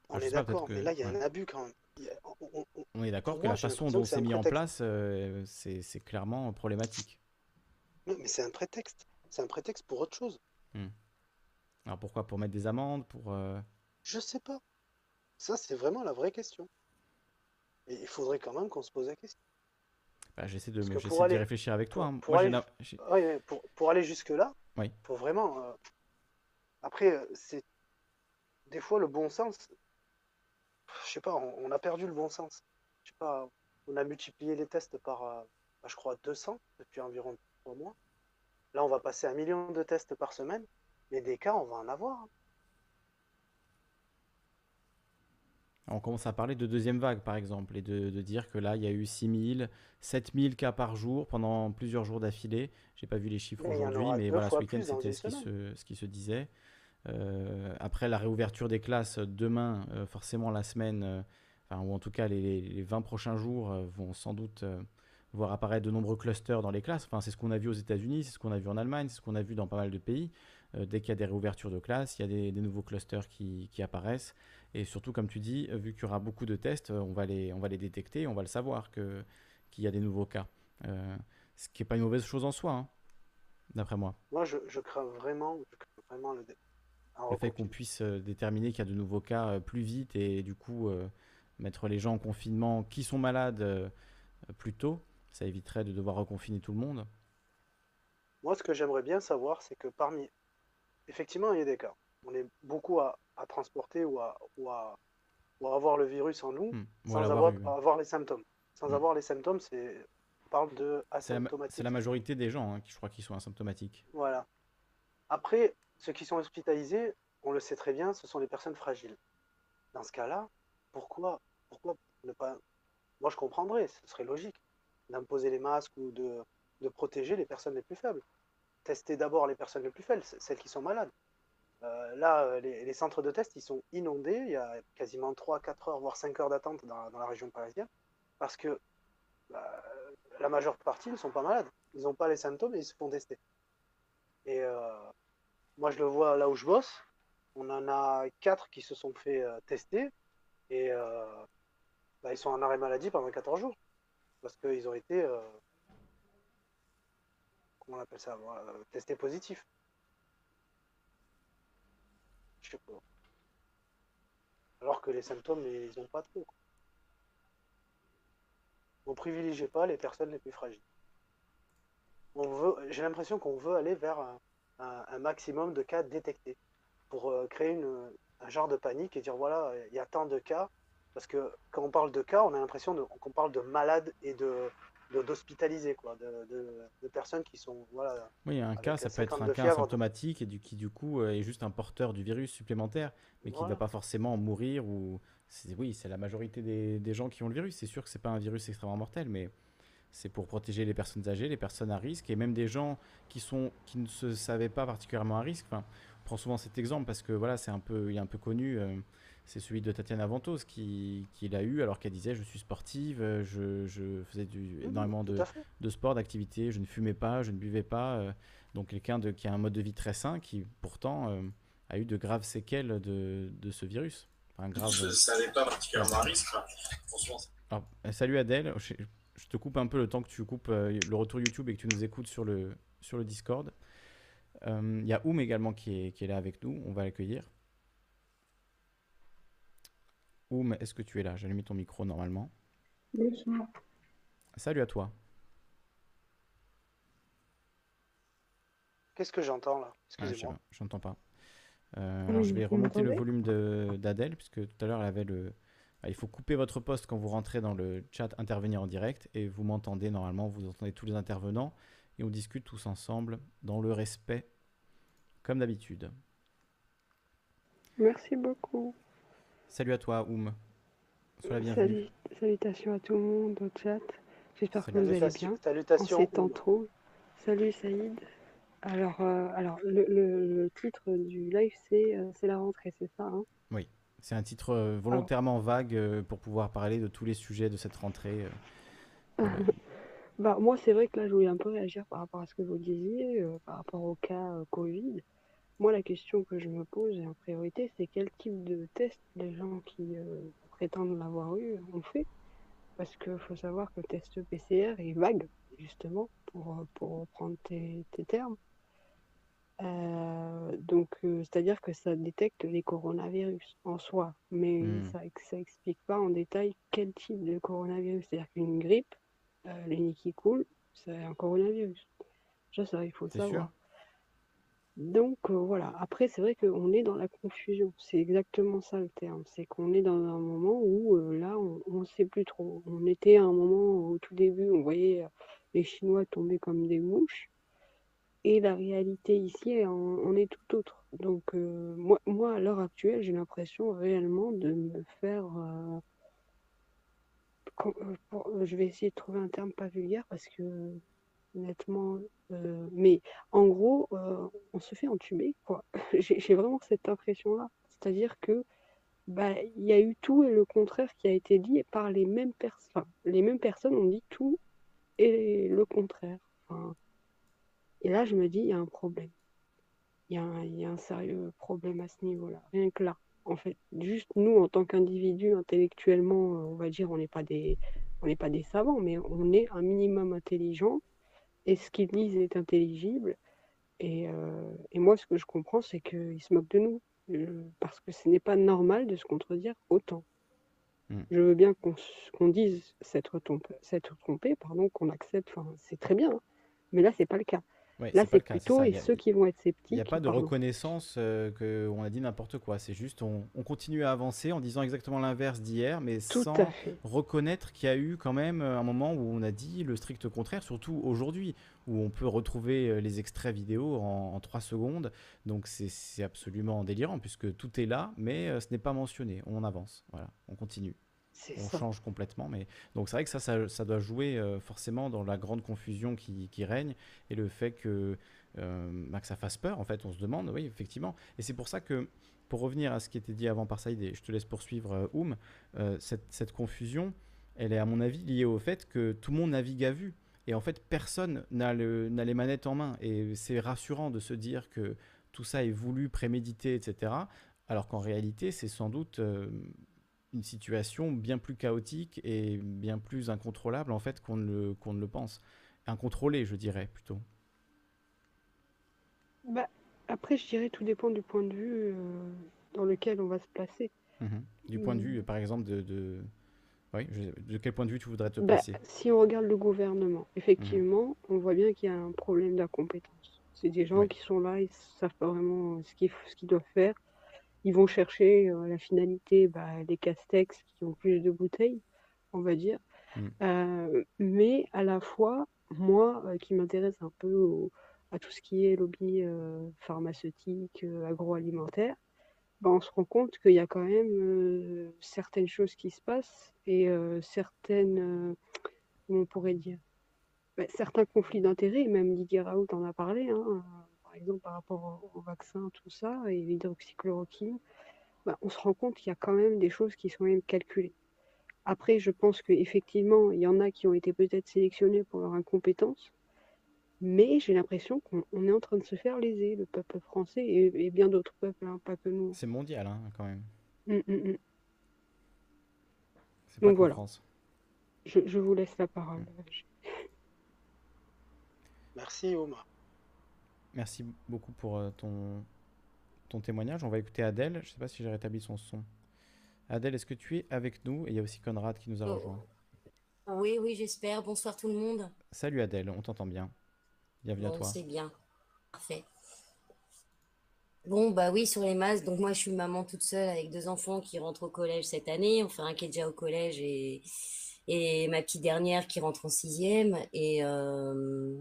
On est d'accord, que- mais là, il y a ouais. un abus quand même. A- on- on- on- On est d'accord que moi, la façon dont c'est mis en place, euh, c'est clairement problématique. Non, mais c'est un prétexte. C'est un prétexte pour autre chose. Alors pourquoi? Pour mettre des amendes Pour euh, Je sais pas. Ça, c'est vraiment la vraie question. Et il faudrait quand même qu'on se pose la question. Bah, j'essaie de pour réfléchir avec toi. pour- hein. pour Moi, aller- Ouais, pour, pour aller jusque-là, Oui. faut vraiment. euh, Après, euh, c'est. Des fois, le bon sens. Je sais pas, on, on a perdu le bon sens. Je sais pas, on a multiplié les tests par, euh, bah, je crois, 200 depuis environ 3 mois. Là, on va passer à un million de tests par semaine. Mais des cas, on va en avoir. hein. On commence à parler de deuxième vague, par exemple, et de, de dire que là, il y a eu 6000, 7000 cas par jour pendant plusieurs jours d'affilée. J'ai pas vu les chiffres aujourd'hui, mais voilà, ce week-end, c'était ce qui, se, ce qui se disait. Euh, après la réouverture des classes demain, euh, forcément la semaine, euh, enfin, ou en tout cas les, les- les 20 prochains jours, euh, vont sans doute euh, voir apparaître de nombreux clusters dans les classes. Enfin, c'est ce qu'on a vu aux États-Unis, c'est ce qu'on a vu en Allemagne, c'est ce qu'on a vu dans pas mal de pays. Euh, dès qu'il y a des réouvertures de classes, il y a des, des nouveaux clusters qui, qui apparaissent. Et surtout, comme tu dis, euh, vu qu'il y aura beaucoup de tests, euh, on va les, on va les détecter, on va le savoir que, qu'il y a des nouveaux cas. Euh, ce qui n'est pas une mauvaise chose en soi, hein, d'après moi. Moi, je, je crains vraiment, je crains vraiment le, fait qu'on puisse déterminer qu'il y a de nouveaux cas plus vite et du coup euh, mettre les gens en confinement qui sont malades euh, plus tôt, ça éviterait de devoir reconfiner tout le monde. Moi, ce que j'aimerais bien savoir, c'est que parmi. Effectivement, il y a des cas. On est beaucoup à, à transporter ou à, ou, à, ou à avoir le virus en nous Hmm, sans avoir, les symptômes. Sans Hmm. avoir les symptômes, c'est. On parle de asymptomatique. c'est la majorité des gens hein, qui, je crois, qui sont asymptomatiques. Voilà. Après, ceux qui sont hospitalisés, on le sait très bien, ce sont les personnes fragiles. Dans ce cas-là, pourquoi, pourquoi ne pas. Moi, je comprendrais, ce serait logique d'imposer les masques ou de, de protéger les personnes les plus faibles. Tester d'abord les personnes les plus faibles, celles qui sont malades. Euh, là, euh, les, centres de test, ils sont inondés. Il y a quasiment 3, 4 heures, voire 5 heures d'attente dans, la région parisienne. Parce que bah, la majeure partie ne sont pas malades. Ils n'ont pas les symptômes et ils se font tester. Et euh, moi, je le vois là où je bosse. On en a 4 qui se sont fait tester. Et bah, ils sont en arrêt maladie pendant 14 jours. Parce qu'ils ont été. comment on appelle ça Testés positifs. Alors que les symptômes, ils n'ont pas trop. quoi. On privilégie pas les personnes les plus fragiles. J'ai l'impression qu'on veut aller vers un, maximum de cas détectés pour euh, créer un genre de panique et dire voilà, il y a tant de cas. Parce que quand on parle de cas, on a l'impression qu'on parle de malades et de d'hospitalisés, quoi, de, de- de personnes qui sont voilà. Oui, un cas, ça peut être 50 un cas fièvre. asymptomatique et du, qui, du coup, euh, est juste un porteur du virus supplémentaire, mais qui ne va pas forcément mourir. ou Oui, c'est la majorité des, des gens qui ont le virus. C'est sûr que c'est pas un virus extrêmement mortel, mais c'est pour protéger les personnes âgées, les personnes à risque, et même des gens qui, sont, qui ne se savaient pas particulièrement à risque. Enfin, on prend souvent cet exemple parce que voilà, c'est un peu, il est un peu connu. euh, c'est celui de Tatiana Ventos qui, qui l'a eu alors qu'elle disait je suis sportive, je, je faisais du, énormément de, de sport, d'activité, je ne fumais pas, je ne buvais pas. euh, donc quelqu'un de, qui a un mode de vie très sain qui pourtant euh, a eu de graves séquelles de, de ce virus. Enfin, grave, Je euh, savais pas particulièrement à risque. Franchement, alors, euh, salut Adèle, je, je te coupe un peu le temps que tu coupes euh, le retour YouTube et que tu nous écoutes sur le, sur le Discord. Euh, Il y a Oum également qui est, qui est là avec nous, on va l'accueillir. Oum, est-ce que tu es là? J'ai allumé ton micro normalement. Salut à toi. Qu'est-ce que j'entends là? Ah, Excusez-moi. je- J'entends pas. Euh, Oui, alors je vais remonter le volume de- d'Adèle, puisque tout à l'heure elle avait le. Ah, il faut couper votre poste quand vous rentrez dans le chat, intervenir en direct, et vous m'entendez normalement, vous entendez tous les intervenants, et on discute tous ensemble dans le respect, comme d'habitude. Merci beaucoup. Salut à toi, Oum. Sois la bienvenue. Salut- salutations à tout le monde au chat. J'espère que vous allez Salutations. bien. En Salutations. ces temps trop. Salut Saïd. Alors, euh, alors le, le- le titre du live, c'est euh, c'est la rentrée, c'est ça hein? Oui, c'est un titre euh, volontairement vague euh, pour pouvoir parler de tous les sujets de cette rentrée. euh. Bah, moi, c'est vrai que là, je voulais un peu réagir par rapport à ce que vous disiez, euh, par rapport au cas euh, Covid. Moi, la question que je me pose en priorité, c'est quel type de test les gens qui euh, prétendent l'avoir eu ont fait? Parce qu'il faut savoir que le test PCR est vague, justement, pour, euh, pour reprendre tes, tes termes. Euh, donc, euh, c'est-à-dire que ça détecte les coronavirus en soi, mais Hmm. ça, ça explique pas en détail quel type de coronavirus. C'est-à-dire qu'une grippe, le nez qui coule, c'est un coronavirus. Ça, ça, il faut le T'es sûr savoir. Donc euh, voilà, après c'est vrai qu'on est dans la confusion, c'est exactement ça le terme, c'est qu'on est dans un moment où euh, là on ne sait plus trop. On était à un moment au tout début, on voyait euh, les Chinois tomber comme des mouches, et la réalité ici en est tout autre. Donc moi, à l'heure actuelle j'ai l'impression réellement de me faire... je vais essayer de trouver un terme pas vulgaire parce que honnêtement, euh, mais en gros, euh, on se fait entuber, quoi. J'ai vraiment cette impression-là. C'est-à-dire que bah, il y a eu tout et le contraire qui a été dit par les mêmes personnes. Les mêmes personnes ont dit tout et le contraire. Et là, je me dis, il y a un problème. Il y y a un sérieux problème à ce niveau-là. Rien que là, en fait. Juste nous, en tant qu'individus, intellectuellement, euh, on va dire, on n'est pas des, on n'est pas des savants, mais on est un minimum intelligent et ce qu'ils disent est intelligible. Et, euh, et moi, ce que je comprends, c'est qu'ils se moquent de nous. Euh, parce que ce n'est pas normal de se contredire autant. Mm. Je veux bien qu'on dise s'être trompé, s'être trompé, pardon, qu'on accepte, enfin, c'est très bien. hein. Mais là, c'est pas le cas. Ouais, là, c'est plutôt ça, et il y a- ceux qui vont être sceptiques. Il n'y a pas de pardon. reconnaissance euh, qu'on a dit n'importe quoi. C'est juste on, on continue à avancer en disant exactement l'inverse d'hier, mais Tout sans reconnaître qu'il y a eu quand même euh, un moment où on a dit le strict contraire, surtout aujourd'hui, où on peut retrouver euh, les extraits vidéo en, en 3 secondes. Donc c'est c'est absolument délirant puisque tout est là, mais euh, ce n'est pas mentionné. On avance, voilà, on continue. On ça. change complètement, mais donc c'est vrai que ça, ça, ça doit jouer euh, forcément dans la grande confusion qui, qui règne et le fait que, euh, bah, que ça fasse peur. En fait, on se demande, oui, effectivement. Et c'est pour ça que, pour revenir à ce qui était dit avant par Saïd, et je te laisse poursuivre, euh, Oum, euh, cette, cette confusion, elle est à mon avis liée au fait que tout le monde navigue à vue. Et en fait, personne n'a le- n'a les manettes en main. Et c'est rassurant de se dire que tout ça est voulu, prémédité, etc. Alors qu'en réalité, c'est sans doute une situation bien plus chaotique et bien plus incontrôlable en fait qu'on ne, le- qu'on ne le pense. Incontrôlée, je dirais plutôt. Bah, après, je dirais tout dépend du point de vue euh, dans lequel on va se placer. Mhm. Du point de Mm. vue, par exemple, de, de... Oui, je- de quel point de vue tu voudrais te Bah, placer? si on regarde le gouvernement, effectivement, on voit bien qu'il y a un problème d'incompétence. C'est des gens Oui. qui sont là, ils savent pas vraiment ce qu'ils ce qu'ils doivent faire. Ils vont chercher euh, la finalité, bah, les castex qui ont plus de bouteilles, on va dire. Mm. Euh, mais à la fois, moi, euh, qui m'intéresse un peu au- à tout ce qui est lobby pharmaceutique, agroalimentaire, bah, on se rend compte qu'il y a quand même certaines choses qui se passent et certaines, comment on pourrait dire, bah, certains conflits d'intérêts, même Didier Raoult en a parlé, hein, par exemple par rapport au, au vaccin, tout ça, et l'hydroxychloroquine. bah, on se rend compte qu'il y a quand même des choses qui sont même calculées. Après, je pense qu'effectivement, il y en a qui ont été peut-être sélectionnés pour leur incompétence, mais j'ai l'impression qu'on on est en train de se faire léser, le peuple français et, et bien d'autres peuples, hein, pas que nous. C'est mondial, hein, quand même. C'est pas Donc voilà. France. Je, je vous laisse la parole. Merci, Oma. Merci beaucoup pour euh, ton, ton témoignage. On va écouter Adèle. Je ne sais pas si j'ai rétabli son son. Adèle, est-ce que tu es avec nous? Et il y a aussi Conrad qui nous a Oh. rejoint. Oui, oui, j'espère. Bonsoir tout le monde. Salut Adèle, on t'entend bien. Bienvenue à toi. c'est bien. Parfait. Bon, bah oui, sur les masques. Donc, moi, je suis maman toute seule avec deux enfants qui rentrent au collège cette année. Enfin, un qui est déjà au collège et, et ma petite dernière qui rentre en sixième. Et, euh,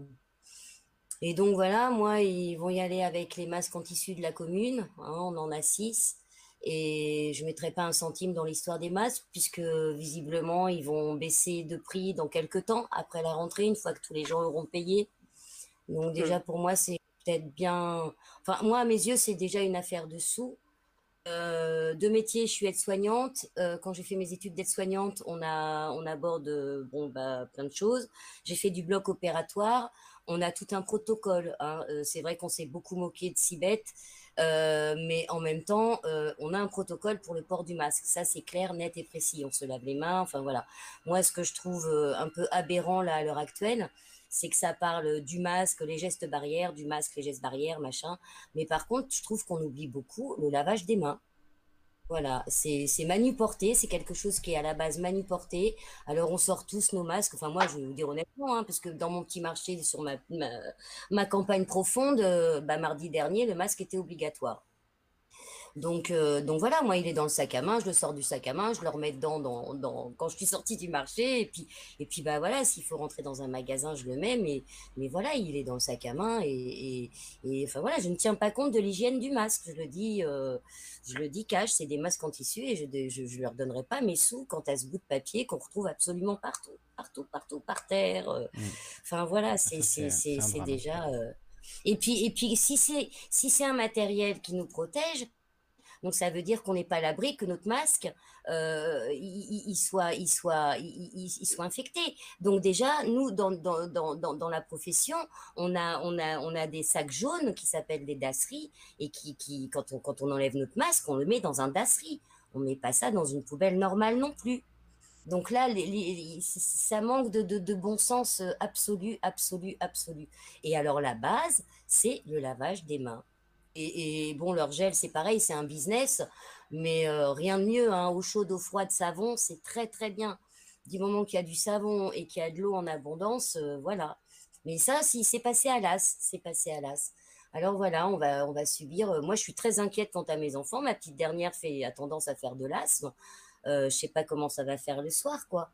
et donc, voilà, moi, ils vont y aller avec les masques en tissu de la commune. hein, on en a six. Et je ne mettrai pas un centime dans l'histoire des masques, puisque visiblement, ils vont baisser de prix dans quelques temps, après la rentrée, une fois que tous les gens auront payé. Donc déjà, pour moi, c'est peut-être bien... Enfin, moi, à mes yeux, c'est déjà une affaire de sous. Euh, de métier, je suis aide-soignante. Euh, quand j'ai fait mes études d'aide-soignante, on, a, on aborde bon, bah, plein de choses. J'ai fait du bloc opératoire. On a tout un protocole. hein. Euh, c'est vrai qu'on s'est beaucoup moqué de Cibette, euh, mais en même temps, euh, on a un protocole pour le port du masque. Ça, c'est clair, net et précis. On se lave les mains. Enfin voilà. Moi, ce que je trouve un peu aberrant là à l'heure actuelle, c'est que ça parle du masque, les gestes barrières, du masque, les gestes barrières, machin. Mais par contre, je trouve qu'on oublie beaucoup le lavage des mains. Voilà, c'est manuporté, c'est quelque chose qui est à la base manuporté. Alors on sort tous nos masques, enfin moi je vais vous dire honnêtement, hein, parce que dans mon petit marché sur ma campagne profonde, euh, bah, mardi dernier, le masque était obligatoire. Donc, euh, donc voilà, moi il est dans le sac à main, je le sors du sac à main, je le remets dedans dans, dans, quand je suis sortie du marché, et puis, et puis bah voilà, s'il faut rentrer dans un magasin, je le mets, mais, mais voilà, il est dans le sac à main, et, et, et enfin voilà, je ne tiens pas compte de l'hygiène du masque, je le dis, euh, je le dis cash, c'est des masques en tissu, et je ne je, je leur donnerai pas mes sous quant à ce bout de papier qu'on retrouve absolument partout, partout, partout, par terre. euh. Enfin voilà, c'est c'est- déjà... euh, Et puis, et puis si c'est si c'est un matériel qui nous protège, donc ça veut dire qu'on n'est pas à l'abri que notre masque il, soit infecté. Donc déjà nous dans, la profession on a des sacs jaunes qui s'appellent des dasseries et qui, quand on enlève notre masque on le met dans un dasserie. On met pas ça dans une poubelle normale non plus. Donc là, ça manque de, de- de bon sens euh, absolu, absolu, absolu. Et alors la base, c'est le lavage des mains. Et, bon, leur gel, c'est pareil, c'est un business, mais euh, rien de mieux. Hein, eau chaude, eau froide, savon, c'est très très bien. Du moment qu'il y a du savon et qu'il y a de l'eau en abondance, euh, voilà. Mais ça, si c'est passé à l'as, c'est passé à l'as. Alors voilà, on va, on va subir. euh, Moi, je suis très inquiète quant à mes enfants. Ma petite dernière fait, a tendance à faire de l'asthme. Euh, je sais pas comment ça va faire le soir, quoi.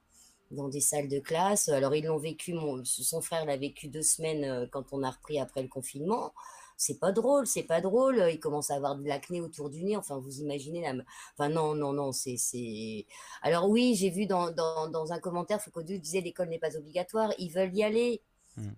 Dans des salles de classe. Alors, ils l'ont vécu, mon, son frère l'a vécu deux semaines quand on a repris après le confinement. C'est pas drôle, c'est pas drôle. Il commence à avoir de l'acné autour du nez. Enfin, vous imaginez la. Enfin, non, non, non, c'est. c'est- Alors, oui, j'ai vu dans, dans, dans un commentaire, Foucault disait l'école n'est pas obligatoire. Ils veulent y aller.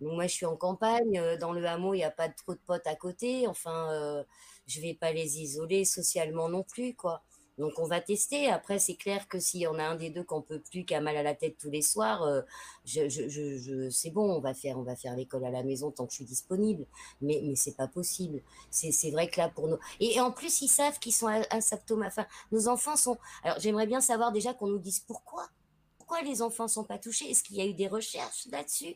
Donc moi, je suis en campagne, euh, dans le hameau, il n'y a pas trop de potes à côté. Enfin, euh, je vais pas les isoler socialement non plus, quoi. Donc on va tester. Après, c'est clair que s'il y en a un des deux qu'on peut plus, qui a mal à la tête tous les soirs, euh, je, c'est bon, on va faire, on va faire l'école à la maison tant que je suis disponible. Mais, mais c'est pas possible. C'est, vrai que là, pour nous. Et, en plus, ils savent qu'ils sont asymptomatiques. Enfin, nos enfants sont. Alors, j'aimerais bien savoir déjà qu'on nous dise pourquoi. Pourquoi les enfants sont pas touchés? Est-ce qu'il y a eu des recherches là-dessus?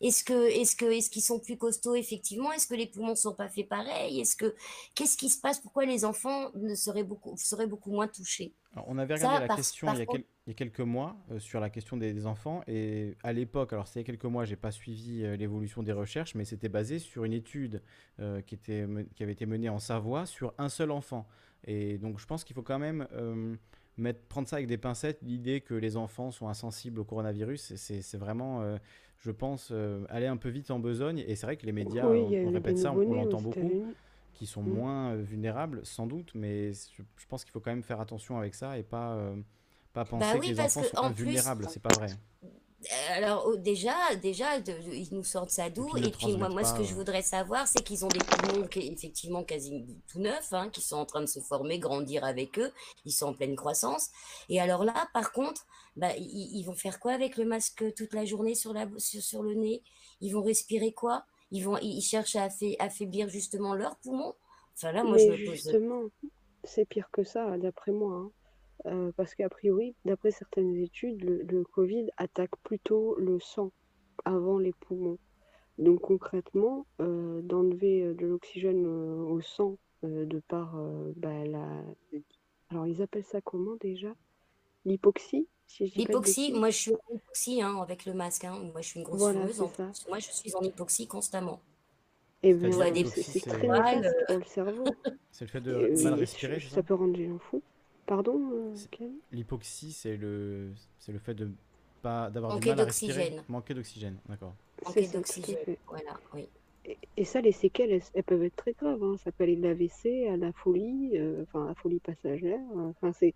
Est-ce que, est-ce que, est-ce qu'ils sont plus costauds effectivement? Est-ce que les poumons sont pas faits pareil? Est-ce que, qu'est-ce qui se passe? Pourquoi les enfants ne seraient beaucoup, seraient beaucoup moins touchés? Alors, on avait Ça, regardé la par- question par il, y a contre- quel- il y a quelques mois euh, sur la question des, des enfants et à l'époque, alors c'est il y a quelques mois, j'ai pas suivi euh, l'évolution des recherches, mais c'était basé sur une étude euh, qui, était, qui avait été menée en Savoie sur un seul enfant. Et donc je pense qu'il faut quand même mettre, prendre ça avec des pincettes, l'idée que les enfants sont insensibles au coronavirus, c'est- vraiment, euh, je pense, euh, aller un peu vite en besogne. Et c'est vrai que les médias, Oui, on, répète ça, on, l'entend beaucoup qui sont Mm. moins euh, vulnérables, sans doute, mais je, je pense qu'il faut quand même faire attention avec ça et pas, euh, pas penser Bah que les enfants que, sont en plus- invulnérables, c'est pas vrai. Alors au- déjà, déjà, de- de- ils nous sortent ça d'où? ne Et puis moi, moi, ce que je voudrais savoir, c'est qu'ils ont des poumons qui, effectivement quasi tout neufs, hein, qui sont en train de se former, grandir avec eux. Ils sont en pleine croissance. Et alors là, par contre, bah, ils, ils vont faire quoi avec le masque toute la journée sur la, sur, sur le nez? Ils vont respirer quoi? Ils vont, ils ils cherchent à affa- affaiblir justement leurs poumons? Enfin là, moi, je me pose. justement, c'est pire que ça, d'après moi. hein. Euh, parce qu'a priori, d'après certaines études, le, le Covid attaque plutôt le sang avant les poumons. Donc concrètement, euh, d'enlever euh, de l'oxygène euh, au sang euh, de par euh, bah, la... Alors ils appellent ça comment déjà? L'hypoxie, si L'hypoxie, moi je suis en hypoxie hein, avec le masque. hein. Moi je suis une grosse Voilà, fumeuse. En plus, moi je suis en hypoxie constamment. Eh Je bien, c'est très euh, pour le cerveau. C'est le fait de Et, mal et respirer, ça? ça peut rendre les gens fous. Pardon, euh, L'hypoxie, c'est le, c'est le fait de pas d'avoir du mal à respirer. d'oxygène. Manquer d'oxygène, d'accord. Manquer à d'oxygène. Voilà, oui. Et, et ça, les séquelles, elles, elles peuvent être très graves. hein. Ça peut aller de l'AVC à la folie, euh, enfin, la folie passagère. euh, Enfin, c'est.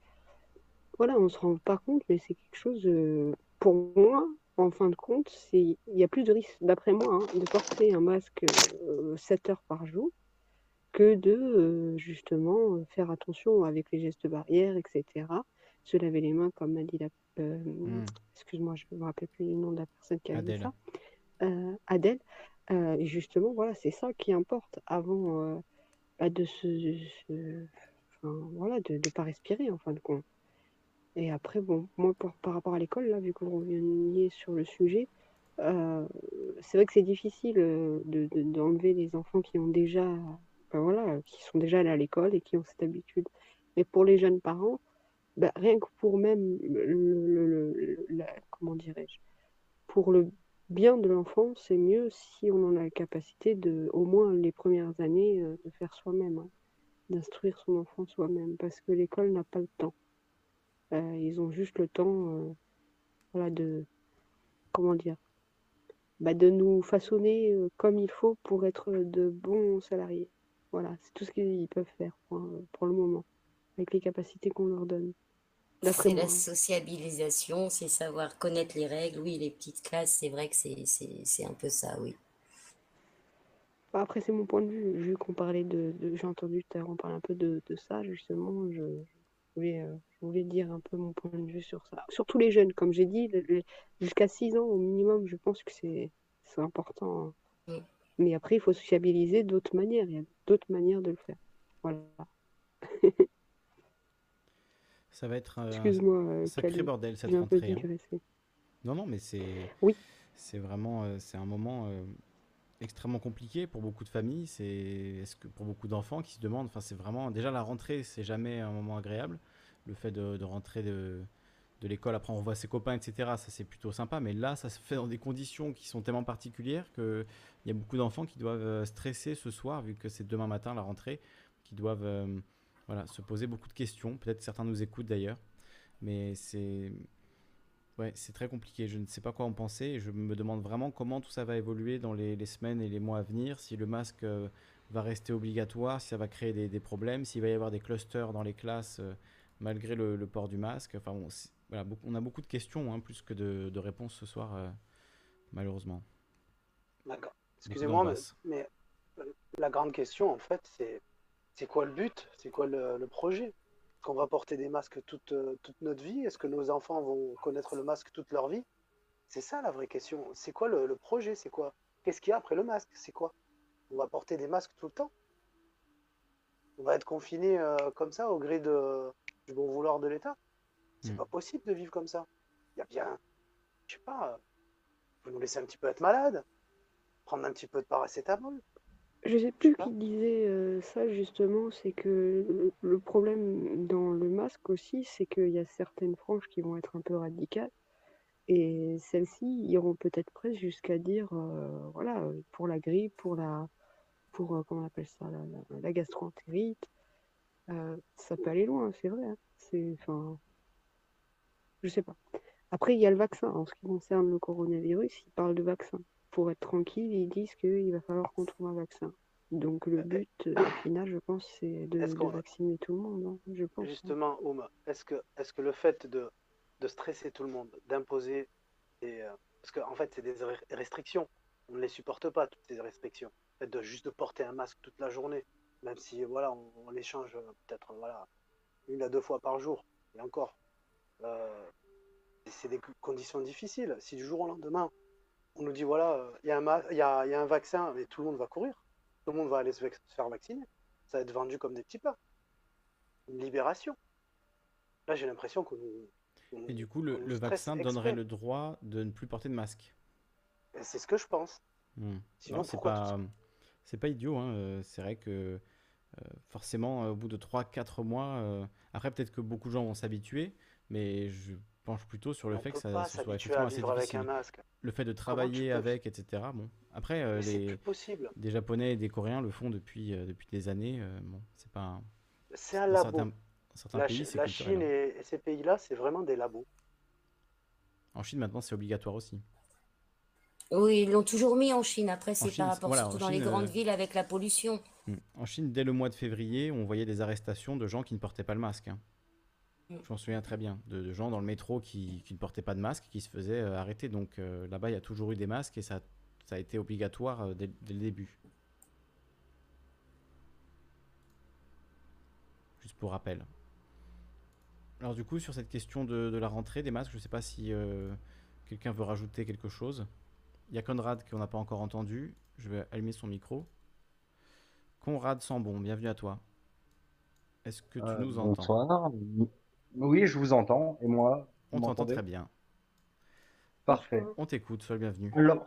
Voilà, on se rend pas compte, mais c'est quelque chose. euh, pour moi, en fin de compte, c'est il y a plus de risque, d'après moi, hein, de porter un masque euh, 7 heures par jour que de euh, justement faire attention avec les gestes barrières, etc. Se laver les mains, comme a dit la. euh, Hmm. Excuse-moi, je ne me rappelle plus le nom de la personne qui a dit ça. Euh, Adèle. Justement, voilà, c'est ça qui importe avant bah, de se, se- enfin, voilà, de ne pas respirer en fin de compte. Et après, bon, moi, pour- par rapport à l'école, là, vu que vous reveniez sur le sujet, euh, c'est vrai que c'est difficile euh, de, de- d'enlever les enfants qui ont déjà, ben voilà, qui sont déjà allés à l'école et qui ont cette habitude. Mais pour les jeunes parents, ben, rien que pour même le, comment dirais-je, pour le bien de l'enfant, c'est mieux si on en a la capacité de, au moins les premières années, euh, de faire soi-même, hein, d'instruire son enfant soi-même, parce que l'école n'a pas le temps. Euh, ils ont juste le temps, euh, voilà, de, comment dire, bah, de nous façonner euh, comme il faut pour être de bons salariés. Voilà, c'est tout ce qu'ils peuvent faire pour, pour le moment, avec les capacités qu'on leur donne. C'est la hein. sociabilisation, c'est savoir connaître les règles. Oui, les petites classes, c'est vrai que c'est, un peu ça, oui. Bah, Après, c'est mon point de vue. Vu qu'on parlait de, de- j'ai entendu tout à l'heure, on parlait un peu de, de ça, justement, je, je voulais, euh, je voulais dire un peu mon point de vue sur ça. Surtout les jeunes, comme j'ai dit, jusqu'à 6 ans au minimum, je pense que c'est, c'est important. hein. Mm. Mais après, il faut sociabiliser d'autres manières. Il y a d'autres manières de le faire. Voilà. Ça va être un, euh, sacré bordel cette rentrée. hein. Non, non, mais c'est Oui. c'est vraiment euh, c'est un moment euh, extrêmement compliqué pour beaucoup de familles. C'est est-ce que pour beaucoup d'enfants qui se demandent. Enfin, c'est vraiment déjà la rentrée, c'est jamais un moment agréable. Le fait de, de rentrer de, de l'école, après on voit ses copains, etc. Ça c'est plutôt sympa. Mais là, ça se fait dans des conditions qui sont tellement particulières que il y a beaucoup d'enfants qui doivent euh, stresser ce soir vu que c'est demain matin la rentrée, qui doivent euh, voilà se poser beaucoup de questions. Peut-être certains nous écoutent d'ailleurs, mais c'est Ouais, c'est très compliqué. Je ne sais pas quoi en penser. Je me demande vraiment comment tout ça va évoluer dans les, semaines et les mois à venir. Si le masque euh, va rester obligatoire, si ça va créer des, problèmes, s'il va y avoir des clusters dans les classes malgré le, le port du masque. Enfin, bon, voilà, beaucoup- on a beaucoup de questions hein, plus que de, de réponses ce soir, euh, malheureusement. D'accord. Excusez-moi, mais, euh, la grande question, en fait, c'est c'est quoi le but? C'est quoi le, le projet? Est-ce qu'on va porter des masques toute, euh, toute notre vie? Est-ce que nos enfants vont connaître le masque toute leur vie? C'est ça la vraie question. C'est quoi le, le projet? C'est quoi? Qu'est-ce qu'il y a après le masque? C'est quoi? On va porter des masques tout le temps? On va être confiné euh, comme ça au gré de, du bon vouloir de l'État? C'est Mm. pas possible de vivre comme ça. Il y a bien, je sais pas, euh, faut nous laisser un petit peu être malade, prendre un petit peu de paracétamol. Je sais plus qui disait euh, ça justement, c'est que le, problème dans le masque aussi, c'est qu'il y a certaines franges qui vont être un peu radicales et celles-ci iront peut-être presque jusqu'à dire, euh, voilà, pour la grippe, pour la, pour euh, comment on appelle ça, la, la- la gastroentérite, euh, ça peut aller loin, c'est vrai. hein. C'est, enfin, je sais pas. Après, il y a le vaccin. En ce qui concerne le coronavirus, ils parlent de vaccin. Pour être tranquille, ils disent qu'il va falloir qu'on trouve un vaccin. Donc le but euh, final, je pense, c'est de, vacciner tout le monde, hein, je pense. hein. Justement, Ouma, est-ce que, est-ce que le fait de, de stresser tout le monde, d'imposer euh, parce qu'en en fait, c'est des restrictions. On ne les supporte pas, toutes ces restrictions. Le fait de juste de porter un masque toute la journée, même si voilà, on, les change peut-être voilà, une à deux fois par jour, et encore. Euh, c'est des conditions difficiles. Si du jour au lendemain, on nous dit voilà, il y, y, y, a un vaccin, mais tout le monde va courir, tout le monde va aller se, faire vacciner, ça va être vendu comme des petits pains. Une libération. Là, j'ai l'impression que nous. Et du coup, le, le vaccin donnerait le droit de ne plus porter de masque. C'est ce que je pense. Hmm. Sinon, c'est pas, c'est pas idiot. Hein. Euh, c'est vrai que euh, forcément, au bout de 3-4 mois, euh, après peut-être que beaucoup de gens vont s'habituer, mais je penche plutôt sur le fait que ça, soit effectivement assez difficile. Le fait de travailler avec, etc. Bon, après, les, des Japonais et des Coréens le font depuis, depuis des années. bon, c'est pas. C'est un labo. Certains, la, pays, la Chine et, et ces pays-là, c'est vraiment des labos. En Chine, maintenant, c'est obligatoire aussi. Oui, ils l'ont toujours mis en Chine. Après, c'est par rapport surtout dans les grandes euh, villes avec la pollution. Hmm. En Chine, dès le mois de février, on voyait des arrestations de gens qui ne portaient pas le masque. Hein. Mm. Je m'en souviens très bien, de, gens dans le métro qui, ne portaient pas de masque, qui se faisaient euh, arrêter. Donc euh, là-bas, il y a toujours eu des masques et ça, ça a été obligatoire dès, le début. Juste pour rappel. Alors du coup, sur cette question de, la rentrée des masques, je ne sais pas si quelqu'un veut rajouter quelque chose. Il y a Conrad qu'on n'a pas encore entendu. Je vais allumer son micro. Conrad Sambon, bienvenue à toi. Est-ce que tu euh, nous entends? Bonsoir. Oui, je vous entends. Et moi On t'entend très bien. Parfait. On t'écoute, sois le bienvenu. Alors,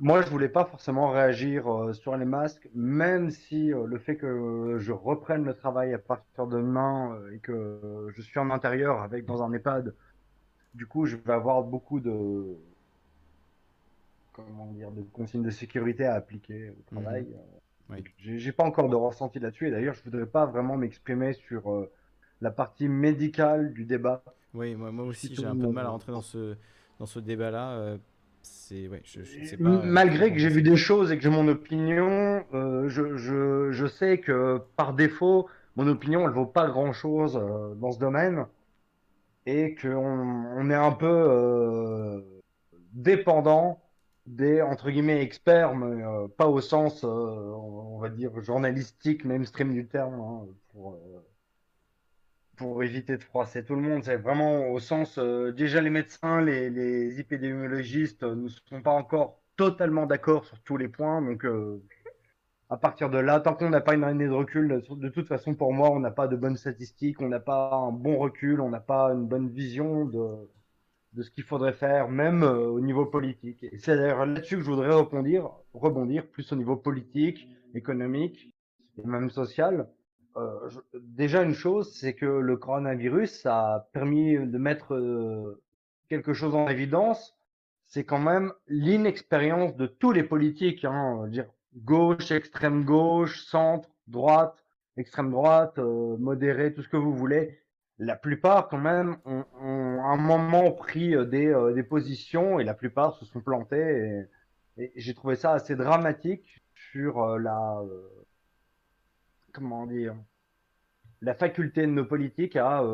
moi, je voulais pas forcément réagir euh, sur les masques, même si euh, le fait que je reprenne le travail à partir de demain et que je suis en intérieur avec dans un EHPAD, du coup, je vais avoir beaucoup de, comment dire, de consignes de sécurité à appliquer au travail. Euh, j'ai pas encore de ressenti là-dessus. Et d'ailleurs, je voudrais pas vraiment m'exprimer sur euh, la partie médicale du débat. Oui, moi, moi aussi, j'ai un peu de mal à rentrer dans ce, dans ce débat-là. Euh, ouais, je, pas, Malgré que j'ai vu des choses et que j'ai mon opinion, je, je, je, sais que par défaut, mon opinion, elle vaut pas grand-chose dans ce domaine. Et qu'on on est un peu dépendant des entre guillemets experts, mais euh, pas au sens, euh, on va dire, journalistique, mainstream du terme, hein, pour, euh, pour éviter de froisser tout le monde. C'est vraiment au sens, déjà les médecins, les, épidémiologistes ne sont pas encore totalement d'accord sur tous les points. Donc, à partir de là, tant qu'on n'a pas une année de recul, de toute façon, pour moi, on n'a pas de bonnes statistiques, on n'a pas un bon recul, on n'a pas une bonne vision de de ce qu'il faudrait faire, même euh, au niveau politique. C'est d'ailleurs là-dessus que je voudrais rebondir, rebondir plus au niveau politique, économique et même social. Euh, déjà une chose, c'est que le coronavirus a permis de mettre euh, quelque chose en évidence. C'est quand même l'inexpérience de tous les politiques, hein, dire gauche, extrême gauche, centre, droite, extrême droite, euh, modéré, tout ce que vous voulez la plupart quand même ont, ont un moment pris euh, des, euh, des, positions et la plupart se sont plantés et, j'ai trouvé ça assez dramatique sur la comment dire la faculté de nos politiques à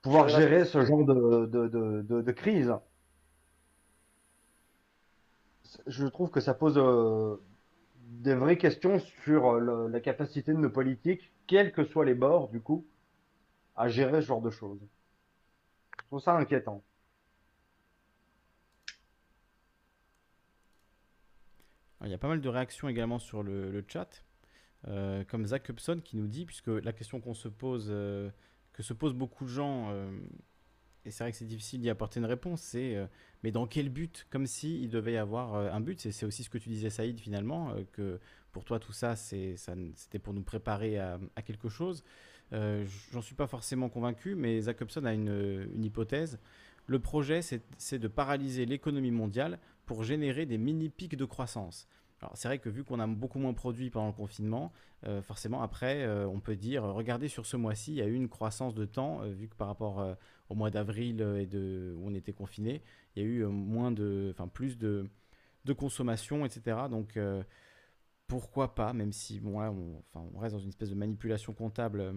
pouvoir gérer ce genre de, de, de, de, crise. Je trouve que ça pose des vraies questions sur la capacité de nos politiques, quels que soient les bords du coup, à gérer ce genre de choses. Je trouve ça inquiétant. il y a pas mal de réactions également sur le, chat, euh, comme Zach Hubson qui nous dit, puisque la question qu'on se pose, euh, que se posent beaucoup de gens, euh, et c'est vrai que c'est difficile d'y apporter une réponse, c'est mais dans quel but? Comme si il devait y avoir un but. C'est aussi ce que tu disais, Saïd, finalement, que pour toi tout ça, c'était pour nous préparer à quelque chose. J'en suis pas forcément convaincu, mais Jacobson a une, hypothèse. Le projet, c'est de paralyser l'économie mondiale pour générer des mini-pics de croissance. Alors c'est vrai que vu qu'on a beaucoup moins produit pendant le confinement, euh, forcément après, euh, on peut dire, regardez sur ce mois-ci, il y a eu une croissance de temps, vu que par rapport au mois d'avril et de, où on était confiné, il y a eu moins de, enfin plus de, de consommation, etc. Donc pourquoi pas, même si bon, on, on reste dans une espèce de manipulation comptable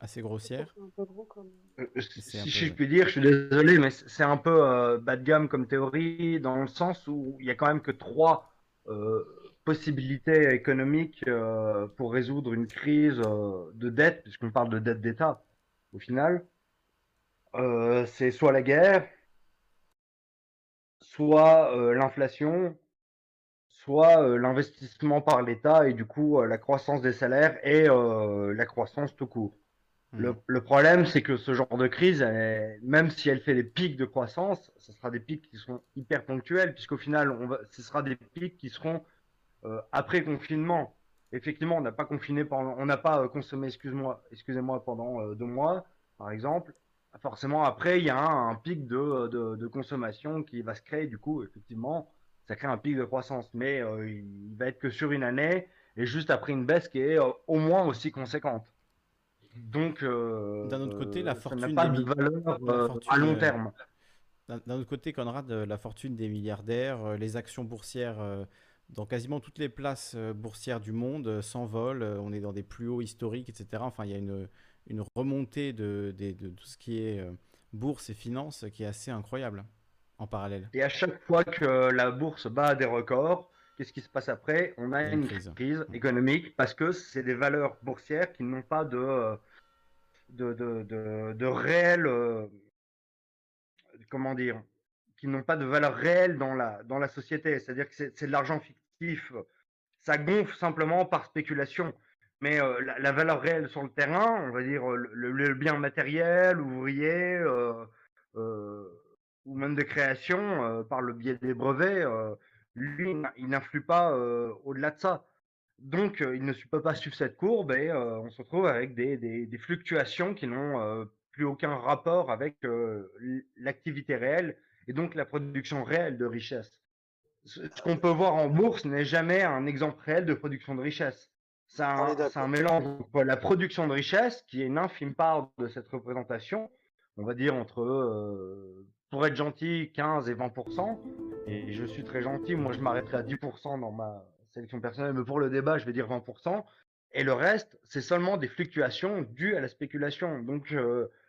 assez grossière. C'est un peu gros comme. Euh, euh, C'est un si peu- je puis dire, je suis désolé, mais c'est un peu euh, bas de gamme comme théorie, dans le sens où il y a quand même que trois euh, possibilités économiques euh, pour résoudre une crise euh, de dette, puisqu'on parle de dette d'État au final. Euh, c'est soit la guerre, soit euh, l'inflation, soit euh, l'investissement par l'État et du coup euh, la croissance des salaires et euh, la croissance tout court. Le, Mhm. le problème, c'est que ce genre de crise, même si elle fait des pics de croissance, ce sera des pics qui seront hyper ponctuels, puisqu'au final, on va, ce sera des pics qui seront euh, après confinement. Effectivement, on n'a pas confiné pendant, on n'a pas euh, consommé, excuse-moi, excusez-moi, pendant euh, deux mois, par exemple. Forcément, après, il y a un, pic de, consommation qui va se créer. Du coup, effectivement, ça crée un pic de croissance, mais euh, il va être que sur une année et juste après une baisse qui est au moins aussi conséquente. Donc, euh, D'un autre côté, la n'a fortune pas des de valeur euh, fortune, à long euh, terme. D'un autre côté, Conrad, la fortune des milliardaires, les actions boursières dans quasiment toutes les places boursières du monde s'envolent. On est dans des plus hauts historiques, etc. Enfin, il y a une, une remontée de, de tout ce qui est bourse et finance qui est assez incroyable en parallèle. Et à chaque fois que la bourse bat des records, qu'est-ce qui se passe après? On a une une crise. crise économique parce que c'est des valeurs boursières qui n'ont pas de, euh, de, de, de, de réel, euh, comment dire, qui n'ont pas de valeur réelle dans la, dans la société. C'est-à-dire que c'est de l'argent fictif. Ça gonfle simplement par spéculation. Mais euh, la, la valeur réelle sur le terrain, on va dire le, le bien matériel, ouvrier, euh, ou même de création par le biais des brevets, lui, il n'influe pas euh, au-delà de ça. Donc, euh, il ne peut pas suivre cette courbe et euh, on se retrouve avec des, des, des fluctuations qui n'ont euh, plus aucun rapport avec l'activité réelle et donc la production réelle de richesse. Ce ce qu'on peut voir en bourse n'est jamais un exemple réel de production de richesse. C'est un, mélange entre la production de richesse, qui est une infime part de cette représentation, on va dire entre, pour être gentil, 15 et 20%. Et je suis très gentil, moi je m'arrêterai à 10% dans ma sélection personnelle, mais pour le débat, je vais dire 20%. Et le reste, c'est seulement des fluctuations dues à la spéculation. Donc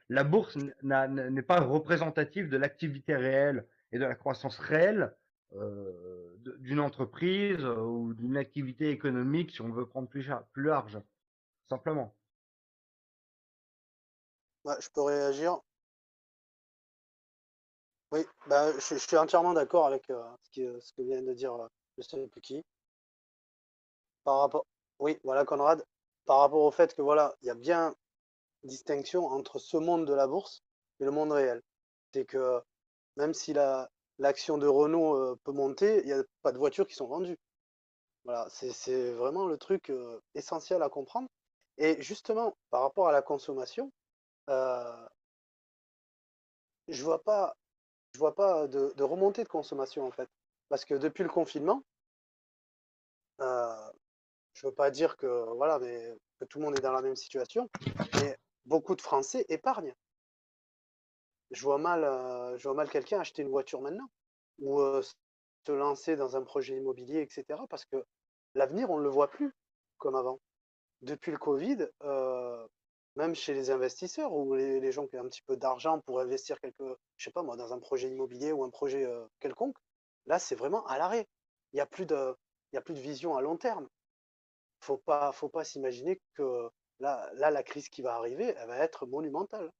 la bourse n'est pas représentative de l'activité réelle et de la croissance réelle euh, d'une entreprise euh, ou d'une activité économique, si on veut prendre plus, large, simplement. Ouais, je peux réagir. Oui, bah, je, suis entièrement d'accord avec euh, ce, ce que vient de dire euh, je. Par rapport, oui, voilà Conrad, par rapport au fait que voilà, il y a bien distinction entre ce monde de la bourse et le monde réel. C'est que même si la, l'action de Renault euh, peut monter, il n'y a pas de voitures qui sont vendues. Voilà, c'est, c'est vraiment le truc euh, essentiel à comprendre. Et justement, par rapport à la consommation, je vois pas, je vois pas de, de remontée de consommation en fait. Parce que depuis le confinement, euh, je veux pas dire que voilà, mais que tout le monde est dans la même situation, mais beaucoup de Français épargnent. Je vois mal, euh, je vois mal quelqu'un acheter une voiture maintenant ou euh, se lancer dans un projet immobilier, etc. Parce que l'avenir, on ne le voit plus comme avant. Depuis le Covid, euh, même chez les investisseurs ou les, gens qui ont un petit peu d'argent pour investir quelque, je sais pas moi, dans un projet immobilier ou un projet euh, quelconque, là, c'est vraiment à l'arrêt. Il n'y a plus de, il y a plus de vision à long terme. Faut pas, faut pas s'imaginer que là, là, la crise qui va arriver, elle va être monumentale.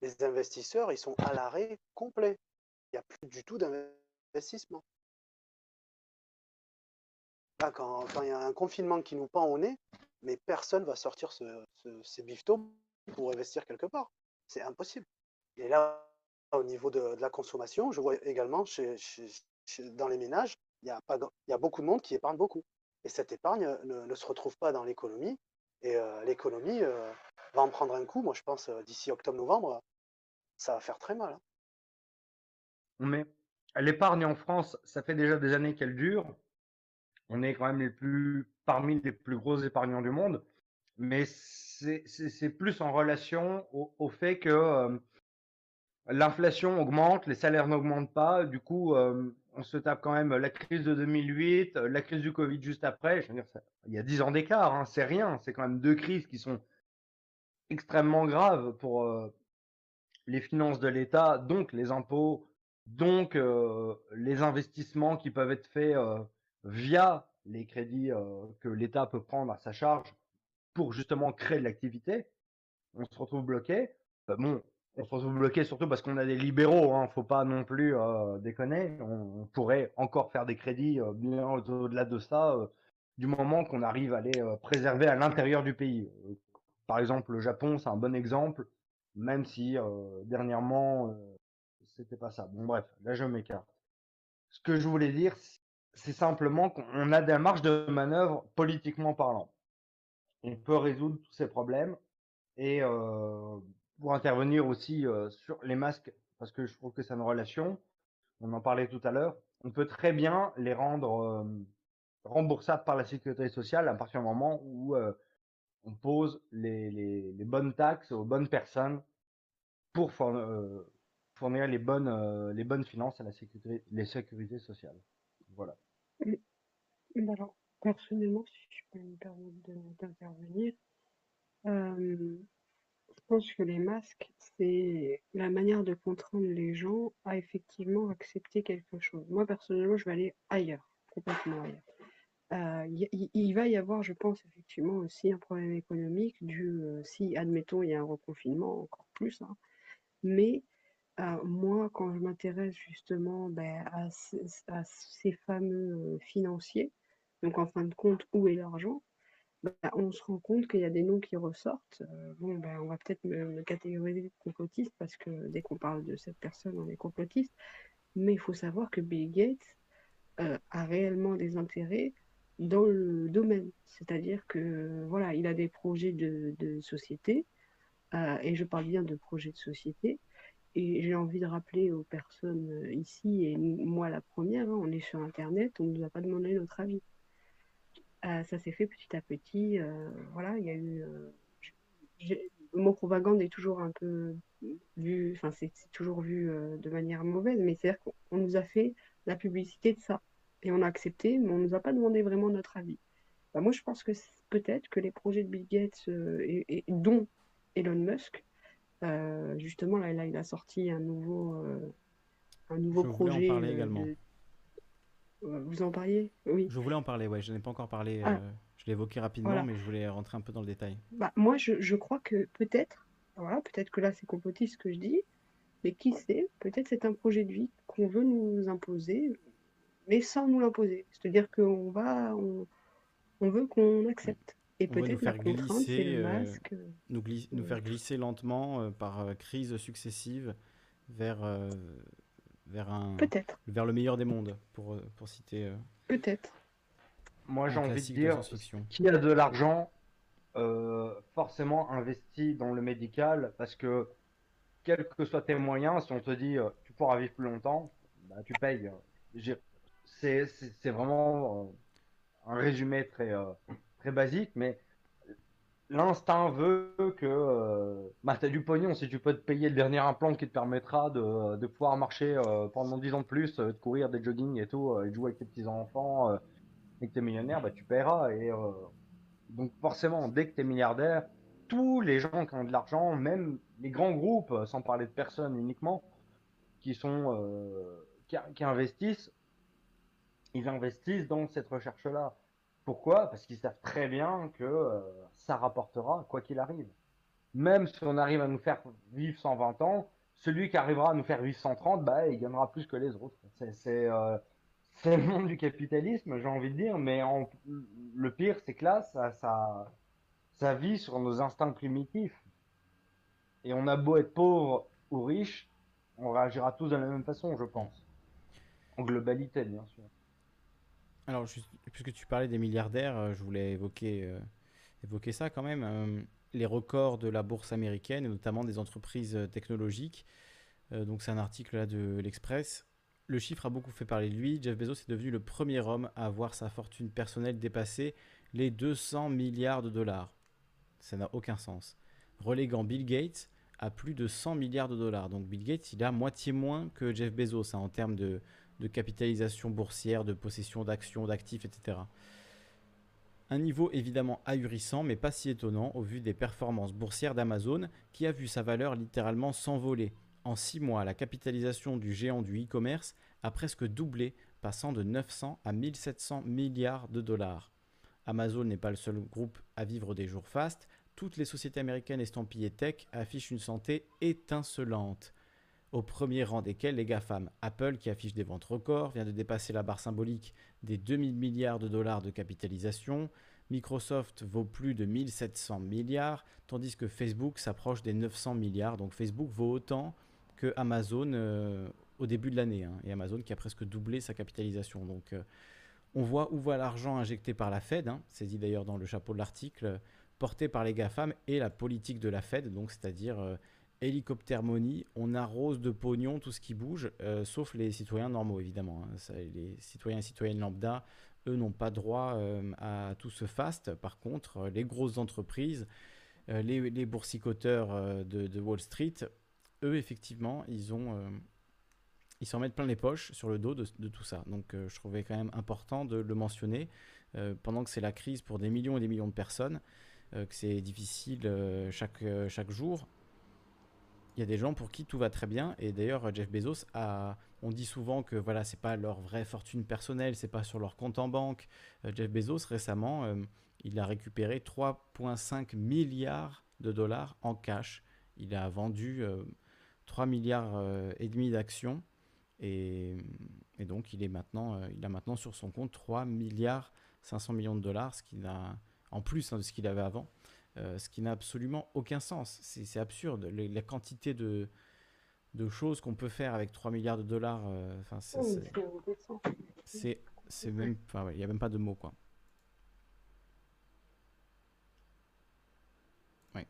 Les investisseurs, ils sont à l'arrêt complet. Il n'y a plus du tout d'investissement. Quand, il y a un confinement qui nous pend au nez, mais personne va sortir ce, ce- ces pour investir quelque part. C'est impossible. Et là, au niveau de, la consommation, je vois également dans les ménages, il y, a beaucoup de monde qui épargne beaucoup. Et cette épargne ne, ne se retrouve pas dans l'économie. Et euh, l'économie euh, va en prendre un coup. Moi, je pense euh, d'ici octobre-novembre, ça va faire très mal. hein. Mais l'épargne en France, ça fait déjà des années qu'elle dure. On est quand même les plus, parmi les plus gros épargnants du monde. Mais c'est plus en relation au, au fait que euh, l'inflation augmente, les salaires n'augmentent pas. Du coup, euh, on se tape quand même la crise de 2008, euh, la crise du Covid juste après. Il y a 10 ans d'écart, hein, c'est rien. C'est quand même deux crises qui sont extrêmement grave pour euh, les finances de l'État, donc les impôts, donc les investissements qui peuvent être faits via les crédits que l'État peut prendre à sa charge pour justement créer de l'activité. On se retrouve bloqué. bon, on se retrouve bloqué surtout parce qu'on a des libéraux, hein, faut pas non plus déconner. On, pourrait encore faire des crédits bien au-delà de ça, du moment qu'on arrive à les préserver à l'intérieur du pays. Par exemple, le Japon, c'est un bon exemple, même si euh, dernièrement, euh, c'était pas ça. Bon, bref, là, je m'écarte. Ce que je voulais dire, c'est simplement qu'on a des marges de manœuvre politiquement parlant. On peut résoudre tous ces problèmes et euh, pour intervenir aussi euh, sur les masques, parce que je trouve que c'est une relation, on en parlait tout à l'heure, on peut très bien les rendre euh, remboursables par la sécurité sociale à partir du moment où on pose les, les, bonnes taxes aux bonnes personnes pour fournir, les, bonnes, les bonnes finances à la sécurité, les sécurités sociales. Voilà. Alors, personnellement, si je peux me permettre d'intervenir, je pense que les masques, c'est la manière de contraindre les gens à effectivement accepter quelque chose. Moi, personnellement, je vais aller ailleurs, complètement ailleurs. Euh, il va y avoir, je pense, effectivement aussi un problème économique dû, euh, si, admettons, il y a un reconfinement, encore plus. Hein. Mais euh, moi, quand je m'intéresse justement ben, à, ces fameux financiers, donc en fin de compte, où est l'argent, ben, on se rend compte qu'il y a des noms qui ressortent. bon, ben, on va peut-être me, me, catégoriser complotiste parce que dès qu'on parle de cette personne, on est complotiste. Mais il faut savoir que Bill Gates a réellement des intérêts dans le domaine. C'est-à-dire que voilà, il a des projets de, société, euh, et je parle bien de projets de société. Et j'ai envie de rappeler aux personnes euh, ici, et moi la première, hein, on est sur Internet, on ne nous a pas demandé notre avis. Euh, ça s'est fait petit à petit. Euh, voilà, il y a eu. Le mot propagande est toujours un peu vu, enfin, c'est toujours vu de manière mauvaise, mais c'est-à-dire qu'on nous a fait la publicité de ça et on a accepté, mais on ne nous a pas demandé vraiment notre avis. Bah, moi, je pense que peut-être que les projets de Bill Gates, et, et, dont Elon Musk, justement, là, là, il a sorti un nouveau, euh, un nouveau je projet. En parler également. De... Vous en parliez? Oui. Je voulais en parler, ouais. Je n'ai pas encore parlé. Ah. je l'ai évoqué rapidement, voilà. mais je voulais rentrer un peu dans le détail. Bah, moi, je, je crois que peut-être, voilà, peut-être que là, c'est complotiste ce que je dis, mais qui sait, peut-être c'est un projet de vie qu'on veut nous imposer, mais sans nous l'imposer. C'est-à-dire qu'on va, on, on veut qu'on accepte. Et peut-être c'est le masque. Euh, nous, glisser, nous, faire glisser lentement euh, par euh, crises successives vers, euh, vers, un, vers le meilleur des mondes, pour, pour citer. peut-être. Moi, j'ai envie de dire, qui a de l'argent, forcément investi dans le médical, parce que quels que soient tes moyens, si on te dit tu pourras vivre plus longtemps, bah, tu payes c'est vraiment euh, un résumé très, euh, très basique, mais l'instinct veut que euh, bah, tu as du pognon si tu peux te payer le dernier implant qui te permettra de, pouvoir marcher euh, pendant 10 ans de plus, euh, de courir des jogging et tout, et de jouer avec tes petits-enfants et que tu es millionnaire, bah, tu paieras. Et, donc forcément, dès que tu es milliardaire, tous les gens qui ont de l'argent, même les grands groupes, sans parler de personnes uniquement, qui, sont, qui investissent, ils investissent dans cette recherche-là. Pourquoi? Parce qu'ils savent très bien que euh, ça rapportera quoi qu'il arrive. Même si on arrive à nous faire vivre 120 ans, celui qui arrivera à nous faire vivre 130, bah, il gagnera plus que les autres. C'est euh, le monde du capitalisme, j'ai envie de dire, mais le pire, c'est que là, ça, ça vit sur nos instincts primitifs. Et on a beau être pauvre ou riche, on réagira tous de la même façon, je pense. En globalité, bien sûr. Alors, puisque tu parlais des milliardaires, euh, je voulais évoquer, euh, évoquer ça quand même. Euh, les records de la bourse américaine, et notamment des entreprises technologiques. Donc, c'est un article là de l'Express. Le chiffre a beaucoup fait parler de lui. Jeff Bezos est devenu le premier homme à voir sa fortune personnelle dépasser les 200 milliards de dollars. Ça n'a aucun sens. Reléguant Bill Gates à plus de 100 milliards de dollars. Donc, Bill Gates, il a moitié moins que Jeff Bezos hein, en termes de, de capitalisation boursière, de possession d'actions, d'actifs, etc. Un niveau évidemment ahurissant, mais pas si étonnant au vu des performances boursières d'Amazon, qui a vu sa valeur littéralement s'envoler. En 6 mois, la capitalisation du géant du e-commerce a presque doublé, passant de 900 à 1700 milliards de dollars. Amazon n'est pas le seul groupe à vivre des jours fastes, toutes les sociétés américaines estampillées tech affichent une santé étincelante. Au premier rang desquels les GAFAM. Apple, qui affiche des ventes records, vient de dépasser la barre symbolique des 2000 milliards de dollars de capitalisation. Microsoft vaut plus de 1700 milliards, tandis que Facebook s'approche des 900 milliards. Donc Facebook vaut autant que Amazon euh, au début de l'année. hein. Et Amazon qui a presque doublé sa capitalisation. Donc euh, on voit où va l'argent injecté par la Fed, hein, d'ailleurs dans le chapeau de l'article, porté par les GAFAM et la politique de la Fed, donc c'est-à-dire euh, hélicoptère money, on arrose de pognon tout ce qui bouge, euh, sauf les citoyens normaux évidemment. hein. Les citoyens et citoyennes lambda, eux n'ont pas droit euh, à tout ce faste. Par contre, euh, les grosses entreprises, les, boursicoteurs de, Wall Street, eux effectivement, ils ont... ils s'en mettent plein les poches sur le dos de, de tout ça. Donc je trouvais quand même important de le mentionner, pendant que c'est la crise pour des millions et des millions de personnes, que c'est difficile chaque, chaque jour. Il y a des gens pour qui tout va très bien. Et d'ailleurs, Jeff Bezos a. On dit souvent que voilà, c'est pas leur vraie fortune personnelle, c'est pas sur leur compte en banque. Euh, Jeff Bezos récemment, euh, il a récupéré 3,5 milliards de dollars en cash. Il a vendu euh, 3 milliards euh, et demi d'actions et, donc il est maintenant, euh, il a maintenant sur son compte 3 milliards 500 millions de dollars, ce qui n'a en plus hein, de ce qu'il avait avant, euh, ce qui n'a absolument aucun sens. C'est absurde. La quantité de, de choses qu'on peut faire avec 3 milliards de dollars, euh, enfin, c'est- même, enfin, ouais, il n'y a même pas de mots quoi. Ouais.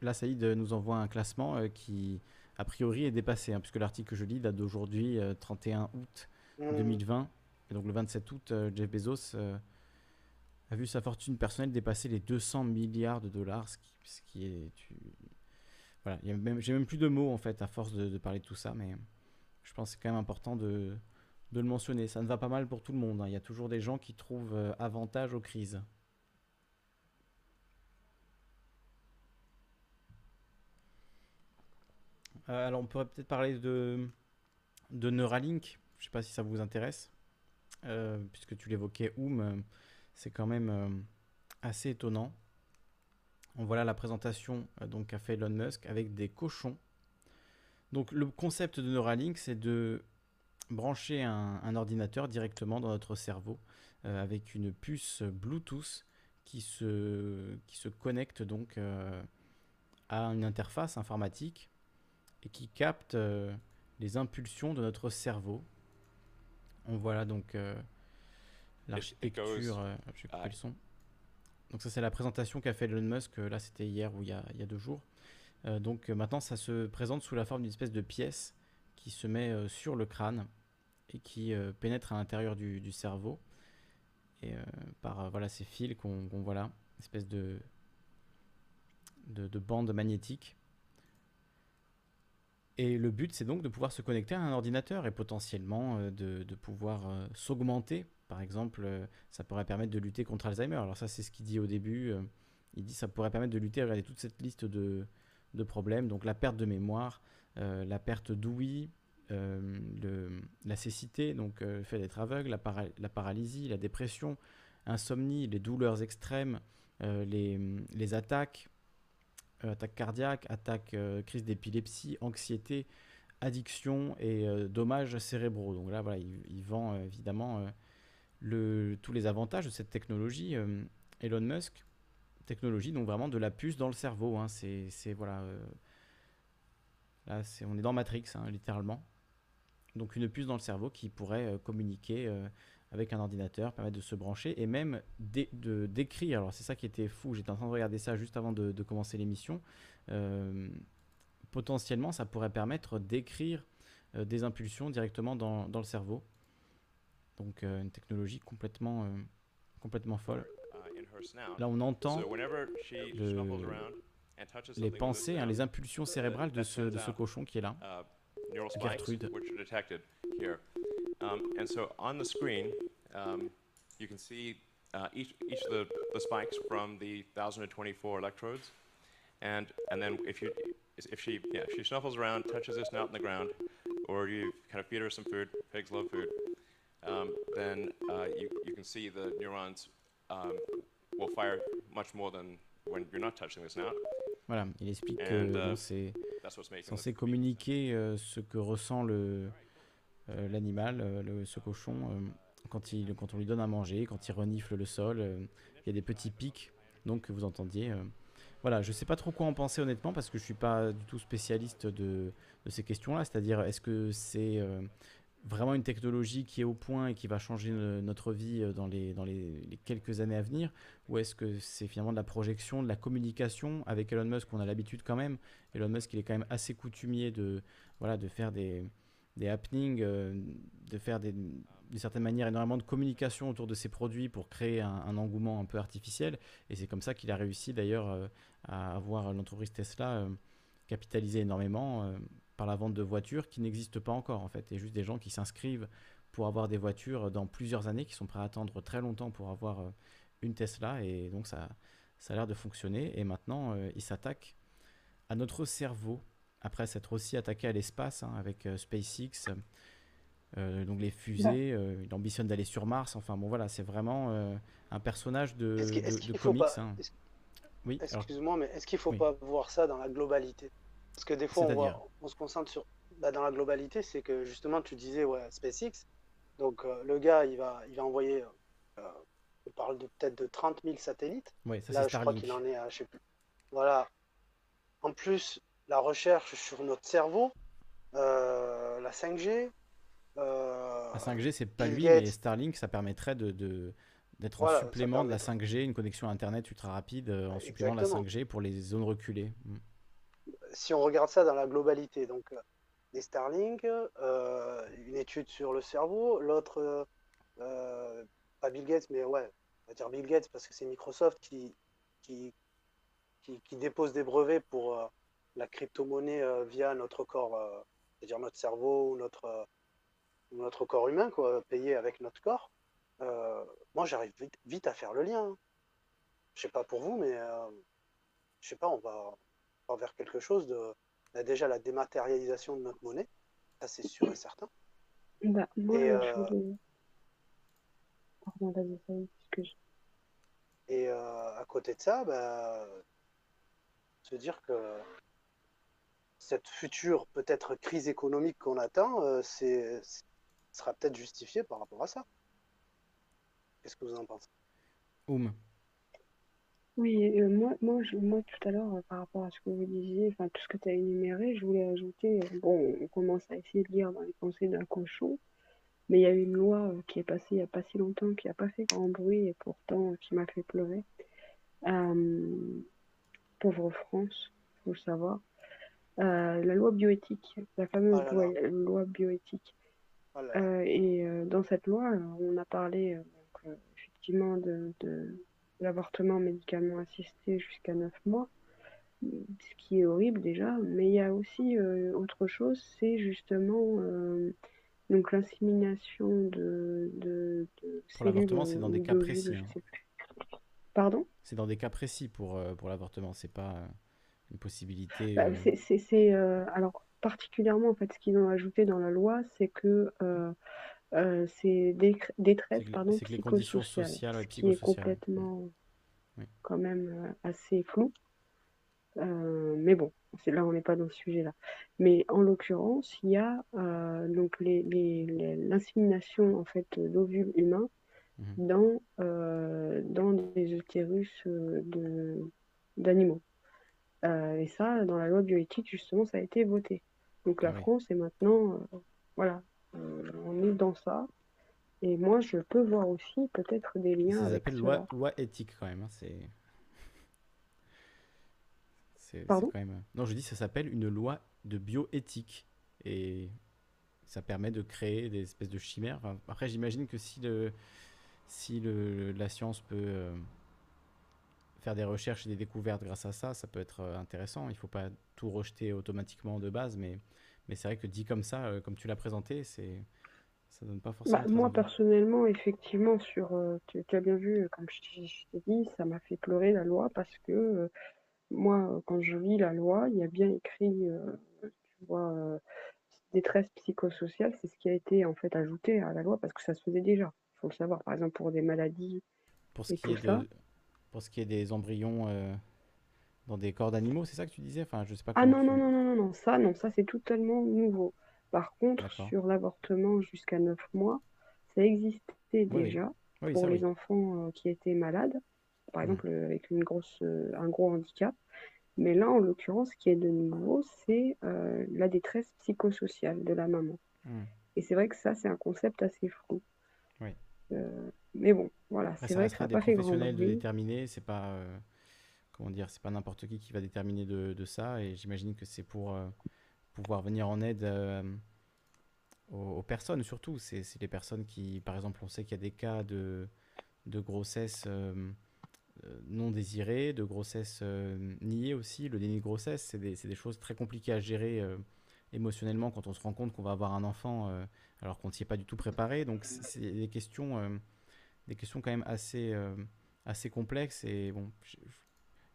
Là, Saïd euh, nous envoie un classement euh, qui, a priori, est dépassé, hein, puisque l'article que je lis date d'aujourd'hui, euh, 31 août Mhm. 2020. Et donc, le 27 août, Jeff Bezos a vu sa fortune personnelle dépasser les 200 milliards de dollars, ce qui, est. Voilà, j'ai même plus de mots en fait à force de, parler de tout ça, mais je pense que c'est quand même important de, de le mentionner. Ça ne va pas mal pour tout le monde. hein. Il y a toujours des gens qui trouvent euh, avantage aux crises. Euh, alors, on pourrait peut-être parler de, de Neuralink. Je ne sais pas si ça vous intéresse. Euh, puisque tu l'évoquais, Oum, c'est quand même euh, assez étonnant. On voilà la présentation euh, donc qu'a fait Elon Musk avec des cochons. Donc le concept de Neuralink, c'est de brancher un, ordinateur directement dans notre cerveau euh, avec une puce Bluetooth qui se, qui se connecte donc à une interface informatique et qui capte les impulsions de notre cerveau. On voit là donc l'architecture. euh, le son. Donc ça c'est la présentation qu'a fait Elon Musk, euh, là c'était hier ou il y a, il y a deux jours. Euh, donc maintenant ça se présente sous la forme d'une espèce de pièce qui se met euh, sur le crâne et qui euh, pénètre à l'intérieur du, du cerveau. Et par voilà, ces fils qu'on voit là, une espèce de, de, de bande magnétique. Et le but, c'est donc de pouvoir se connecter à un ordinateur et potentiellement de, de pouvoir s'augmenter. Par exemple, euh, ça pourrait permettre de lutter contre Alzheimer. Alors ça, c'est ce qu'il dit au début. euh, il dit ça pourrait permettre de lutter, regardez toute cette liste de, de problèmes. Donc la perte de mémoire, euh, la perte d'ouïe, la cécité, donc le fait d'être aveugle, la, para- la paralysie, la dépression, insomnie, les douleurs extrêmes, les, les attaques, attaques cardiaques, attaques, crise d'épilepsie, anxiété, addiction et dommages cérébraux. Donc là, voilà, il, vend évidemment tous les avantages de cette technologie. euh, Elon Musk, technologie, donc vraiment de la puce dans le cerveau. hein. c'est, voilà, euh, là, on est dans Matrix, hein, littéralement. Donc une puce dans le cerveau qui pourrait euh, communiquer avec un ordinateur, permettre de se brancher et même de d'écrire. Alors c'est ça qui était fou. J'étais en train de regarder ça juste avant de, commencer l'émission. Potentiellement, ça pourrait permettre d'écrire des impulsions directement dans le cerveau. Donc euh, une technologie complètement, euh, complètement folle. Là, on entend le- les pensées, hein, les impulsions cérébrales de ce, de ce cochon qui est là. spikes, Gertrude. Um, um, you can see uh, each, each of the, the spikes from the 1024 electrodes. And, and then if, you, if, she, yeah, if she snuffles around, touches this snout in the ground, or you kind of feed her some food, pigs love food, um, then uh, you, you can see the neurons um, will fire much more than when you're not touching the snout. Voilà, il explique And, que uh, c'est censé communiquer euh, ce que ressent le euh, l'animal, euh, le- ce cochon, quand, il, quand on lui donne à manger, quand il renifle le sol. il y a des petits pics, donc que vous entendiez. Voilà, je sais pas trop quoi en penser honnêtement parce que je suis pas du tout spécialiste de, de ces questions-là. C'est-à-dire, est-ce que c'est euh, vraiment une technologie qui est au point et qui va changer no- notre vie euh, dans les, quelques années à venir Ou est-ce que c'est finalement de la projection, de la communication avec Elon Musk On a l'habitude quand même. Elon Musk, il est quand même assez coutumier de, voilà, de faire des, happenings, euh, de faire des, d'une certaine manière énormément de communication autour de ses produits pour créer un, engouement un peu artificiel. Et c'est comme ça qu'il a réussi d'ailleurs euh, à avoir l'entreprise Tesla capitalisée énormément par la vente de voitures qui n'existent pas encore en fait. Et juste des gens qui s'inscrivent pour avoir des voitures dans plusieurs années, qui sont prêts à attendre très longtemps pour avoir euh, une Tesla. Et donc ça, ça a l'air de fonctionner. Et maintenant, euh, il s'attaque à notre cerveau, après s'être aussi attaqué à l'espace hein, avec euh, SpaceX, euh, donc les fusées, euh, il ambitionne d'aller sur Mars, enfin bon voilà, c'est vraiment euh, un personnage de, de qu'il faut comics. pas, hein. Oui, excuse-moi, mais est-ce qu'il faut Oui. pas voir ça dans la globalité? Parce que des fois, on C'est-à-dire voit, on se concentre sur, bah, dans la globalité, c'est que justement, tu disais, ouais, SpaceX. Donc, euh, le gars, il va, il va envoyer, euh, on parle de peut-être de 30 000 satellites. Ouais, ça, Là, c'est je crois qu'il en est à, je sais plus. Voilà. En plus, la recherche sur notre cerveau, euh, la 5G, euh, la 5G, c'est pas lui, Gates. mais Starlink, ça permettrait de, de- d'être Voilà, en supplément de la permettrait. 5G, une connexion Internet ultra rapide euh, en supplément de la Exactement. 5G pour les zones reculées. Si on regarde ça dans la globalité, donc euh, des Starlink, euh, une étude sur le cerveau, l'autre, euh, euh, pas Bill Gates, mais ouais, on va dire Bill Gates parce que c'est Microsoft qui, dépose des brevets pour euh, la crypto-monnaie euh, via notre corps, euh, c'est-à-dire notre cerveau ou notre, euh, notre corps humain, quoi, payé avec notre corps. Euh, moi, j'arrive vite, à faire le lien. hein. Je sais pas pour vous, mais euh, je sais pas, on va vers quelque chose de déjà la dématérialisation de notre monnaie, ça c'est sûr et certain. Bah, moi, Et, je euh, voulais... Pardon, vas-y, vas-y, excuse. Et euh, à côté de ça, bah, se dire que cette future peut-être crise économique qu'on attend, euh, c'est, c'est- sera peut-être justifiée par rapport à ça. Qu'est-ce que vous en pensez? Oum. Oui, euh, moi, moi, je- moi, tout à l'heure, euh, par rapport à ce que vous disiez, enfin, tout ce que tu as énuméré, je voulais ajouter, euh, bon, on commence à essayer de lire dans les pensées d'un cochon, mais il y a une loi euh, qui est passée il n'y a pas si longtemps, qui n'a pas fait grand bruit et pourtant euh, qui m'a fait pleurer. Euh, pauvre France, faut le savoir. Euh, la loi bioéthique, la fameuse Oh là loi, là. loi bioéthique. Oh là là. Euh, et euh, dans cette loi, euh, on a parlé euh, donc, euh, effectivement de, de l'avortement médicalement assisté jusqu'à 9 mois, ce qui est horrible déjà, mais il y a aussi euh, autre chose, c'est justement euh, donc l'insémination de, de, de Pour l'avortement, c'est dans des cas précis. hein. Pardon? C'est dans des cas précis pour, euh, pour l'avortement, c'est pas une possibilité. Bah, c'est, alors particulièrement en fait ce qu'ils ont ajouté dans la loi, c'est que euh, c'est détresse que- pardon, que les conditions sociales, ouais, qui est complètement Oui. quand même euh, assez flou. Euh, mais bon, c'est là on n'est pas dans ce sujet-là. Mais en l'occurrence, il y a euh, donc les, les- les- l'insémination en fait d'ovules humains Mhm. dans, dans des utérus de, d'animaux. Et ça, dans la loi bioéthique, justement, ça a été voté. Donc la Ah oui. France est maintenant, voilà, on est dans ça. Et moi, je peux voir aussi peut-être des liens Ça s'appelle loi, loi éthique quand même. hein, C'est. C'est quand même. Non, je dis ça s'appelle une loi de bioéthique. Et ça permet de créer des espèces de chimères. Enfin, après, j'imagine que si, le, si le, la science peut euh, faire des recherches et des découvertes grâce à ça, ça peut être euh, intéressant. Il ne faut pas tout rejeter automatiquement de base, mais, mais c'est vrai que dit comme ça, euh, comme tu l'as présenté, c'est ça donne pas forcément Bah, moi, envie. personnellement, effectivement, sur, euh, tu, tu as bien vu, comme je t'ai dit, ça m'a fait pleurer la loi parce que euh, moi, euh, quand je lis la loi, il y a bien écrit, euh, tu vois, euh, détresse psychosociale, c'est ce qui a été en fait ajouté à la loi parce que ça se faisait déjà. Il faut le savoir, par exemple, pour des maladies Pour ce et qui tout est ça. de, pour ce qui est des embryons euh, dans des corps d'animaux, c'est ça que tu disais? Enfin, je sais pas Ah non, non, tu. non, non, non, non, ça, non, ça c'est totalement nouveau. Par contre, sur l'avortement jusqu'à 9 mois, ça existait Oui, déjà Oui, pour ça, les enfants euh, qui étaient malades, par Mm. exemple euh, avec une grosse, euh, un gros handicap. Mais là, en l'occurrence, ce qui est de nouveau, c'est la détresse psychosociale de la maman. Mm. Et c'est vrai que ça, c'est un concept assez flou. Oui. Mais bon, voilà, Après, c'est vrai que ça n'a pas fait grand professionnels de bruit. déterminer. C'est pas, comment dire, c'est pas n'importe qui qui va déterminer de, ça. Et j'imagine que c'est pour euh, pouvoir venir en aide euh, aux, personnes surtout. C'est les personnes qui, par exemple, on sait qu'il y a des cas de, grossesse euh, non désirée, de grossesse niée aussi. Le déni de grossesse, c'est des, choses très compliquées à gérer émotionnellement quand on se rend compte qu'on va avoir un enfant alors qu'on ne s'y est pas du tout préparé. Donc c'est des questions, des questions quand même assez, complexes. Et bon,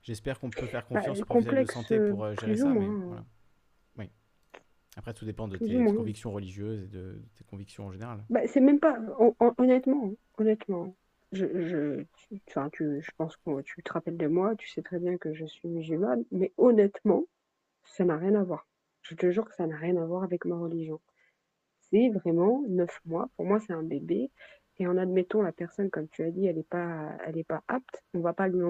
j'espère qu'on peut faire Bah, confiance aux professionnels de santé euh, pour euh, gérer plus ou ça. Mais voilà. Oui. Après, tout dépend de tes convictions religieuses et de, de tes convictions en général. Bah, c'est même pas, hon- hon- honnêtement, honnêtement, je, je, tu- je pense que tu te rappelles de moi, tu sais très bien que je suis musulmane, mais honnêtement, ça n'a rien à voir. Je te jure que ça n'a rien à voir avec ma religion. C'est vraiment neuf mois. Pour moi, c'est un bébé. Et en admettant la personne, comme tu as dit, elle n'est pas, elle est pas apte, on va pas lui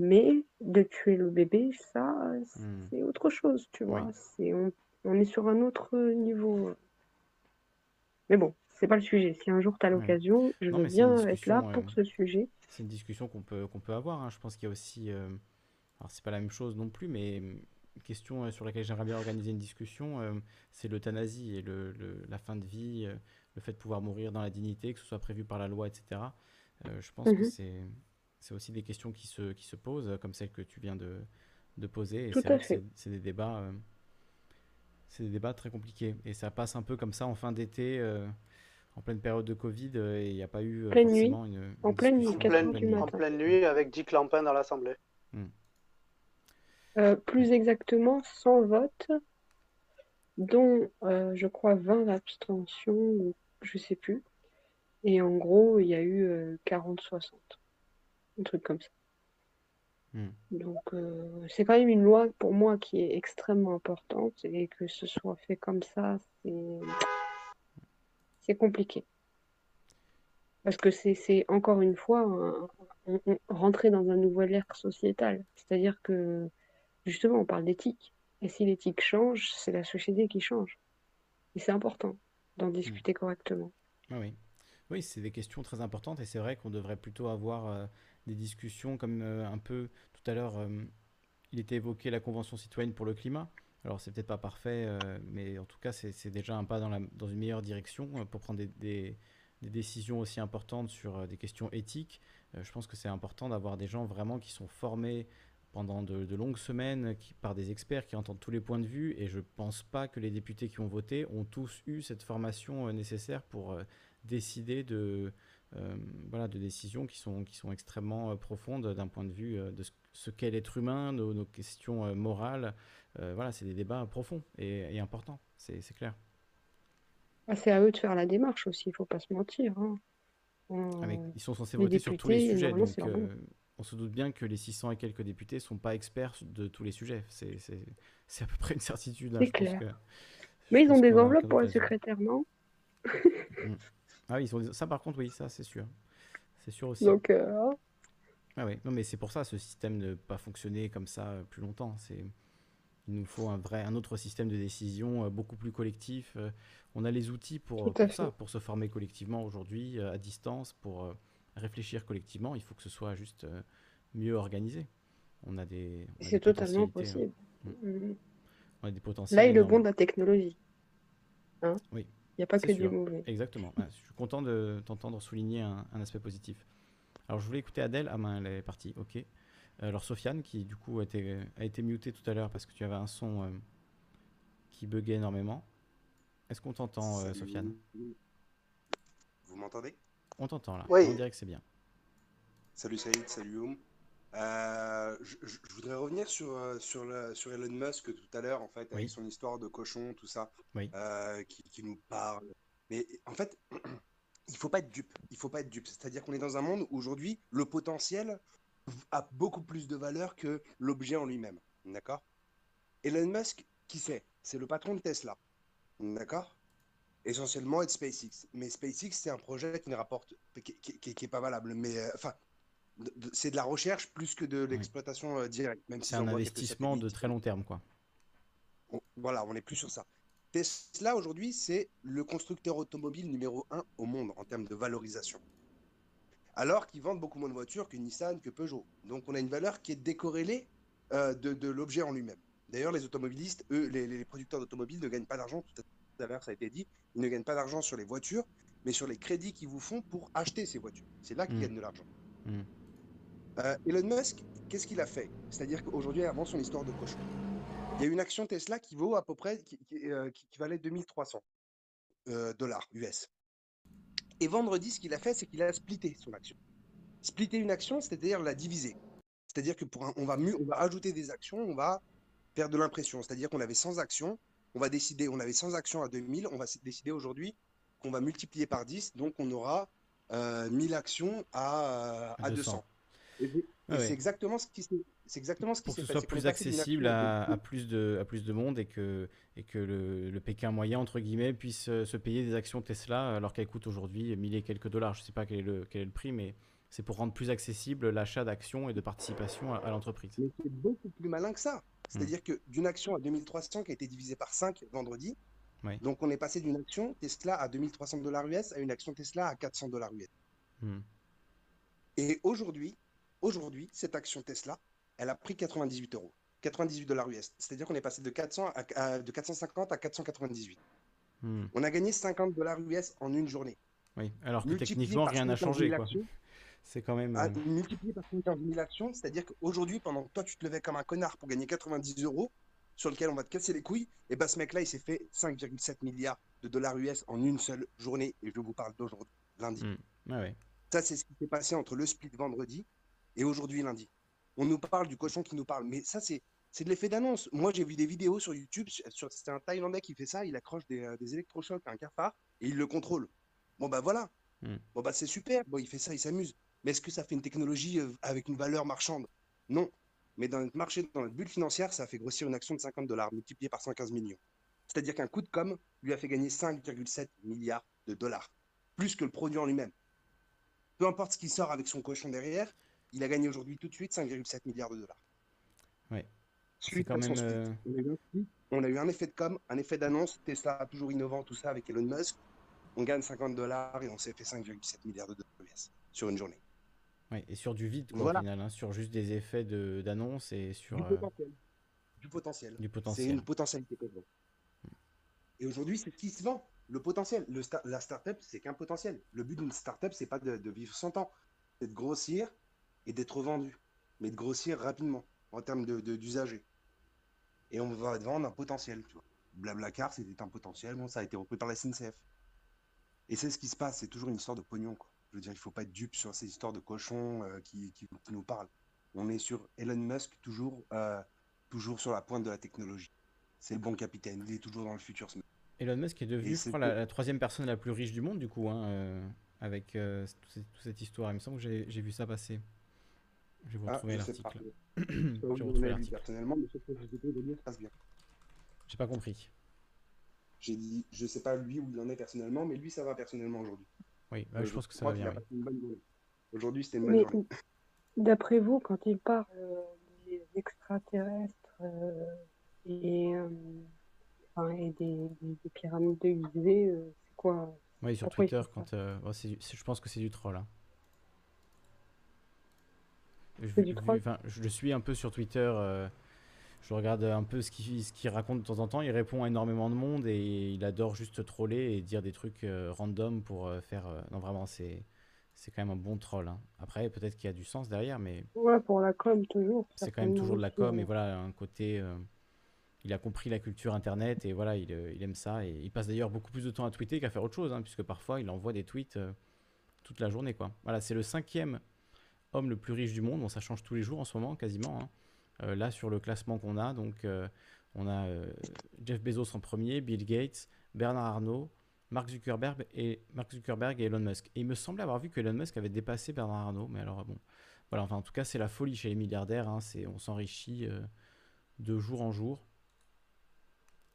Mais de tuer le bébé, ça, Hmm. c'est autre chose, tu Oui. vois. C'est, on, on est sur un autre niveau. Mais bon, c'est pas le sujet. Si un jour tu as l'occasion, je Non, veux bien être là discussion. euh, pour ce sujet. c'est une discussion qu'on peut, qu'on peut avoir. hein. Je pense qu'il y a aussi. euh, alors, c'est pas la même chose non plus, mais une question euh, sur laquelle j'aimerais bien organiser une discussion, euh, c'est l'euthanasie et le, le- la fin de vie, le fait de pouvoir mourir dans la dignité, que ce soit prévu par la loi, etc. Je pense que Mhm. c'est, c'est aussi des questions qui se, qui se posent, comme celle que tu viens de, de poser. Et Tout c'est vrai à que fait. c'est, c'est des débats. euh, c'est des débats très compliqués. Et ça passe un peu comme ça en fin d'été, euh, en pleine période de Covid, euh, et il n'y a pas eu nuit. forcément une, En pleine nuit, En 4 pleine, en pleine nuit avec Dick Lampin dans l'Assemblée. Hmm. Euh, plus exactement, 100 votes, dont euh, je crois 20 abstentions, ou je sais plus. Et en gros, il y a eu euh, 40-60. Un truc comme ça. Hmm. Donc, euh, c'est quand même une loi pour moi qui est extrêmement importante et que ce soit fait comme ça, c'est compliqué. Parce que c'est encore une fois un- on- on- rentrer dans un nouvel ère sociétal. C'est-à-dire que justement, on parle d'éthique. Et si l'éthique change, c'est la société qui change. Et c'est important d'en discuter correctement. Ah oui, oui, c'est des questions très importantes et c'est vrai qu'on devrait plutôt avoir euh, des discussions comme euh, un peu tout à l'heure, euh, il était évoqué la Convention citoyenne pour le climat. Alors c'est peut-être pas parfait, euh, mais en tout cas c'est déjà un pas dans, une meilleure direction pour prendre des, décisions aussi importantes sur des questions éthiques. Je pense que c'est important d'avoir des gens vraiment qui sont formés pendant de, de longues semaines qui, par des experts qui entendent tous les points de vue et je pense pas que les députés qui ont voté ont tous eu cette formation nécessaire pour décider de, voilà, de décisions qui sont, qui sont extrêmement euh, profondes d'un point de vue euh, de ce, ce qu'est l'être humain, nos, nos questions euh, morales. Euh, voilà, c'est des débats profonds et, et importants, c'est clair. Ah, c'est à eux de faire la démarche aussi, il faut pas se mentir. hein. Ils sont censés les voter sur tous les sujets, donc euh, on se doute bien que les 600 et quelques députés sont pas experts de tous les sujets. C'est à peu près une certitude. hein, pense clair. Mais ils ont des enveloppes pour les secrétaires, non? Mm. Ah oui, ils ont- ça par contre, oui, ça c'est sûr. C'est sûr aussi. Donc, euh, Ah oui, non mais c'est pour ça ce système ne pas fonctionner comme ça euh, plus longtemps. C'est il nous faut un vrai, un autre système de décision euh, beaucoup plus collectif. euh, on a les outils pour, pour ça, pour se former collectivement aujourd'hui à distance, pour réfléchir collectivement. Il faut que ce soit juste mieux organisé. On a des, c'est totalement potentialités, possible. hein. Mm. On a des potentiels Là est le bon de la technologie. Hein? Oui, Il n'y a pas que du mauvais. Exactement. Ah, je suis content de t'entendre souligner un, un aspect positif. Alors, je voulais écouter Adèle. Ah ben, elle est partie. Ok. Euh, Alors, Sofiane, qui du coup a été, a été mutée tout à l'heure parce que tu avais un son euh, qui buguait énormément. Est-ce qu'on t'entend, euh. Sofiane? Vous m'entendez? On t'entend là. Oui. On dirait que c'est bien. Salut Saïd, salut Oum. Euh, je, voudrais revenir sur, euh, sur, le- sur Elon Musk tout à l'heure, en fait, avec Oui. son histoire de cochon, tout ça, Oui. euh, qui, qui nous parle. Mais en fait, il faut pas être dupe. Il faut pas être dupe. C'est-à-dire qu'on est dans un monde où aujourd'hui, le potentiel a beaucoup plus de valeur que l'objet en lui-même. D'accord? Elon Musk, qui c'est C'est le patron de Tesla. D'accord? Essentiellement et de SpaceX. Mais SpaceX, c'est un projet qui ne rapporte, qui, qui- qui- qui est pas valable. Mais enfin, c'est de la recherche plus que de l'exploitation euh, directe. Même C'est un investissement de très long terme, quoi. On- voilà, on n'est plus sur ça. Tesla aujourd'hui, c'est le constructeur automobile numéro un au monde en termes de valorisation. Alors qu'ils vendent beaucoup moins de voitures que Nissan, que Peugeot. Donc on a une valeur qui est décorrélée euh, de, de l'objet en lui-même. D'ailleurs, les automobilistes, eux, les, les producteurs d'automobiles ne gagnent pas d'argent, tout à l'heure ça a été dit, ils ne gagnent pas d'argent sur les voitures, mais sur les crédits qu'ils vous font pour acheter ces voitures. C'est là qu'ils Mm. gagnent de l'argent. Mm. Euh, Elon Musk, qu'est-ce qu'il a fait? C'est-à-dire qu'aujourd'hui, avant son histoire de cochon, il y a une action Tesla qui vaut à peu près, qui, qui, euh, qui- qui valait 2300 euh, dollars US. Et vendredi, ce qu'il a fait, c'est qu'il a splitté son action. Splitter une action, c'est-à-dire la diviser. C'est-à-dire que pour un- on va on va ajouter des actions, on va faire de l'impression. C'est-à-dire qu'on avait 100 actions, on va décider, on avait 100 actions à 2000, on va décider aujourd'hui qu'on va multiplier par 10, donc on aura euh, 1000 actions à, À à 200. 200. Ouais, c'est exactement ce qui c'est exactement ce qui Pour que ce fait. soit plus accessible à, plus de, à plus de monde et que, et que le, le Pékin moyen, entre guillemets, puisse euh, se payer des actions Tesla alors qu'elles coûtent aujourd'hui 1000 et quelques dollars. Je ne sais pas quel est le, quel est le prix, mais c'est pour rendre plus accessible l'achat d'actions et de participation à, à l'entreprise. Mais c'est beaucoup plus malin que ça. C'est-à-dire que d'une action à 2300 qui a été divisée par 5 vendredi, Oui. donc on est passé d'une action Tesla à 2300 dollars US à une action Tesla à 400 dollars US. Hmm. Et aujourd'hui, aujourd'hui, cette action Tesla, elle a pris 98 euros. 98 dollars US. C'est-à-dire qu'on est passé de, 400 à- à- de 450 à 498. Hmm. On a gagné 50 dollars US en une journée. Oui, alors que techniquement, rien n'a 75 changé. 000 quoi. actions, C'est quand même. à- euh, multiplié par 75 000 actions, c'est-à-dire qu'aujourd'hui, pendant que toi, tu te levais comme un connard pour gagner 90 euros, sur lequel on va te casser les couilles, et ben ce mec-là, il s'est fait 5,7 milliards de dollars US en une seule journée, et je vous parle d'aujourd'hui, lundi. hmm. Ouais, ouais. Ça, c'est ce qui s'est passé entre le split vendredi et aujourd'hui lundi. On nous parle du cochon qui nous parle, mais ça, c'est c'est de l'effet d'annonce. Moi, j'ai vu des vidéos sur YouTube, sur, c'est un Thaïlandais qui fait ça, il accroche des, euh, des électrochocs à un cafard et il le contrôle. Bon, bah voilà. Hmm. Bon, bah c'est super. Bon, il fait ça, il s'amuse. Mais est-ce que ça fait une technologie euh, avec une valeur marchande? Non. Mais dans notre marché, dans notre bulle financière, ça a fait grossir une action de 50 dollars multipliée par 115 millions. C'est-à-dire qu'un coup de com lui a fait gagner 5,7 milliards de dollars. Plus que le produit en lui-même. Peu importe ce qui sort avec son cochon derrière, il a gagné aujourd'hui tout de suite 5,7 milliards de dollars. Ouais. C'est Suite quand même. euh, On a eu un split, on a eu un effet de com, un effet d'annonce. Tesla toujours innovant, tout ça avec Elon Musk. On gagne 50 dollars et on s'est fait 5,7 milliards de dollars US sur une journée. ouais, et sur du vide, quoi, Voilà. au final, hein, sur juste des effets de- d'annonce et sur. Du euh, potentiel. Du potentiel. Du C'est potentiel. une potentialité que. Et aujourd'hui, c'est ce qui se vend. Le potentiel. Le sta- la startup, c'est qu'un potentiel. Le but d'une startup, c'est pas de, de vivre 100 ans. C'est de grossir et d'être vendu. Mais de grossir rapidement en termes de- de- d'usagers. et on va vendre un potentiel. Tu vois. Blablacar, c'était un potentiel. Bon, ça a été repris par la SNCF. Et c'est ce qui se passe. C'est toujours une histoire de pognon. Quoi. Je veux dire, il faut pas être dupe sur ces histoires de cochons euh, qui, qui- qui nous parlent. On est sur Elon Musk, toujours, euh, toujours sur la pointe de la technologie. C'est le bon capitaine. Il est toujours dans le futur. ce. Elon Musk est devenu, je crois, la, troisième personne la plus riche du monde, du coup, hein, euh, avec toute, cette, toute cette histoire. Il me semble que j'ai vu ça passer. Je vais vous Ah, retrouver pas. l'article. Je vais vous retrouver l'article. personnellement, mais sauf que pas de lui, ça passe bien. J'ai pas compris. J'ai dit, je sais pas lui où il en est personnellement, mais lui ça va personnellement aujourd'hui. Oui, bah, Euh, je pense que ça va bien. oui. Aujourd'hui c'était une bonne Mais journée. d'après vous, quand il parle euh, des extraterrestres euh, et, euh, enfin, et des, des- des pyramides de Gizeh, euh, c'est quoi? Oui, sur pourquoi Twitter, quand, euh, bon, c'est du- c'est- je pense que c'est du troll. hein. Je, C'est du vu- troll enfin, je le suis un peu sur Twitter. euh, je regarde un peu ce qu'il ce raconte de temps en temps. Il répond à énormément de monde et il adore juste troller et dire des trucs euh, random pour euh, faire. Non, vraiment, c'est c'est quand même un bon troll. hein. Après, peut-être qu'il y a du sens derrière, mais Ouais, pour la com, toujours. c'est quand même toujours de la com et voilà, un côté. il a compris la culture Internet et voilà, il, il aime ça. Et il passe d'ailleurs beaucoup plus de temps à tweeter qu'à faire autre chose, hein, puisque parfois il envoie des tweets euh, toute la journée. Quoi. Voilà, c'est le cinquième homme le plus riche du monde. Bon, ça change tous les jours en ce moment, quasiment. hein. Euh, là, sur le classement qu'on a, donc euh, on a euh, Jeff Bezos en premier, Bill Gates, Bernard Arnault, Mark Zuckerberg et, Mark Zuckerberg et Elon Musk. Et il me semblait avoir vu que Elon Musk avait dépassé Bernard Arnault, mais alors bon. Voilà, enfin en tout cas, c'est la folie chez les milliardaires. hein, c'est, on s'enrichit de jour en jour.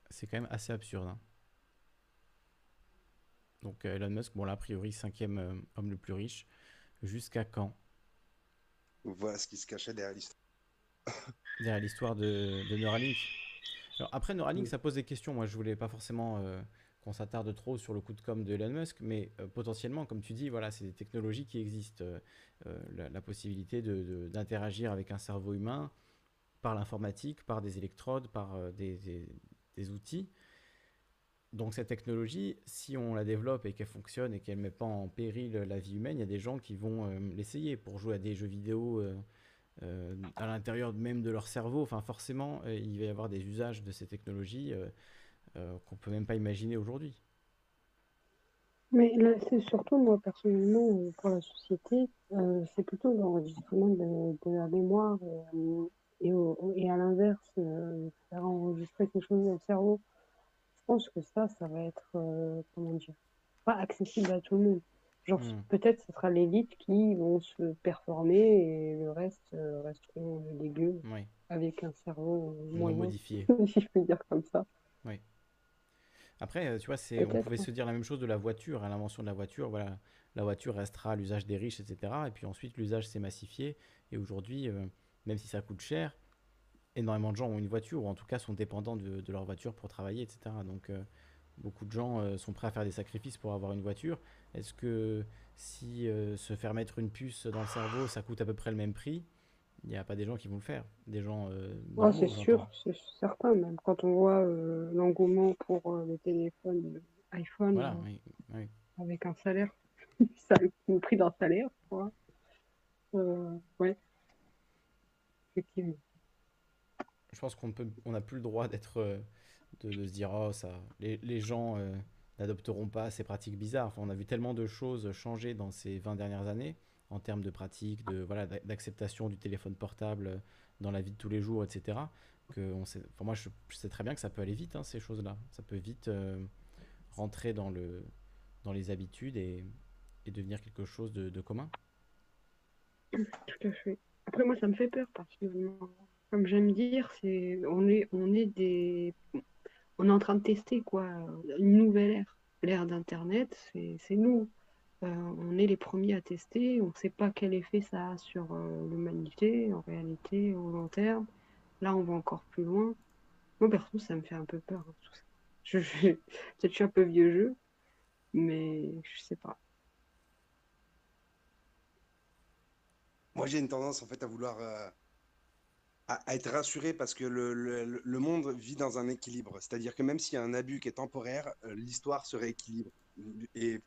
C'est quand même assez absurde. hein. Donc Elon Musk, bon là, a priori, cinquième homme le plus riche. Jusqu'à quand? Voilà ce qui se cachait derrière l'histoire. derrière l'histoire de, de Neuralink. Alors après Neuralink, ça pose des questions. Moi, je voulais pas forcément euh, qu'on s'attarde trop sur le coup de com' de Elon Musk, mais euh, potentiellement, comme tu dis, voilà, c'est des technologies qui existent. Euh, euh, la, la possibilité de- de- d'interagir avec un cerveau humain par l'informatique, par des électrodes, par euh, des, des- des outils. Donc cette technologie, si on la développe et qu'elle fonctionne et qu'elle ne met pas en péril la vie humaine, il y a des gens qui vont euh, l'essayer pour jouer à des jeux vidéo euh, euh, à l'intérieur même de leur cerveau. Forcément, il va y avoir des usages de ces technologies qu'on peut même pas imaginer aujourd'hui. Mais là, c'est surtout, moi, personnellement, pour la société, c'est plutôt l'enregistrement de, la mémoire et, à l'inverse, faire enregistrer quelque chose dans le cerveau. Je pense que ça, ça va être, euh, comment dire, pas accessible à tout le monde. Genre, Hmm. peut-être ce sera l'élite qui vont se performer et le reste euh, resteront Oui. avec un cerveau Moins moyen, modifié. si je peux dire comme ça. Oui. Après, euh, tu vois, c'est, on pouvait se dire la même chose de la voiture, à l'invention de la voiture. Voilà, la voiture restera à l'usage des riches, etc. Et puis ensuite, l'usage s'est massifié. Et aujourd'hui, euh, même si ça coûte cher, énormément de gens ont une voiture ou en tout cas sont dépendants de, de leur voiture pour travailler, etc. Donc, euh, beaucoup de gens euh, sont prêts à faire des sacrifices pour avoir une voiture. Est-ce que si euh, se faire mettre une puce dans le cerveau, ça coûte à peu près le même prix, il n'y a pas des gens qui vont le faire. Des gens c'est sûr, c'est certain même. Quand on voit l'engouement pour les téléphones iPhone Voilà, oui, oui. avec un salaire, ça le prix d'un salaire, quoi. Ouais, effectivement. Je pense qu'on n'a plus le droit d'être, euh, de, se dire, oh, ça, les, gens euh, n'adopteront pas ces pratiques bizarres. On a vu tellement de choses changer dans ces 20 dernières années en termes de pratiques, de, voilà, d'a- d'acceptation du téléphone portable euh, dans la vie de tous les jours, etc. Que moi, je, sais très bien que ça peut aller vite, hein, ces choses-là. Ça peut vite rentrer dans, le, dans les habitudes et, devenir quelque chose de, commun. Tout à fait. Après, moi, ça me fait peur personnellement. Comme j'aime dire, c'est on est on est des on est en train de tester quoi une nouvelle ère. L'ère d'Internet, c'est nous. Euh, on est les premiers à tester. On ne sait pas quel effet ça a sur euh, l'humanité en réalité au long terme. Là, on va encore plus loin. Moi, perso, ça me fait un peu peur. hein, peut-être je suis un peu vieux jeu, mais je sais pas. Moi, j'ai une tendance en fait à vouloir euh, à, à être rassuré parce que le, le- le monde vit dans un équilibre. C'est-à-dire que même s'il y a un abus qui est temporaire, euh, l'histoire se rééquilibre. Et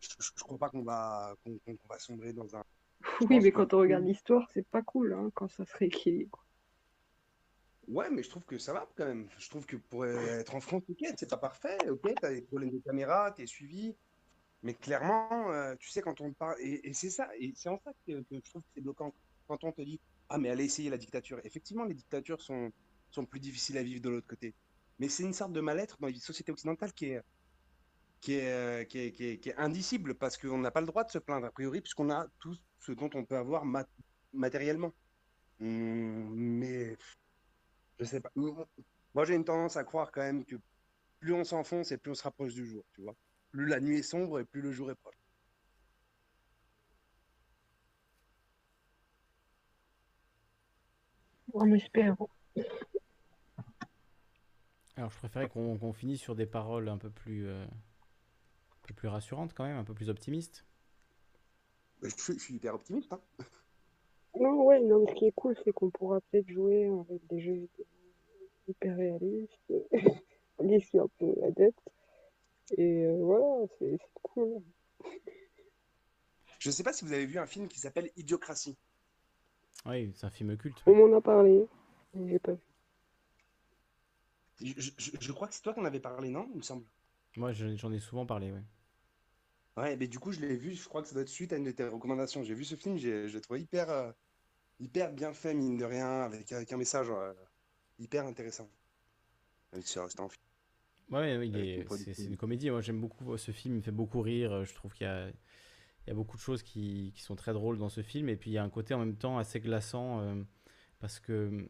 je ne crois pas qu'on va, qu'on va sombrer dans un. Oui, mais quand on regarde l'histoire, c'est pas cool hein, quand ça se rééquilibre. Ouais, mais je trouve que ça va quand même. Je trouve que pour être en France, ok, c'est pas parfait, ok, t'as des problèmes de caméra, t'es suivi. Mais clairement, euh, tu sais, quand on parle, et, et c'est ça, et c'est en ça que, que je trouve que c'est bloquant. Quand on te dit, ah, mais allez essayer la dictature. Effectivement, les dictatures sont, sont plus difficiles à vivre de l'autre côté. Mais c'est une sorte de mal-être dans les sociétés occidentales qui est, qui est, euh, qui est, qui est, indicible parce qu'on n'a pas le droit de se plaindre, a priori, puisqu'on a tout ce dont on peut avoir mat- matériellement. Hum, mais je sais pas. Moi, j'ai une tendance à croire quand même que plus on s'enfonce et plus on se rapproche du jour, tu vois. Plus la nuit est sombre et plus le jour est proche. On espère. Alors, je préférais qu'on qu'on finisse sur des paroles un peu plus, euh, un peu plus rassurantes quand même, un peu plus optimistes. Je suis, je suis hyper optimiste. Hein. Non, ouais, non, mais ce qui est cool, c'est qu'on pourra peut-être jouer avec des jeux hyper réalistes. Je suis un peu adepte. Et euh, voilà, c'est c'est cool. Je sais pas si vous avez vu un film qui s'appelle Idiocratie. Oui, c'est un film culte. On m'en a parlé, j'ai pas vu. Je, je- je crois que c'est toi qu'on avait parlé, non? Il me semble. Moi, je- j'en ai souvent parlé, ouais. Ouais, mais du coup, je l'ai vu, je crois que ça doit être suite à une de tes recommandations. J'ai vu ce film, j'ai, je l'ai trouvé hyper, euh, hyper bien fait, mine de rien, avec, avec un message euh, hyper intéressant. Film. Ouais, ouais, c'est production. c'est une comédie. Moi, j'aime beaucoup ce film. Il me fait beaucoup rire. Je trouve qu'il y a, il y a beaucoup de choses qui, qui sont très drôles dans ce film. Et puis, il y a un côté en même temps assez glaçant euh, parce que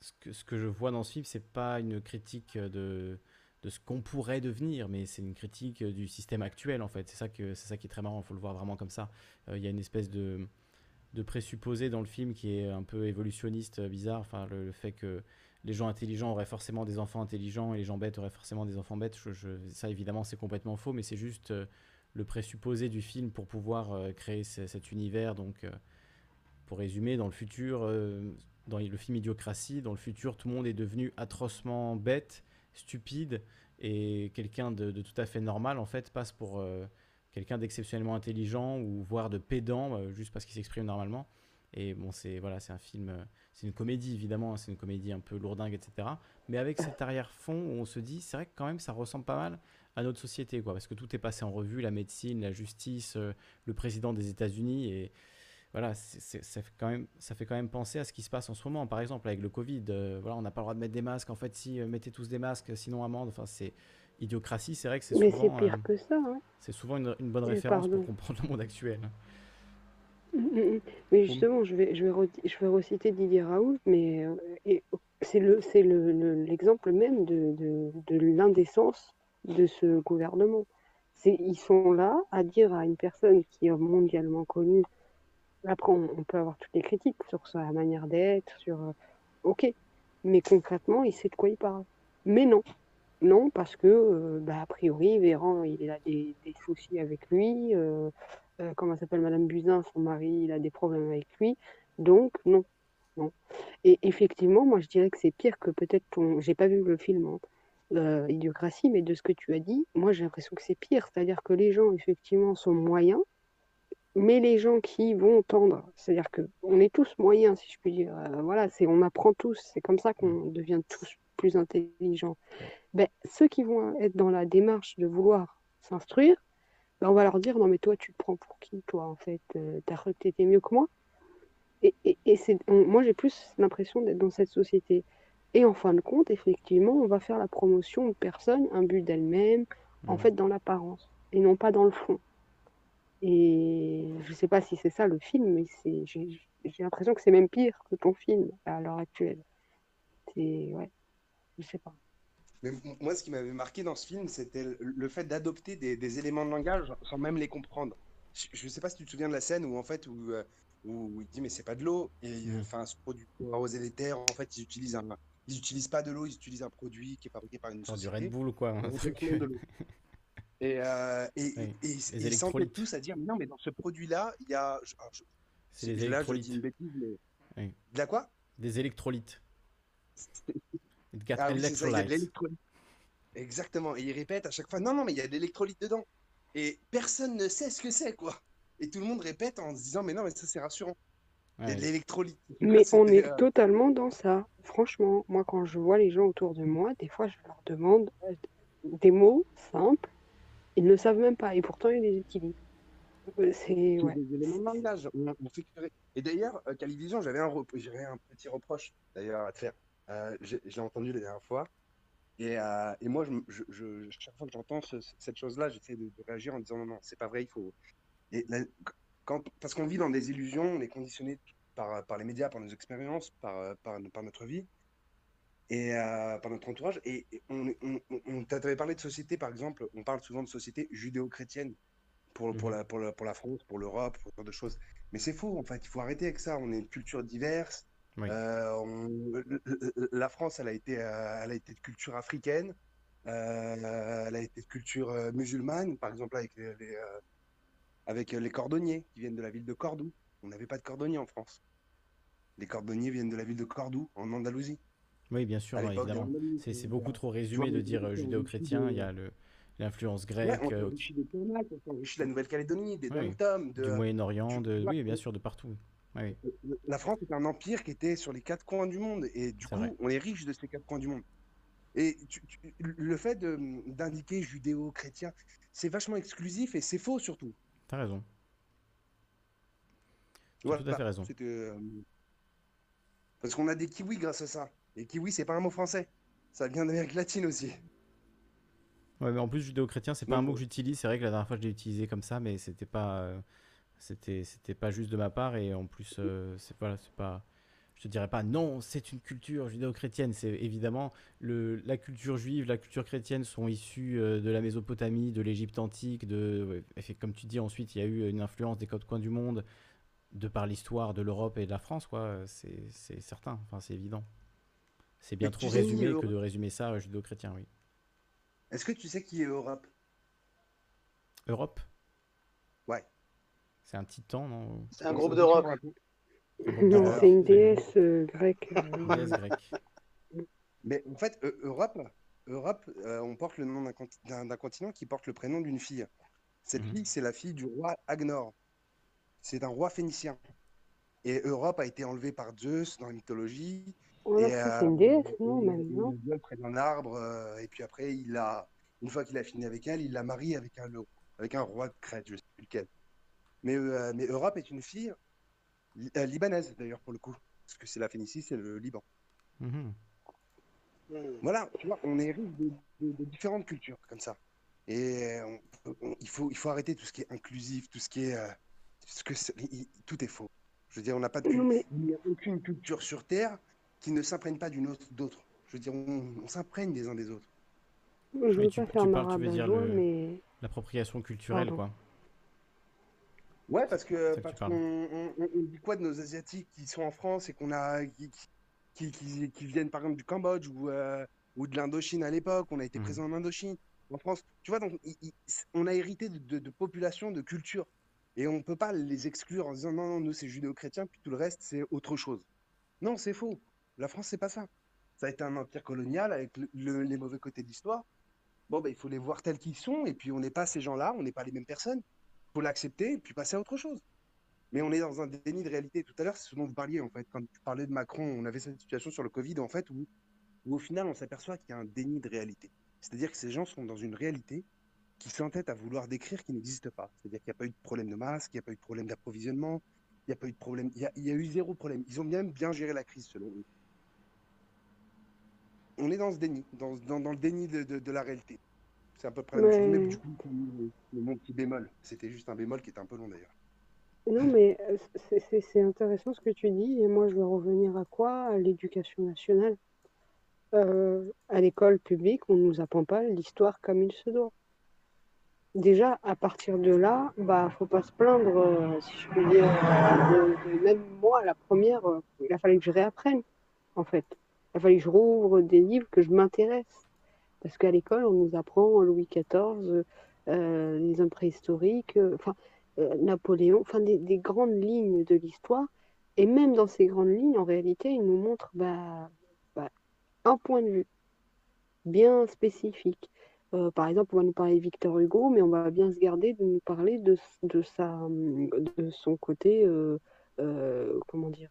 ce que, ce que je vois dans ce film, c'est pas une critique de, de ce qu'on pourrait devenir, mais c'est une critique du système actuel, en fait. C'est ça, que, c'est ça qui est très marrant. Il faut le voir vraiment comme ça. Euh, il y a une espèce de, de présupposé dans le film qui est un peu évolutionniste, euh, bizarre. Enfin, le, fait que les gens intelligents auraient forcément des enfants intelligents et les gens bêtes auraient forcément des enfants bêtes. Je- ça, évidemment, c'est complètement faux, mais c'est juste euh, le présupposé du film pour pouvoir euh, créer ce- cet univers. Donc, euh, pour résumer, dans le futur, euh, dans le film Idiocratie, dans le futur, tout le monde est devenu atrocement bête, stupide, et quelqu'un de, tout à fait normal, en fait, passe pour quelqu'un d'exceptionnellement intelligent ou voire de pédant, juste parce qu'il s'exprime normalement. Et bon, c'est voilà, c'est un film, c'est une comédie évidemment, hein, c'est une comédie un peu lourdingue, etc. Mais avec cet arrière-fond où on se dit, c'est vrai que quand même ça ressemble pas mal à notre société, quoi, parce que tout est passé en revue, la médecine, la justice, euh, le président des États-Unis, et voilà, ça fait quand même, ça fait quand même penser à ce qui se passe en ce moment. Par exemple, avec le Covid, euh, voilà, on n'a pas le droit de mettre des masques. En fait, si euh, mettez tous des masques, sinon amende. Enfin, c'est idiocratie. C'est vrai que c'est Mais c'est souvent, pire que ça. Hein. c'est souvent une, une bonne référence pardon. pour comprendre le monde actuel. Mm, mm, mm. Mais justement, je vais, je vais, re- je vais reciter Didier Raoult, mais euh, et c'est le, c'est le, le- l'exemple même de, de, de l'indécence de ce gouvernement. Ils sont là à dire à une personne qui est mondialement connue, après on, peut avoir toutes les critiques sur sa manière d'être, sur... euh, ok, mais concrètement, il sait de quoi il parle. Mais non, non, parce que, euh, bah, a priori, Véran, il a des, des soucis avec lui. euh, comment elle s'appelle Madame Buzyn, son mari, il a des problèmes avec lui. Donc, non, non. Et effectivement, moi, je dirais que c'est pire que peut-être ton... J'ai pas vu le film, hein, euh, Idiocratie, mais de ce que tu as dit, moi, j'ai l'impression que c'est pire. C'est-à-dire que les gens, effectivement, sont moyens, mais les gens qui vont tendre, c'est-à-dire que on est tous moyens, si je puis dire. euh, voilà, c'est on apprend tous. C'est comme ça qu'on devient tous plus intelligents. Ben, ceux qui vont être dans la démarche de vouloir s'instruire, ben, on va leur dire non mais toi tu te prends pour qui toi en fait Euh, t'as t'étais mieux que moi? Et, et, et c'est moi j'ai plus l'impression d'être dans cette société et en fin de compte effectivement on va faire la promotion de personnes un but d'elles-mêmes en fait dans l'apparence et non pas dans le fond et je sais pas si c'est ça le film mais c'est j'ai j'ai l'impression que c'est même pire que ton film à l'heure actuelle c'est ouais je sais pas Mais moi, ce qui m'avait marqué dans ce film, c'était le, fait d'adopter des, des éléments de langage sans même les comprendre. Je ne sais pas si tu te souviens de la scène où, en fait, où, euh, où il dit, mais c'est pas de l'eau. Et enfin, ce produit pour arroser les terres, en fait, ils utilisent un, ils utilisent pas de l'eau, ils utilisent un produit qui est fabriqué par une Genre du société. Red Bull ou quoi, un truc. de. Et, euh, et, Oui, et, et- les et ils électrolytes. tous à dire, mais non, mais dans ce produit-là, il y a. C'est les là, je électrolytes. dis une bêtise, mais. Oui. De la quoi? Des électrolytes. Ah oui, ça, de l'électrolyte. Exactement. Et il répète à chaque fois, non, non, mais il y a de l'électrolyte dedans. Et personne ne sait ce que c'est, quoi. Et tout le monde répète en se disant, mais non, mais ça, c'est rassurant. Il y a de Ouais. l'électrolyte. Mais on est euh, totalement dans ça. Franchement, moi, quand je vois les gens autour de moi, des fois, je leur demande euh, des mots simples. Ils ne savent même pas, et pourtant, ils les utilisent. Euh, C'est ouais. des éléments de langage. On, on fait que- Et d'ailleurs, euh, Calivision, j'avais un, rep- j'avais un petit reproche, d'ailleurs, à te faire. Euh, j'ai- je l'ai entendu la dernière fois. Et, euh, et moi, je, me- je- je- chaque fois que j'entends ce- cette chose-là, j'essaie de, de réagir en disant non, non, c'est pas vrai, il faut. Et la- quand, parce qu'on vit dans des illusions, on est conditionné par, par les médias, par nos expériences, par, par, par notre vie et euh, par notre entourage. Et, on, on, on, on t'avait parlé de société, par exemple, on parle souvent de société judéo-chrétienne pour, pour, Mhm. la, pour, la, pour la France, pour l'Europe, pour ce genre de choses. Mais c'est faux, en fait, il faut arrêter avec ça. On est une culture diverse. Oui. Euh, on- La France, elle a été, euh, elle a été de culture africaine, euh, elle a été de culture musulmane, par exemple avec les, les, avec les cordonniers qui viennent de la ville de Cordoue. On n'avait pas de cordonniers en France. Les cordonniers viennent de la ville de Cordoue, en Andalousie. Oui, bien sûr, des évidemment. C'est euh, beaucoup trop résumé de dire euh, judéo-chrétien. Il y a le- l'influence Ouais, grecque, on euh, s'enrichit des Kanaks, on s'enrichit de la Nouvelle-Calédonie, des oui, de... du Moyen-Orient, de... oui, bien sûr, de partout. Oui, La France est un empire qui était sur les quatre coins du monde et du coup, vrai. on est riche de ces quatre coins du monde. Et tu- tu- le fait d'indiquer judéo-chrétien, c'est vachement exclusif et c'est faux surtout. T'as raison. Tu as Voilà, tout à fait raison. c'était, euh, Parce qu'on a des kiwis grâce à ça. Et kiwi, c'est pas un mot français. Ça vient d'Amérique latine aussi. Ouais, mais en plus, judéo-chrétien, c'est pas un mot que j'utilise. C'est vrai que la dernière fois, je l'ai utilisé comme ça, mais c'était pas, euh, c'était, c'était pas juste de ma part. Et en plus, euh, c'est voilà, c'est pas, je te dirais pas non, c'est une culture judéo-chrétienne. C'est évidemment le, la culture juive, la culture chrétienne sont issues euh, de la Mésopotamie, de l'Égypte antique. De, comme tu dis, ensuite, il y a eu une influence des quatre coins du monde de par l'histoire de l'Europe et de la France, quoi. C'est, c'est certain. Enfin, c'est évident. C'est bien trop résumé que de résumer ça euh, judéo-chrétien, oui. Est-ce que tu sais qui est Europe? Europe, Ouais. c'est un titan, non? C'est un groupe d'Europe. Non, c'est une déesse euh, grecque. euh, Une déesse grecque. Mais en fait, Eu- Europe, Europe euh, on porte le nom d'un conti- d'un d'un continent qui porte le prénom d'une fille. Cette Mhm. fille, c'est la fille du roi Agnor. C'est un roi phénicien. Et Europe a été enlevée par Zeus dans la mythologie. Oh, et, c'est une déesse, non, il- même, il près d'un arbre. euh, et puis après, il a, une fois qu'il a fini avec elle, il l'a mariée avec un, avec un roi de Crète, je sais plus lequel. Mais, euh, mais Europe est une fille li- euh, libanaise, d'ailleurs, pour le coup. Parce que c'est la Phénicie, c'est le Liban. Mhm. Voilà, tu vois, on hérite de, de- de différentes cultures comme ça. Et on- on- il faut, il faut arrêter tout ce qui est inclusif, tout ce qui est. euh, ce que c'est- il- tout est faux. Je veux dire, on n'a pas de, mais- il n'y a aucune culture sur Terre qui ne s'imprègne pas d'une autre d'autre. Je veux dire, on, on s'imprègne des uns des autres. Je veux tu, pas tu faire parles, tu veux dire rabat-joie, le- mais l'appropriation culturelle, Pardon. quoi. Ouais, parce que parce on- on- on dit quoi de nos Asiatiques qui sont en France et qu'on a qui, qui, qui- qui viennent par exemple du Cambodge ou, euh, ou de l'Indochine à l'époque, on a été Mhm. présent en Indochine, en France. Tu vois, donc il- il- on a hérité de, de, de populations, de cultures. Et on ne peut pas les exclure en disant non, non, nous c'est judéo-chrétien, puis tout le reste c'est autre chose. Non, c'est faux. La France, c'est pas ça. Ça a été un empire colonial avec le- le- les mauvais côtés de l'histoire. Bon, ben, il faut les voir tels qu'ils sont, et puis on n'est pas ces gens-là, on n'est pas les mêmes personnes. Faut l'accepter, puis passer à autre chose. Mais on est dans un déni de réalité. Tout à l'heure, c'est ce dont vous parliez, en fait. Quand tu parlais de Macron, on avait cette situation sur le Covid, en fait, où, où au final, on s'aperçoit qu'il y a un déni de réalité. C'est-à-dire que ces gens sont dans une réalité qui s'entêtent à vouloir décrire qui n'existe pas. C'est-à-dire qu'il n'y a pas eu de problème de masque, il n'y a pas eu de problème d'approvisionnement, il n'y a pas eu de problème. Il y a, eu zéro problème. Ils ont même bien géré la crise, selon eux. On est dans ce déni, dans, le déni de la réalité. C'est à peu près la même chose. Mais- du coup, le- mon petit bémol, c'était juste un bémol qui était un peu long d'ailleurs. Non, mais euh, c'est- intéressant ce que tu dis, et moi je vais revenir à quoi? À l'éducation nationale. Euh, à l'école publique, on ne nous apprend pas l'histoire comme il se doit. Déjà, à partir de là, bah, faut pas se plaindre, euh, si je peux dire, euh, même moi, la première, il a fallu que je réapprenne, en fait. Il a fallu que je rouvre des livres, que je m'intéresse. Parce qu'à l'école, on nous apprend Louis XIV, euh, les hommes préhistoriques, euh, euh, Napoléon, enfin, des, des grandes lignes de l'histoire. Et même dans ces grandes lignes, en réalité, ils nous montrent bah, bah, un point de vue bien spécifique. Par exemple, on va nous parler de Victor Hugo, mais on va bien se garder de nous parler de, de, sa, de son côté, comment dire,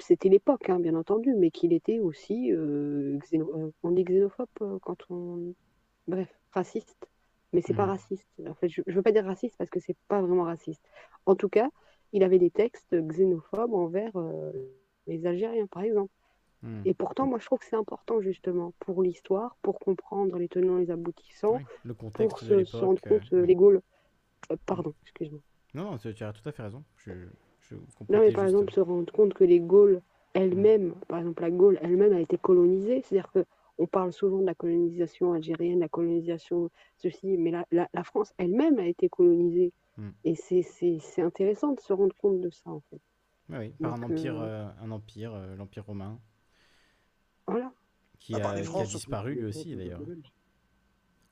c'était l'époque, hein, bien entendu, mais qu'il était aussi, euh, xéno- euh, on dit xénophobe euh, quand on, bref, raciste, mais c'est pas Mhm. raciste. En fait, je, je veux pas dire raciste parce que c'est pas vraiment raciste. En tout cas, il avait des textes xénophobes envers euh, les Algériens, par exemple. Mhm. Et pourtant, moi, je trouve que c'est important, justement, pour l'histoire, pour comprendre les tenants, les aboutissants, Oui, le pour se, de se rendre compte, euh, les Gaules. Pardon, excuse-moi. Non, non, tu tu as tout à fait raison. Je, je Non, mais par juste. exemple, se rendre compte que les Gaules elles-mêmes, par exemple, la Gaule elle-même a été colonisée. C'est-à-dire que on parle souvent de la colonisation algérienne, la colonisation ceci, mais la, la, la France elle-même a été colonisée. Mm. Et c'est c'est- c'est intéressant de se rendre compte de ça, en fait. Oui, oui, par un Donc, empire, euh, euh, un empire, euh, l'empire romain, Voilà. qui a, les qui a France, surtout. disparu lui aussi d'ailleurs,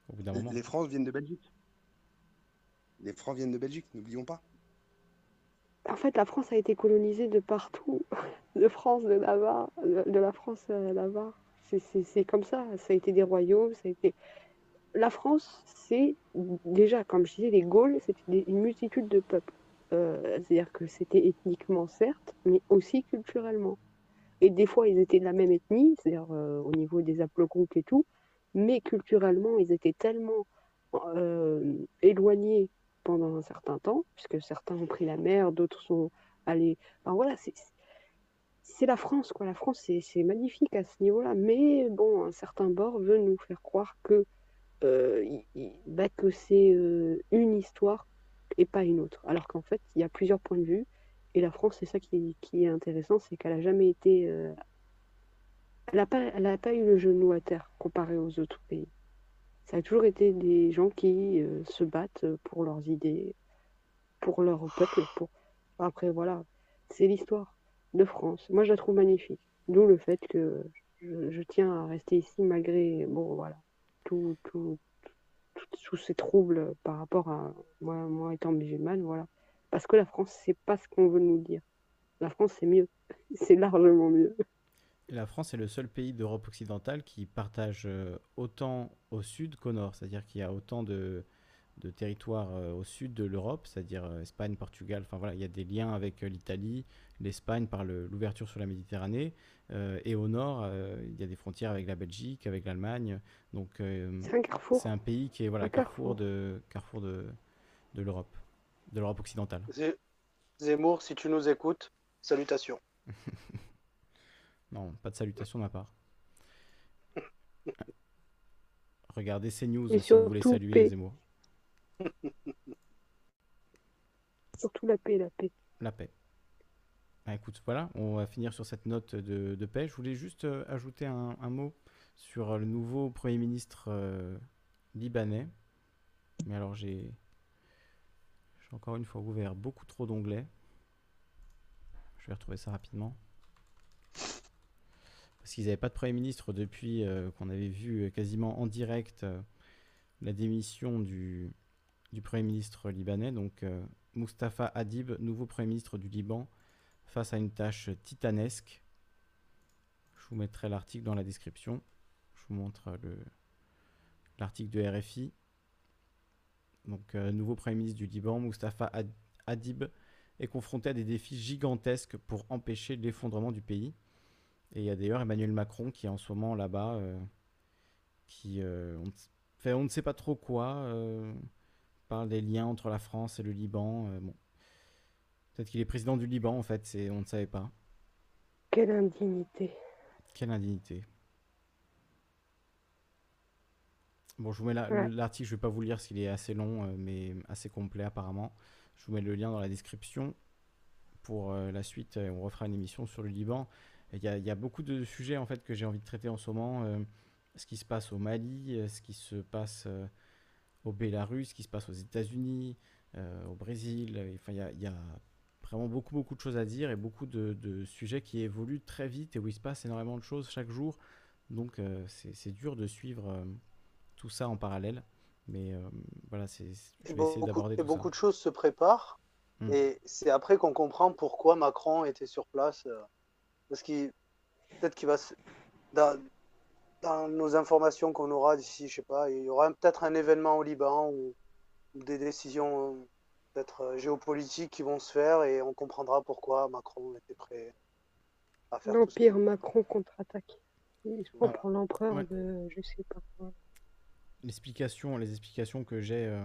au bout d'un moment. Les Francs viennent de Belgique. Les Francs viennent de Belgique, n'oublions pas. En fait, la France a été colonisée de partout, de France, de Navarre, de, la France à Navarre. C'est- comme ça. Ça a été des royaumes, ça a été. La France, c'est déjà, comme je disais, les Gaules, c'était une multitude de peuples. Euh, C'est-à-dire que c'était ethniquement, certes, mais aussi culturellement. Et des fois, ils étaient de la même ethnie, c'est-à-dire euh, au niveau des haplogroupes et tout, mais culturellement, ils étaient tellement euh, éloignés pendant un certain temps, puisque certains ont pris la mer, d'autres sont allés. Voilà, c'est la France, quoi. La France, c'est magnifique à ce niveau-là, mais bon, un certain bord veut nous faire croire que euh, bah, c'est euh, une histoire et pas une autre. Alors qu'en fait, il y a plusieurs points de vue. Et la France, c'est ça qui, est intéressant, c'est qu'elle a jamais été. euh, elle n'a pas, pas eu le genou à terre comparé aux autres pays. Ça a toujours été des gens qui euh, se battent pour leurs idées, pour leur peuple. Après, voilà, c'est l'histoire de France. Moi, je la trouve magnifique. D'où le fait que je, tiens à rester ici malgré, bon, voilà, tout, tout- tous ces troubles par rapport à moi, moi étant musulmane, voilà. Parce que la France, c'est pas ce qu'on veut nous dire. La France, c'est mieux. C'est largement mieux. La France est le seul pays d'Europe occidentale qui partage euh, autant au sud qu'au nord, c'est-à-dire qu'il y a autant de, de territoires euh, au sud de l'Europe, c'est-à-dire euh, Espagne, Portugal, enfin voilà, il y a des liens avec l'Italie, l'Espagne par le- l'ouverture sur la Méditerranée, euh, et au nord, euh, il y a des frontières avec la Belgique, avec l'Allemagne, donc euh, C'est un carrefour. c'est un pays qui est voilà Un carrefour carrefour. de carrefour de, de l'Europe, de l'Europe occidentale. Zemmour, si tu nous écoutes, salutations. Non, pas de salutation de ma part. Regardez CNews Et si vous voulez saluer paix. Zemmour. Surtout la paix, la paix. La paix. Ah, écoute, voilà, on va finir sur cette note de, de paix. Je voulais juste euh, ajouter un, un mot sur euh, le nouveau Premier ministre euh, libanais. Mais alors, j'ai j'ai encore une fois ouvert beaucoup trop d'onglets. Je vais retrouver ça rapidement. Parce qu'ils n'avaient pas de Premier ministre depuis euh, qu'on avait vu euh, quasiment en direct euh, la démission du, Premier ministre libanais. Donc, euh, Mustafa Hadib, nouveau Premier ministre du Liban, face à une tâche titanesque. Je vous mettrai l'article dans la description. Je vous montre le- l'article de RFI. Donc, nouveau Premier ministre du Liban, Mustafa Had- Hadib, est confronté à des défis gigantesques pour empêcher l'effondrement du pays. Et il y a d'ailleurs Emmanuel Macron qui est en ce moment là-bas, euh, qui, euh, on, ne fait, on ne sait pas trop quoi, euh, parle des liens entre la France et le Liban. euh, bon. Peut-être qu'il est président du Liban en fait, c'est, on ne savait pas. Quelle indignité. Quelle indignité. Bon, je vous mets la- Ouais. l'article, je vais pas vous lire parce qu'il est assez long, mais assez complet apparemment. Je vous mets le lien dans la description pour la suite. on refera une émission sur le Liban. Il y a, il y a beaucoup de sujets en fait que j'ai envie de traiter en ce moment. euh, ce qui se passe au Mali, euh, ce qui se passe euh, au Bélarus, ce qui se passe aux États-Unis, euh, au Brésil. Enfin, il y a, il y a vraiment beaucoup beaucoup de choses à dire et beaucoup de, de sujets qui évoluent très vite et où il se passe énormément de choses chaque jour. Donc c'est dur de suivre tout ça en parallèle. Mais voilà, c'est, je vais essayer d'aborder tout beaucoup ça. de choses se préparent. Mm. Et c'est après qu'on comprend pourquoi Macron était sur place. Parce qu'il peut-être qu'il va se- dans, dans nos informations qu'on aura d'ici, je sais pas, il y aura peut-être un événement au Liban ou, des décisions euh, peut-être euh, géopolitiques qui vont se faire et on comprendra pourquoi Macron était prêt à faire. L'Empire Macron contre-attaque. Il se prend Voilà. pour l'empereur Ouais. de je sais pas quoi. L'explication, les explications que j'ai euh,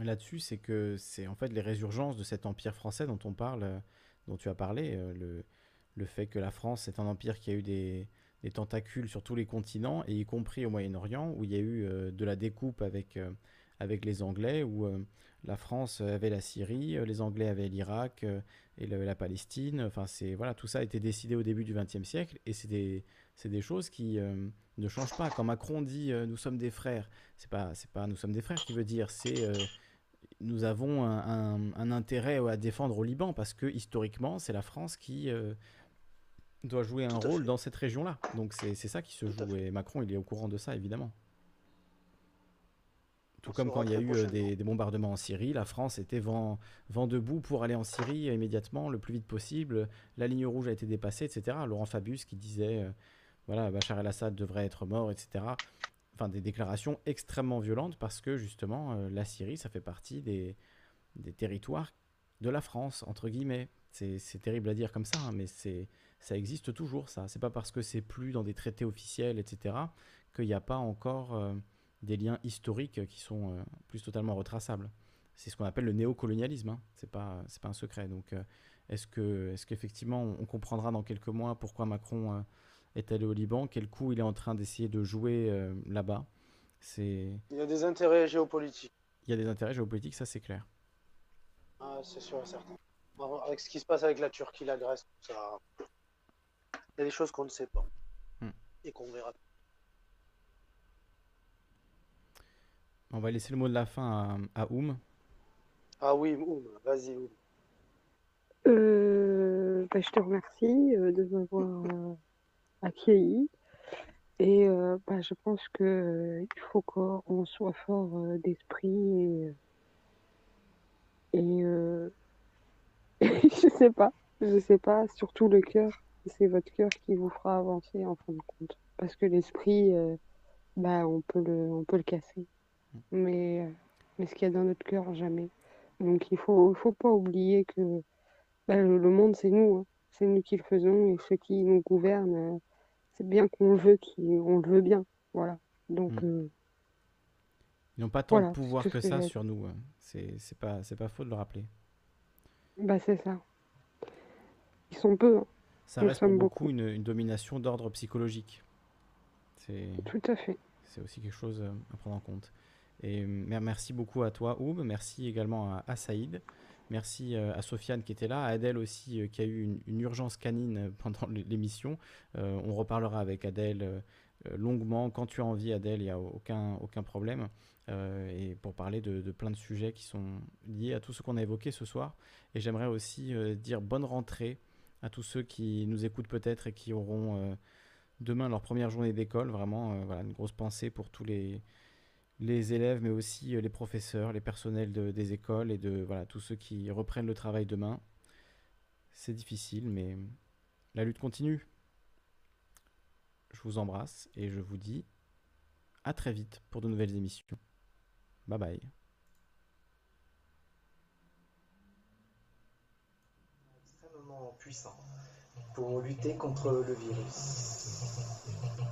là-dessus, c'est que c'est en fait les résurgences de cet empire français dont on parle, euh, dont tu as parlé, euh, le, le fait que la France est un empire qui a eu des, tentacules sur tous les continents, et y compris au Moyen-Orient, où il y a eu euh, de la découpe avec, euh, avec les Anglais, où euh, la France avait la Syrie, les Anglais avaient l'Irak et la Palestine. Enfin, c'est voilà, tout ça a été décidé au début du XXe siècle, et c'est des, des choses qui ne changent pas. Quand Macron dit nous sommes des frères, c'est pas c'est pas nous sommes des frères qui veut dire, c'est nous avons un, intérêt à défendre au Liban parce que historiquement c'est la France qui doit jouer un rôle fait. dans cette région-là. Donc c'est ça qui se Tout joue et Macron il est au courant de ça évidemment. Tout On comme quand il y a eu euh, des, des bombardements en Syrie, la France était vent, vent debout pour aller en Syrie immédiatement, le plus vite possible. La ligne rouge a été dépassée, etc. Laurent Fabius qui disait, euh, voilà, Bachar el-Assad devrait être mort, etc. Enfin, des déclarations extrêmement violentes parce que justement, euh, la Syrie, ça fait partie des, des territoires de la France, entre guillemets. C'est c'est terrible à dire comme ça, hein, mais c'est ça existe toujours, ça. C'est pas parce que c'est plus dans des traités officiels, etc., qu'il n'y a pas encore euh, des liens historiques qui sont euh, plus totalement retraçables. C'est ce qu'on appelle le néocolonialisme, hein. c'est pas, c'est pas un secret. Donc euh, est-ce, que, est-ce qu'effectivement on, on comprendra dans quelques mois pourquoi Macron est allé au Liban, quel coup il est en train d'essayer de jouer là-bas? C'est... Il y a des intérêts géopolitiques. Il y a des intérêts géopolitiques, ça c'est clair. Ah, c'est sûr et certain. Avec ce qui se passe avec la Turquie, la Grèce, tout ça, il y a des choses qu'on ne sait pas Hmm. et qu'on verra. On va laisser le mot de la fin à, à Oum. Ah oui, Oum, vas-y, Oum. Euh, bah, je te remercie euh, de m'avoir euh, accueilli. Et euh, bah, je pense que euh, il faut qu'on soit fort euh, d'esprit et, et euh, je sais pas, je sais pas, surtout le cœur. C'est votre cœur qui vous fera avancer en fin de compte. Parce que l'esprit, euh, bah, on peut le, on peut le casser. Mais, euh, mais ce qu'il y a dans notre cœur, jamais. Donc il faut, il faut pas oublier que bah, le, le monde, c'est nous. hein. C'est nous qui le faisons et ceux qui nous gouvernent, euh, c'est bien qu'on le veut, qu'on le veut bien. Voilà. Donc, euh, Ils n'ont pas tant Voilà, de pouvoir que ça sur nous. hein. C'est, pas, c'est pas faux de le rappeler. bah, c'est ça. Ils sont peu. hein. Ça reste pour beaucoup une, une domination d'ordre psychologique. C'est, Tout à fait. c'est aussi quelque chose euh, à prendre en compte. Et euh, mer- merci beaucoup à toi, Oum. Merci également à, à Saïd. Merci euh, à Sofiane qui était là, à Adèle aussi qui a eu une, une urgence canine pendant l'é- l'émission. Euh, on reparlera avec Adèle longuement. Quand tu as envie, Adèle, il n'y a aucun, aucun problème. Euh, et pour parler de, de plein de sujets qui sont liés à tout ce qu'on a évoqué ce soir. Et j'aimerais aussi euh, dire bonne rentrée à tous ceux qui nous écoutent peut-être et qui auront euh, demain leur première journée d'école. Vraiment, euh, voilà, une grosse pensée pour tous les, les élèves, mais aussi euh, les professeurs, les personnels de- des écoles et de voilà, tous ceux qui reprennent le travail demain. C'est difficile, mais la lutte continue. Je vous embrasse et je vous dis à très vite pour de nouvelles émissions. Bye bye. Puissant pour lutter contre le virus.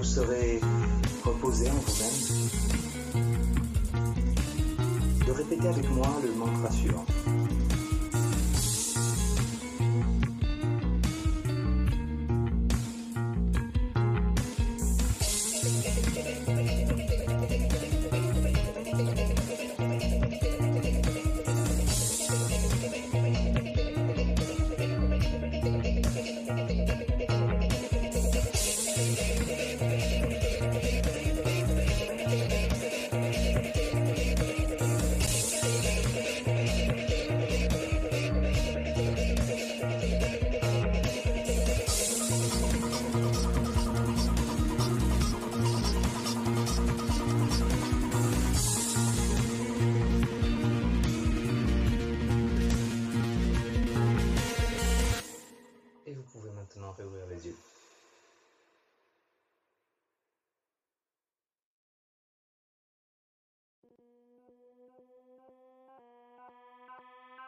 Vous serez reposé en vous-même,